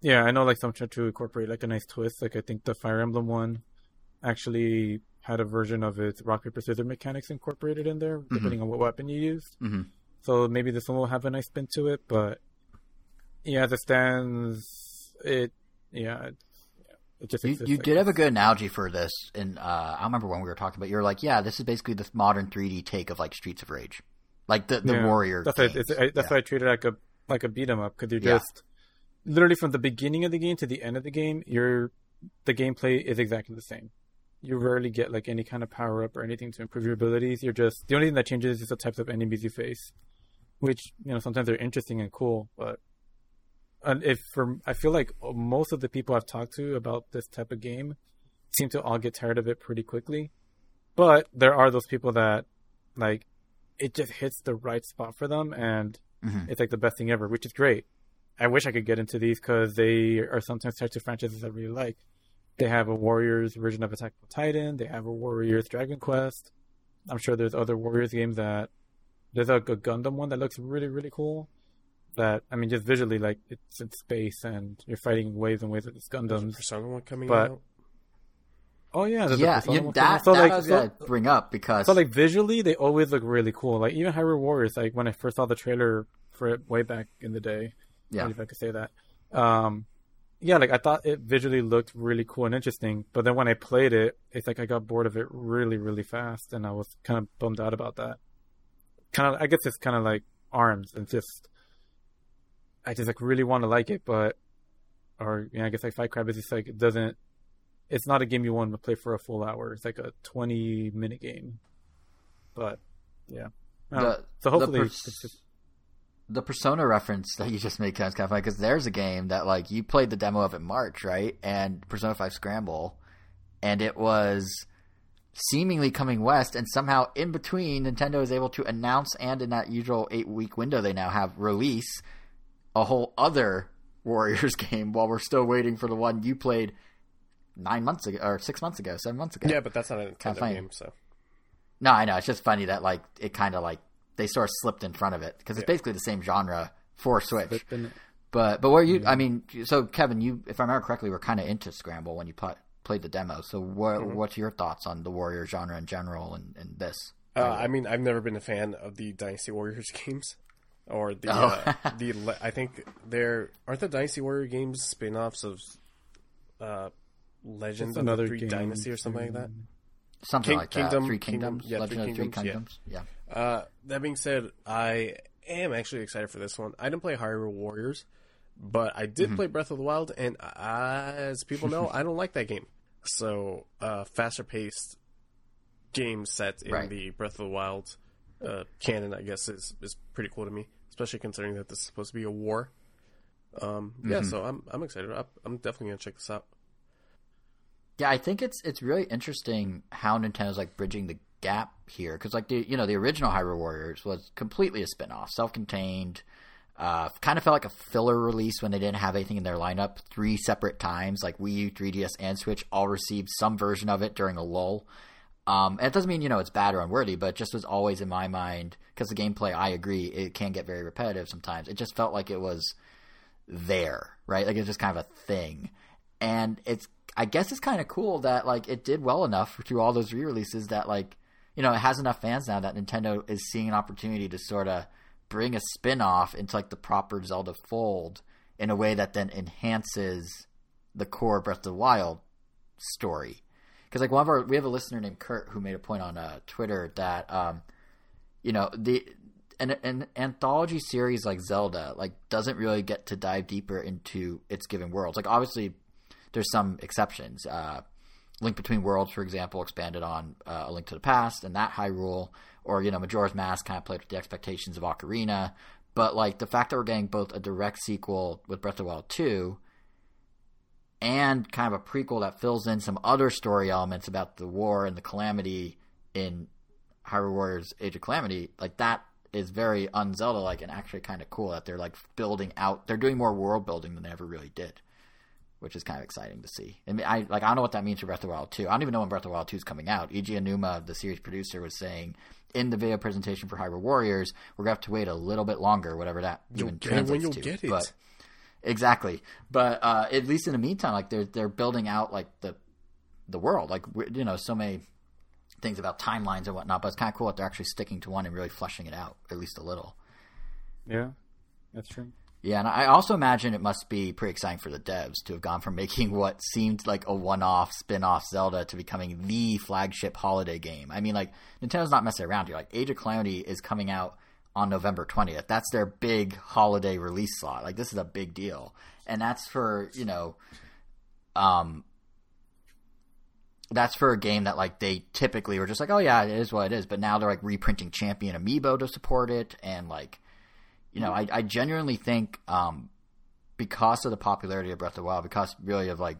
yeah, I know like some try to incorporate like a nice twist. Like I think the Fire Emblem one actually had a version of its rock paper scissors mechanics incorporated in there, depending on what weapon you used. mhm. So maybe this one will have a nice spin to it, but yeah, as it stands, it yeah, it, it just You, exists, you I did have a good analogy for this, and uh, I remember when we were talking about. You were like, "Yeah, this is basically the modern 3D take of like Streets of Rage, like the the Yeah. Warrior." That's why games. it's, I, that's Yeah. why I treat it like a like a beat 'em up because you're Yeah. just literally from the beginning of the game to the end of the game, you're the gameplay is exactly the same. You rarely get like any kind of power up or anything to improve your abilities. You're just the only thing that changes is the types of enemies you face, which you know sometimes they're interesting and cool, but and if for I feel like most of the people I've talked to about this type of game seem to all get tired of it pretty quickly. But there are those people that like it just hits the right spot for them and Mhm. it's like the best thing ever, which is great. I wish I could get into these because they are sometimes types of franchises I really like. They have a Warriors version of Attack on Titan. They have a Warriors Dragon Quest. I'm sure there's other Warriors games that there's a, a Gundam one that looks really really cool. That I mean, just visually, like it's in space and you're fighting waves and waves of these There's a Gundams. Persona one coming but- out. Oh yeah, there's a yeah, Persona you, one that, out. so that like I was so, gonna bring up because so like visually, they always look really cool. Like even Hyrule Warriors, like when I first saw the trailer for it way back in the day, yeah, if I could say that. Um, yeah, like I thought it visually looked really cool and interesting, but then when I played it, it's like I got bored of it really, really fast, and I was kind of bummed out about that. Kind of, I guess it's kind of like Arms, and just I just like really want to like it, but or yeah, I guess like Fight Crab is just like it doesn't. It's not a game you want to play for a full hour. It's like a twenty minute game, but yeah. Know. the, so hopefully, pers- the Persona reference that you just made kind of funny because there's a game that like you played the demo of in March, right? And Persona Five Scramble, and it was seemingly coming west, and somehow in between, Nintendo is able to announce and in that usual eight week window they now have release a whole other Warriors game while we're still waiting for the one you played nine months ago or six months ago, seven months ago. Yeah, but that's not a Nintendo fine. game, so No, I know. It's just funny that like it kind of like they sort of slipped in front of it because it's Yeah. basically the same genre for Switch. but But but where you, I mean, so Kevin, you, if I remember correctly, were kind of into Scramble when you pl- played the demo. So what Mm-hmm. what's your thoughts on the Warrior genre in general and, and this? Uh, I mean, I've never been a fan of the Dynasty Warriors games, or the Oh. uh, the. I think they're aren't the Dynasty Warrior games spin-offs of uh, Legends of the another Three game Dynasty or something like that. Something King- like Kingdom- that. Three Kingdom- Kingdoms, yeah, Legend Three of the Three Kingdoms, yeah. Kingdoms. Yeah. Uh, that being said, I am actually excited for this one. I didn't play Hyrule Warriors, but I Mm-hmm. did play Breath of the Wild, and as people know, I don't like that game. So, uh, faster paced game set in Right. the Breath of the Wild uh, canon, I guess, is is pretty cool to me, especially considering that this is supposed to be a war. Um, Mm-hmm. yeah, so I'm I'm excited. I'm, I'm definitely gonna check this out. Yeah, I think it's it's really interesting how Nintendo's like bridging the gap here because like the you know the original Hyrule Warriors was completely a spin-off, self-contained. Uh, kind of felt like a filler release when they didn't have anything in their lineup. Three separate times, like Wii U, 3DS, and Switch, all received some version of it during a lull. Um, and it doesn't mean you know it's bad or unworthy, but just was always in my mind because the gameplay. I agree, it can get very repetitive sometimes. It just felt like it was there, right? Like it's just kind of a thing, and it's. I guess it's kind of cool that like it did well enough through all those re-releases that like you know it has enough fans now that Nintendo is seeing an opportunity to sort of bring a spin-off into like the proper Zelda fold in a way that then enhances the core Breath of the Wild story because like one of our we have a listener named Kurt who made a point on uh, Twitter that um, you know the an, an anthology series like Zelda like doesn't really get to dive deeper into its given worlds. Like obviously there's some exceptions. Uh, Link Between Worlds, for example, expanded on uh, A Link to the Past and that Hyrule, or you know Majora's Mask kind of played with the expectations of Ocarina. But like the fact that we're getting both a direct sequel with Breath of the Wild 2 and kind of a prequel that fills in some other story elements about the war and the calamity in Hyrule Warriors Age of Calamity, like that is very un-Zelda like and actually kind of cool that they're like building out they're doing more world building than they ever really did. Which is kind of exciting to see. I mean, I like I don't know what that means for Breath of the Wild 2. I don't even know when Breath of the Wild 2 is coming out. Eiji Aonuma, the series producer, was saying in the video presentation for Hyrule Warriors, we're gonna have to wait a little bit longer, whatever that You'll even get it when translates you'll to. get it. But Exactly, but uh, at least in the meantime, like they're they're building out like the the world, like you know, so many things about timelines and whatnot. But it's kind of cool that they're actually sticking to one and really fleshing it out at least a little. Yeah, that's true. Yeah, and I also imagine it must be pretty exciting for the devs to have gone from making what seemed like a one-off spin-off Zelda to becoming the flagship holiday game. I mean, like Nintendo's not messing around here. Like Age of Calamity is coming out on November 20th. That's their big holiday release slot. Like this is a big deal. And that's for, you know, um that's for a game that like they typically were just like, oh yeah, it is what it is. But now they're like reprinting Champion Amiibo to support it, and like, you know, I, I genuinely think um, because of the popularity of Breath of the Wild, because really of like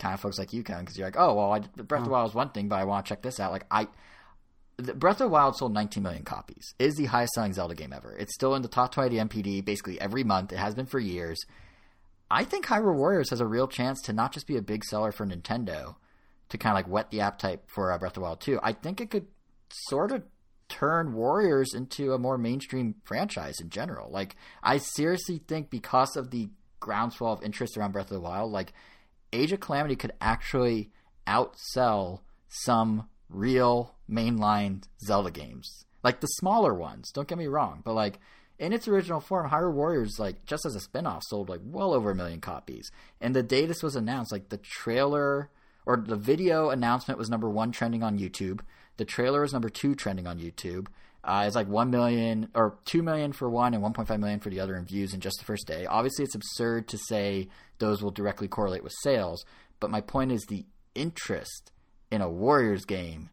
kind of folks like you can, because you're like, oh well, I, Breath of the Wild is one thing, but I want to check this out. Like I, the Breath of the Wild sold 19 million copies. It is the highest selling Zelda game ever. It's still in the top 20 of the NPD basically every month. It has been for years. I think Hyrule Warriors has a real chance to not just be a big seller for Nintendo, to kind of like whet the appetite for uh, Breath of the Wild 2. I think it could sort of turn Warriors into a more mainstream franchise in general. Like, I seriously think because of the groundswell of interest around Breath of the Wild, like, Age of Calamity could actually outsell some real mainline Zelda games. Like the smaller ones, don't get me wrong, but like in its original form, Hyrule Warriors, like just as a spin-off, sold like well over a million copies. And the day this was announced, like the trailer or the video announcement was number one trending on YouTube. The trailer is number two trending on YouTube. Uh, it's like one million or two million for one and 1.5 million for the other in views in just the first day. Obviously, it's absurd to say those will directly correlate with sales, but my point is the interest in a Warriors game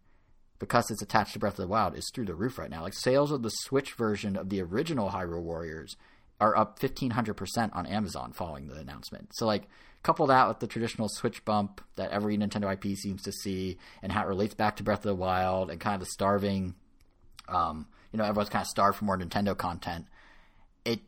because it's attached to Breath of the Wild is through the roof right now. Like sales of the Switch version of the original Hyrule Warriors are up 1500% on Amazon following the announcement. So like couple that with the traditional Switch bump that every Nintendo IP seems to see and how it relates back to Breath of the Wild and kind of the starving um, you know, everyone's kind of starved for more Nintendo content. It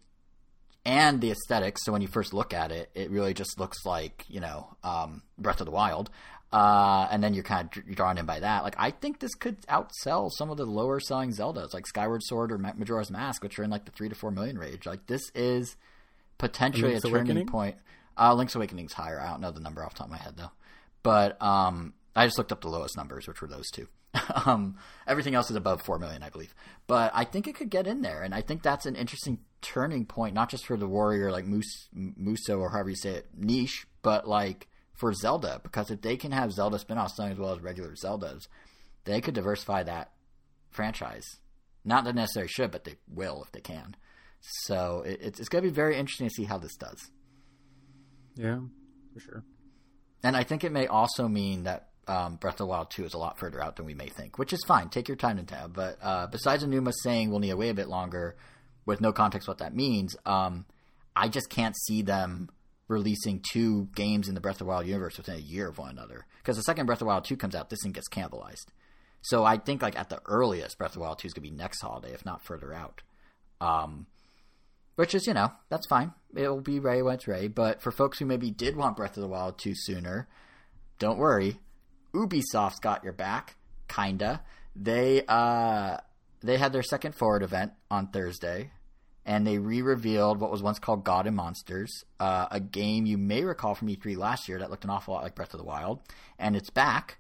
and the aesthetics. So when you first look at it, it really just looks like you know um, Breath of the Wild. Uh, and then you're kind of drawn in by that. Like I think this could outsell some of the lower selling Zeldas, like Skyward Sword or Majora's Mask, which are in like the three to four million range. Like this is potentially a turning Awakening? point. Uh, Link's Awakening's higher. I don't know the number off the top of my head though, but um, I just looked up the lowest numbers, which were those two. um, everything else is above four million, I believe. But I think it could get in there, and I think that's an interesting turning point, not just for the warrior like Mus- Musou or however you say it niche, but like for Zelda, because if they can have Zelda spin-offs selling as well as regular Zeldas, they could diversify that franchise. Not that necessarily should, but they will if they can. So it, it's, it's going to be very interesting to see how this does. Yeah, for sure. And I think it may also mean that um, Breath of the Wild 2 is a lot further out than we may think, which is fine. Take your time to tell. But uh, besides Aonuma saying we'll need to wait a bit longer with no context what that means, um, I just can't see them releasing two games in the Breath of the Wild universe within a year of one another. Because the second Breath of the Wild 2 comes out, this thing gets cannibalized. So I think like at the earliest, Breath of the Wild 2 is going to be next holiday, if not further out. Um, which is, you know, that's fine. It'll be ready when it's ready. But for folks who maybe did want Breath of the Wild 2 sooner, don't worry. Ubisoft's got your back, kinda. They uh they had their second forward event on Thursday, and they re-revealed what was once called God and Monsters, uh, a game you may recall from E3 last year that looked an awful lot like Breath of the Wild, and it's back,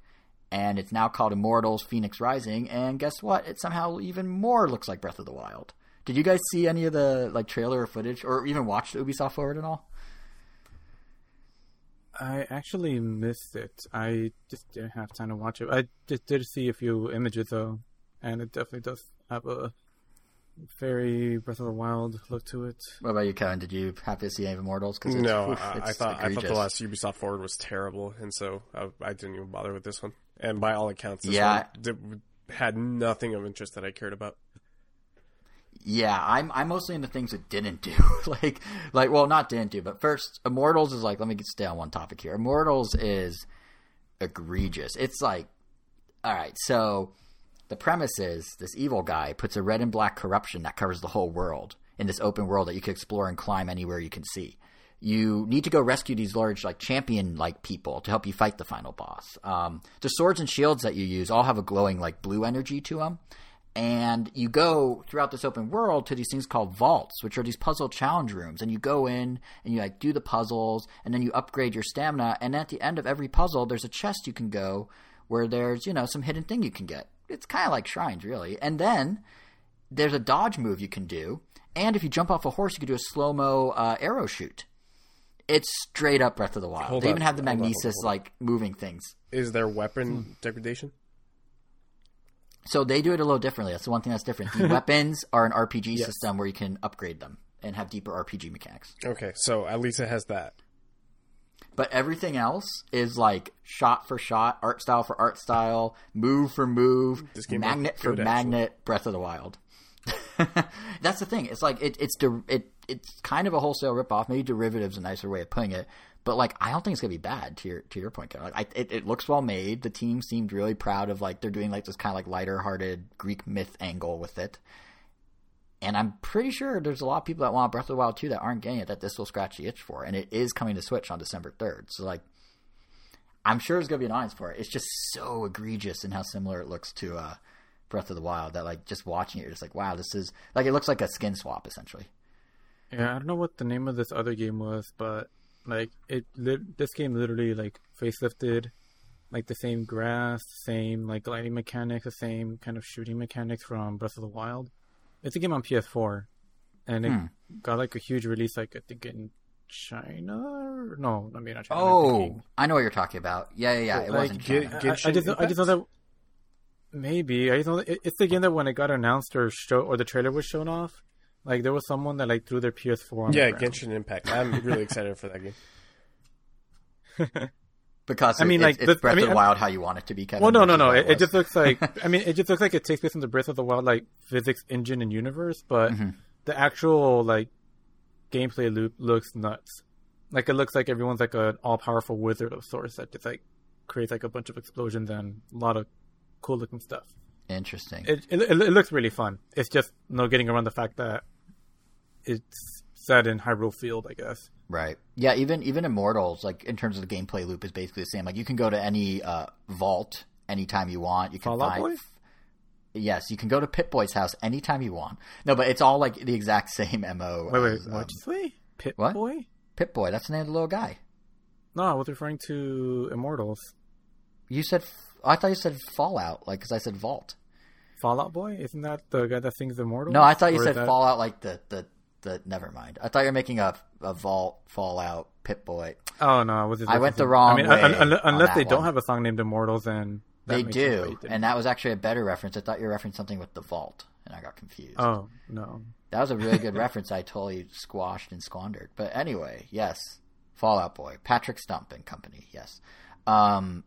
and it's now called Immortals: Phoenix Rising, and guess what? It somehow even more looks like Breath of the Wild. Did you guys see any of the like trailer or footage, or even watch the Ubisoft forward at all? I actually missed it. I just didn't have time to watch it. I just did see a few images though, and it definitely does have a very Breath of the Wild look to it. What about you, Kevin? Did you happy to see any of Immortals? Cause it's, No, oof, I, I it's thought I thought the last Ubisoft forward was terrible, and so I, I didn't even bother with this one. And by all accounts, this Yeah. one did, had nothing of interest that I cared about. Yeah, I'm I'm mostly into things that didn't do. like like well not didn't do, but first Immortals is like let me get stay on one topic here. Immortals is egregious. It's like all right, so the premise is this evil guy puts a red and black corruption that covers the whole world in this open world that you can explore and climb anywhere you can see. You need to go rescue these large, like champion like people to help you fight the final boss. Um, the swords and shields that you use all have a glowing like blue energy to them, and you go throughout this open world to these things called vaults, which are these puzzle challenge rooms. And you go in and you like do the puzzles, and then you upgrade your stamina. And at the end of every puzzle, there's a chest you can go where there's you know some hidden thing you can get. It's kind of like shrines, really. And then there's a dodge move you can do, and if you jump off a horse, you can do a slow mo uh, arrow shoot. It's straight up Breath of the Wild. Hold they on, even have the hold on, hold on, magnesis like moving things. Is there weapon degradation? So they do it a little differently. That's the one thing that's different. The weapons are an RPG system where you can upgrade them and have deeper RPG mechanics. Okay, so at least it has that. But everything else is like shot for shot, art style for art style, move for move, magnet for good, magnet. Breath of the Wild. That's the thing. It's like it, it's der- it it's kind of a wholesale ripoff. Maybe derivative's is a nicer way of putting it. But like, I don't think it's gonna be bad. To your to your point, Kevin. Like, I, it, it looks well made. The team seemed really proud of like they're doing like this kind of like lighter hearted Greek myth angle with it. And I'm pretty sure there's a lot of people that want Breath of the Wild 2 that aren't getting it that this will scratch the itch for. And it is coming to Switch on December 3rd. So, like, I'm sure there's going to be an audience for it. It's just so egregious in how similar it looks to uh, Breath of the Wild that, like, just watching it, you're just like, wow, this is, like, it looks like a skin swap, essentially. Yeah, I don't know what the name of this other game was, but like it, this game literally like facelifted, like the same grass, same like gliding mechanics, the same kind of shooting mechanics from Breath of the Wild. It's a game on PS4, and it Hmm. got like a huge release, like I think in China. No, I mean not China. Oh, I know what you're talking about. Yeah, yeah, yeah. It Like, wasn't get- China. I, I just I just know that maybe I just know that it, it's the game that when it got announced or show or the trailer was shown off, like there was someone that like threw their PS4 on Yeah, the. Genshin Impact. I'm really excited for that game. Because I mean, it- like, it's, the- Breath I mean, of the I- Wild how you want it to be, Kevin. Well, no, which no, no. It, it just looks like I mean, it just looks like it takes place in the Breath of the Wild like physics engine and universe, but Mm-hmm. the actual like gameplay loop looks nuts. Like it looks like everyone's like an all powerful wizard of sorts that just like creates like a bunch of explosions and a lot of cool looking stuff. Interesting. It, it it looks really fun. It's just no getting around the fact that it's set in Hyrule Field, I guess. Right. Yeah, even even Immortals, like in terms of the gameplay loop, is basically the same. Like you can go to any uh, vault anytime you want. You can Fall Out find. Boy? Yes, you can go to Pit Boy's house anytime you want. No, but it's all like the exact same mo. Wait, wait, as, um, what'd you say? Pit what? Boy? Pit Boy. That's the name of the little guy. No, I was referring to Immortals. You said. I thought you said Fallout, like because I said Vault. Fall Out Boy? Isn't that the guy that sings Immortals? No, I thought you Or said that- Fallout, like the the the. Never mind. I thought you were making a a Vault Fallout Pit Boy. Oh no, I was. I went the wrong I mean, way un- un- unless they don't have a song named Immortals, then They makes sense why do, and that was actually a better reference. I thought you were referencing something with the Vault, and I got confused. Oh no, That was a really good reference. I totally squashed and squandered. But anyway, yes, Fall Out Boy, Patrick Stump and company. Yes, um,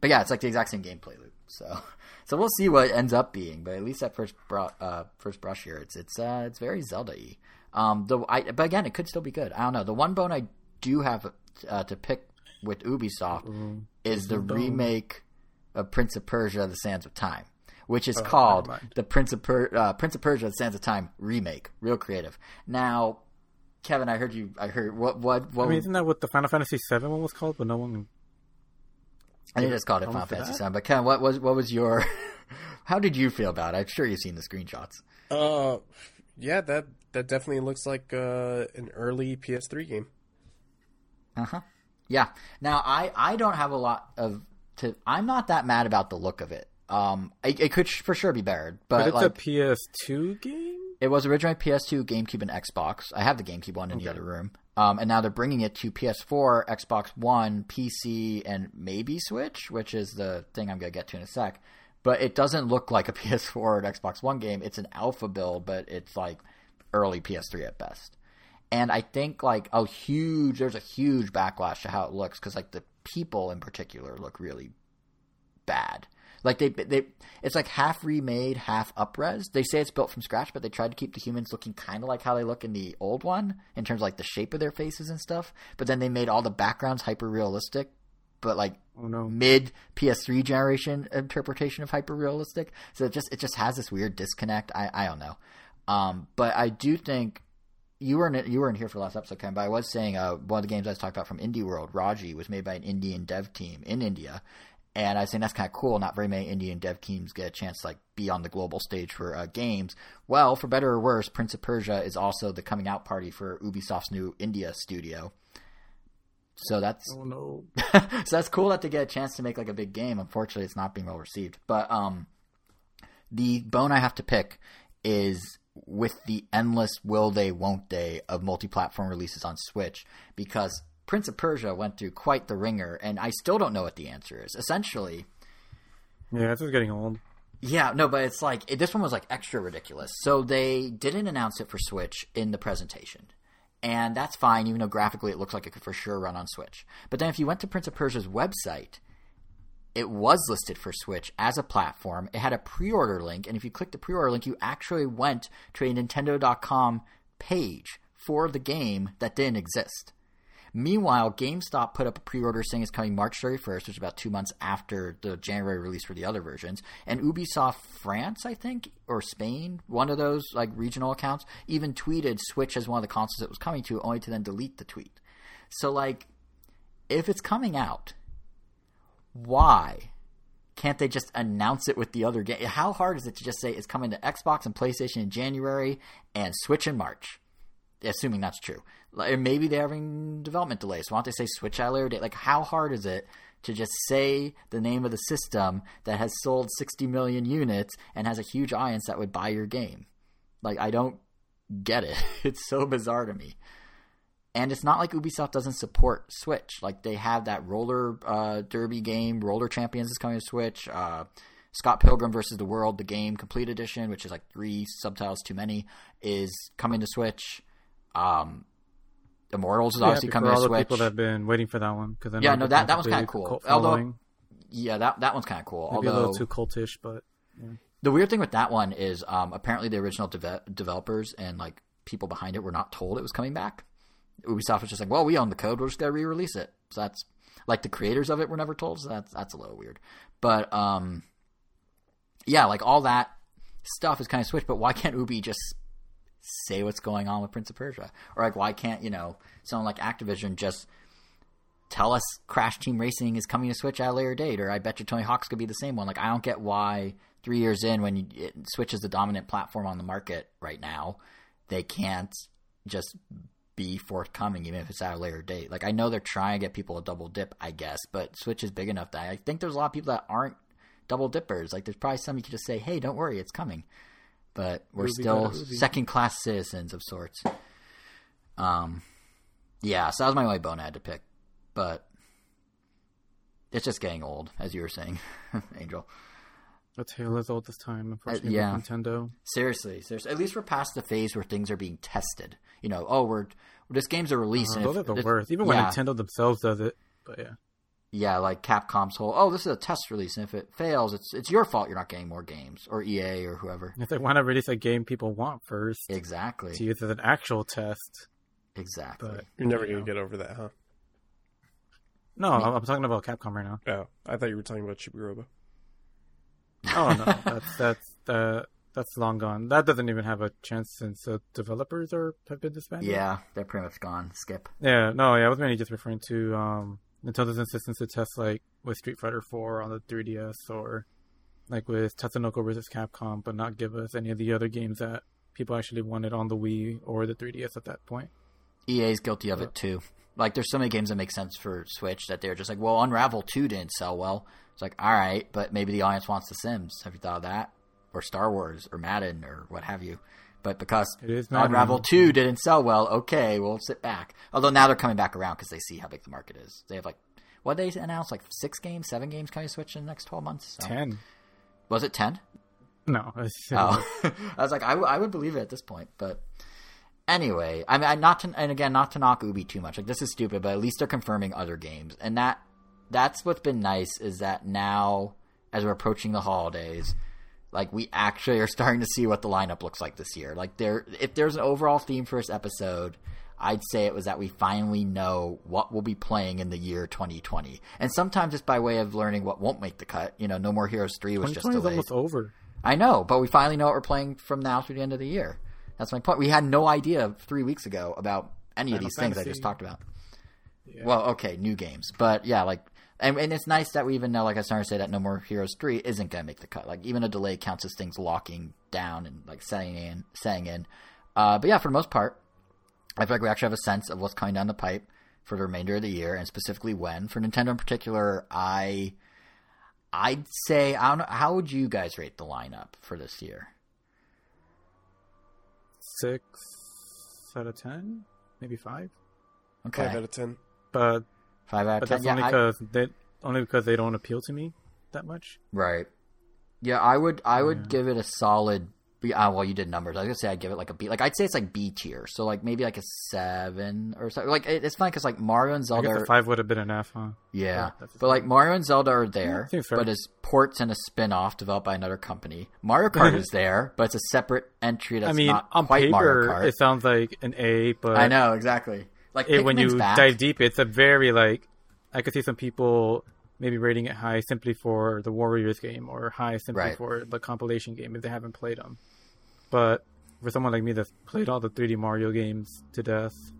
but yeah, it's like the exact same gameplay loop. So, so we'll see what it ends up being. But at least at first, bru- uh, first brush here, it's it's uh, it's very Zelda-y. Um, the I, but again, it could still be good. I don't know. The one bone I do have uh, to pick with Ubisoft Ooh. is the Boom. remake of Prince of Persia: The Sands of Time, which is Oh, called the Prince of per- uh, Prince of Persia: The Sands of Time remake. Real creative. Now, Kevin, I heard you. I heard what what what. I mean, isn't that what the Final Fantasy VII one was called? But no one. I think it's called it Come Final for Fantasy? VII. But Ken, what was what was your? how did you feel about it? I'm sure you've seen the screenshots. Uh, yeah, that that definitely looks like uh, an early PS3 game. Uh huh. Yeah. Now I I don't have a lot of to. I'm not that mad about the look of it. Um, it, it could for sure be better, but, But it's like a PS2 game. it was originally PS2, GameCube, and Xbox. I have the GameCube one in the other room. Um, and now they're bringing it to PS4, Xbox One, PC, and maybe Switch, which is the thing I'm gonna get to in a sec. But it doesn't look like a PS4 or an Xbox One game. It's an alpha build, but it's like early PS3 at best. And I think like a huge, there's a huge backlash to how it looks because like the people in particular look really bad. Like they, they, it's like half remade, half upres. They say it's built from scratch, but they tried to keep the humans looking kind of like how they look in the old one in terms of like the shape of their faces and stuff. But then they made all the backgrounds hyper realistic, but like Oh no. mid PS3 generation interpretation of hyper realistic. So it just it just has this weird disconnect. I I don't know, um, but I do think you weren't you weren't here for the last episode, Ken. But I was saying uh, one of the games I was talking about from Indie World, Raji, was made by an Indian dev team in India. And I was saying that's kind of cool. Not very many Indian dev teams get a chance to like be on the global stage for uh, games. Well, for better or worse, Prince of Persia is also the coming out party for Ubisoft's new India studio. So that's Oh no. so that's cool that they get a chance to make like a big game. Unfortunately, it's not being well received. But um, the bone I have to pick is with the endless will they won't they of multi-platform releases on Switch because Prince of Persia went through quite the wringer, and I still don't know what the answer is. Essentially, Yeah, this is getting old. yeah, no, but it's like it, this one was like extra ridiculous. So they didn't announce it for Switch in the presentation. And that's fine, even though graphically it looks like it could for sure run on Switch. But then if you went to Prince of Persia's website, it was listed for Switch as a platform. It had a pre order link, and if you click the pre order link, you actually went to a Nintendo.com page for the game that didn't exist. Meanwhile, GameStop put up a pre-order saying it's coming March 31st, which is about two months after the January release for the other versions. And Ubisoft France, I think, or Spain, one of those like regional accounts, even tweeted Switch as one of the consoles it was coming to, only to then delete the tweet. So, like, if it's coming out, why can't they just announce it with the other game? How hard is it to just say it's coming to Xbox and PlayStation in January and Switch in March? Assuming that's true. Like, maybe they're having development delays. So why don't they say Switch a later date? Like, how hard is it to just say the name of the system that has sold 60 million units and has a huge audience that would buy your game? Like, I don't get it. It's so bizarre to me. And it's not like Ubisoft doesn't support Switch. Like they have that roller uh, derby game, Roller Champions is coming to Switch. Uh, Scott Pilgrim versus the World, the game complete edition, which is like three subtitles too many, is coming to Switch. Um, Immortals is obviously coming to all the Switch. people that have been waiting for that one. Cause I know Yeah, no, that- that one's kinda cool. Although- Yeah, that that one's kind of cool. Maybe a little too cultish, but the weird thing with that one is um, apparently the original deve- developers and like people behind it were not told it was coming back. Ubisoft was just like, "Well, we own the code. We're just gonna re-release it." So that's like the creators of it were never told. So that's that's a little weird. But um, yeah, like all that stuff is kind of switched. But why can't Ubi just say what's going on with Prince of Persia? Or like, why can't you know someone like Activision just tell us Crash Team Racing is coming to Switch at a later date, or I bet you Tony Hawk's could be the same one. Like, I don't get why three years in, when you, it, Switch is the dominant platform on the market right now, they can't just be forthcoming, even if it's at a later date. Like, I know they're trying to get people a double dip, I guess, but Switch is big enough that I think there's a lot of people that aren't double dippers. Like, there's probably some you could just say, hey, don't worry, it's coming. But we're still second class citizens of sorts. Um, yeah, so that was my only bone I had to pick but it's just getting old, as you were saying, Angel. a tale as old as time, unfortunately, Uh, yeah. Nintendo. Seriously, seriously. At least we're past the phase where things are being tested. You know, oh, we're this game's a release, Uh, those if, are the if- worst. Even when Nintendo themselves does it. But yeah. Yeah, like Capcom's whole, oh, this is a test release, and if it fails, it's it's your fault. You're not getting more games, or EA, or whoever. If they want to release a game people want first Exactly. to use as an actual test, Exactly. But You're never you gonna know. get over that, huh? No, I'm I'm talking about Capcom right now. Oh, I thought you were talking about Chibi-Robo. Oh no, that's that's uh, that's long gone. That doesn't even have a chance since the developers are have been disbanded. yeah, they're pretty much gone. Skip. Yeah, no, yeah, I was mainly just referring to um, Nintendo's insistence to test like with Street Fighter 4 on the 3DS or like with Tatsunoko vs. Capcom, but not give us any of the other games that people actually wanted on the Wii or the 3DS at that point. EA's guilty of it too. Like, there's so many games that make sense for Switch that they're just like, well, Unravel 2 didn't sell well. It's like, all right, but maybe the audience wants The Sims. Have you thought of that? Or Star Wars, or Madden, or what have you. But because It is Madden. Unravel 2 didn't sell well, okay, we'll sit back. Although now they're coming back around because they see how big the market is. They have like, what they announced? Like six games, seven games coming to Switch in the next 12 months? So- Ten? Was it 10? No, it's- Oh, I was like, I, w- I would believe it at this point, but anyway, I mean, I, not to, and again, not to knock Ubi too much. Like this is stupid, but at least they're confirming other games, and that that's what's been nice is that now as we're approaching the holidays, like we actually are starting to see what the lineup looks like this year. Like there, if there's an overall theme for this episode. I'd say it was that we finally know what we'll be playing in the year 2020, and sometimes it's by way of learning what won't make the cut. You know, No More Heroes three was just delayed. almost over. I know, but we finally know what we're playing from now through the end of the year. That's my point. We had no idea three weeks ago about any of Final these things I just talked about. Yeah. Well, okay, new games, but yeah, like, and, and it's nice that we even know, like I started to say, that No More Heroes three isn't going to make the cut. Like, even a delay counts as things locking down and like setting in, setting in. Uh, but yeah, for the most part, I feel like we actually have a sense of what's coming down the pipe for the remainder of the year, and specifically when. For Nintendo in particular, I, I'd say, I don't know, how would you guys rate the lineup for this year? Six out of ten, maybe five. Okay, Five out of ten. But five out but of ten. that's Yeah, only I- because they only because they don't appeal to me that much. Right. Yeah, I would I would Yeah. give it a solid B uh, well you did numbers. I was gonna say I'd give it like a B like I'd say it's like B tier. So like maybe like a seven or something. Like it, it's fine because like Mario and Zelda guess are, the five would have been enough, huh? yeah. Yeah, But like Mario and Zelda are there, but as ports and a spin off developed by another company. Mario Kart is there, but it's a separate entry that's I mean, not on quite Mario paper, Kart. it sounds like an A, but I know, exactly. Like it, when you back. dive deep, it's a very like I could see some people maybe rating it high simply for the Warriors game or high simply Right. for the compilation game if they haven't played them. But for someone like me that's played all the 3D Mario games to death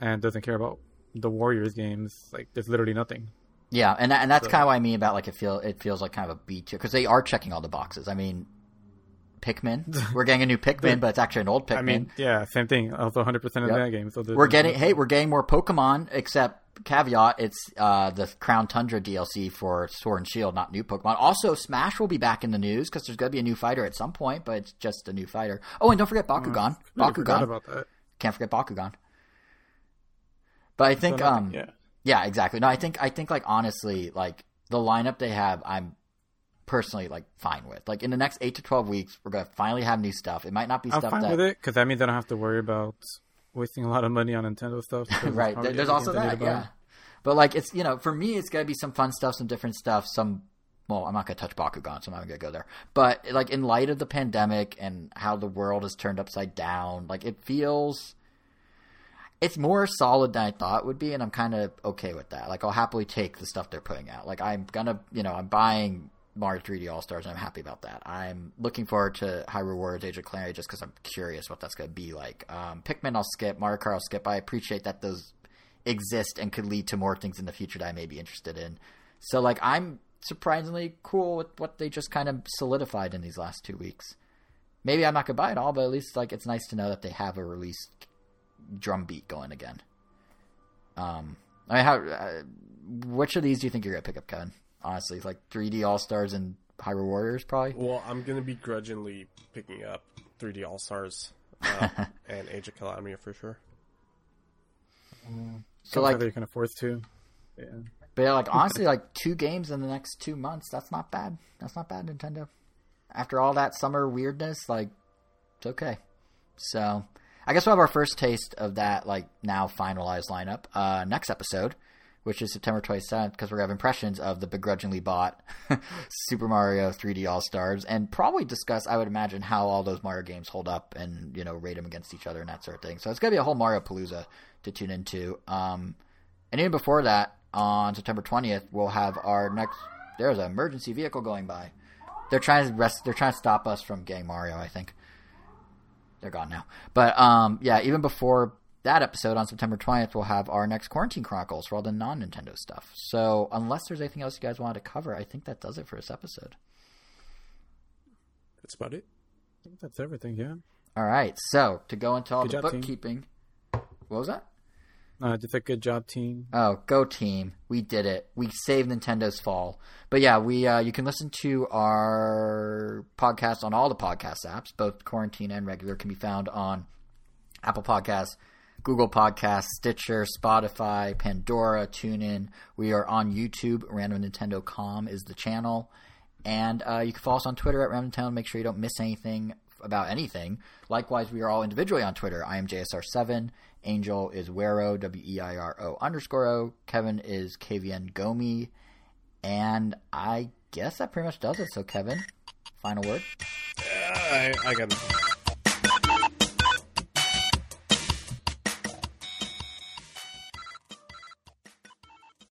and doesn't care about the Warriors games, like there's literally nothing. Yeah, and and that's So- kind of what I mean about like it feel it feels like kind of a B tier because they are checking all the boxes. I mean, Pikmin, we're getting a new Pikmin, but it's actually an old Pikmin. I mean, yeah, same thing. Also 100% in Yep. that game. So we're getting hey, we're getting more Pokemon. Except caveat, it's uh, the Crown Tundra DLC for Sword and Shield, not new Pokemon. Also, Smash will be back in the news because there's going to be a new fighter at some point, but it's just a new fighter. Oh, and don't forget Bakugan. Really forgot Bakugan. about that. Can't forget Bakugan. But I think So nothing, um yeah. yeah, exactly. No, I think I think like honestly, like the lineup they have, I'm personally like fine with. Like in the next eight to twelve weeks, we're gonna finally have new stuff. It might not be I'm stuff fine that with it because that means I don't have to worry about wasting a lot of money on Nintendo stuff. right. There- There's also games I need that, buy. yeah. But like it's you know for me it's gonna be some fun stuff, some different stuff, some. Well, I'm not gonna touch Bakugan, so I'm not gonna go there. But like in light of the pandemic and how the world has turned upside down, like it feels. It's more solid than I thought it would be, and I'm kind of okay with that. Like I'll happily take the stuff they're putting out. Like I'm gonna, you know, I'm buying Mario 3D All Stars, and I'm happy about that. I'm looking forward to Hyrule Warriors Age of Calamity just because I'm curious what that's gonna be like. Um, Pikmin I'll skip, Mario Kart I'll skip. I appreciate that those exist and could lead to more things in the future that I may be interested in. So like I'm surprisingly cool with what they just kind of solidified in these last two weeks. Maybe I'm not gonna buy it all, but at least like it's nice to know that they have a release drum beat going again. Um, I mean, how uh, which of these do you think you're gonna pick up, Kevin? Honestly, like 3D All Stars and Hyrule Warriors, probably. Well, I'm gonna be grudgingly picking up 3D All Stars uh, and Age of Calamity for sure. So Like, like, you can afford to. Yeah. but yeah, like honestly, like two games in the next two months. That's not bad. That's not bad, Nintendo. After all that summer weirdness, like it's okay. So I guess we'll have our first taste of that, like now finalized lineup uh, next episode, which is September 27th, because we're going to have impressions of the begrudgingly bought Super Mario 3D All Stars, and probably discuss, I would imagine, how all those Mario games hold up and, you know, rate them against each other and that sort of thing. So it's going to be a whole Mario Palooza to tune into. Um, and even before that, on September 20th, we'll have our next. There's an emergency vehicle going by. They're trying to rest. They're trying to stop us from getting Mario. I think they're gone now. But um, yeah, even before that episode on September 20th, we'll have our next Quarantine Chronicles for all the non Nintendo stuff. So, unless there's anything else you guys wanted to cover, I think that does it for this episode. That's about it. I think that's everything. Yeah. All right. So, to go into all Good the job, team. bookkeeping. What was that? Uh, just a good job, team. Oh, go team! We did it. We saved Nintendo's fall. But yeah, we uh, you can listen to our podcast on all the podcast apps, both quarantine and regular, can be found on Apple Podcasts, Google Podcasts, Stitcher, Spotify, Pandora, TuneIn. We are on YouTube. Random Nintendo Com is the channel, and uh, you can follow us on Twitter at Random Nintendo. Make sure you don't miss anything about anything. Likewise, we are all individually on Twitter. I am JSR7. Angel is Wero, W E I R O underscore O. Kevin is KVN Gomi. And I guess that pretty much does it. So, Kevin, final word. Uh, I, I got nothing.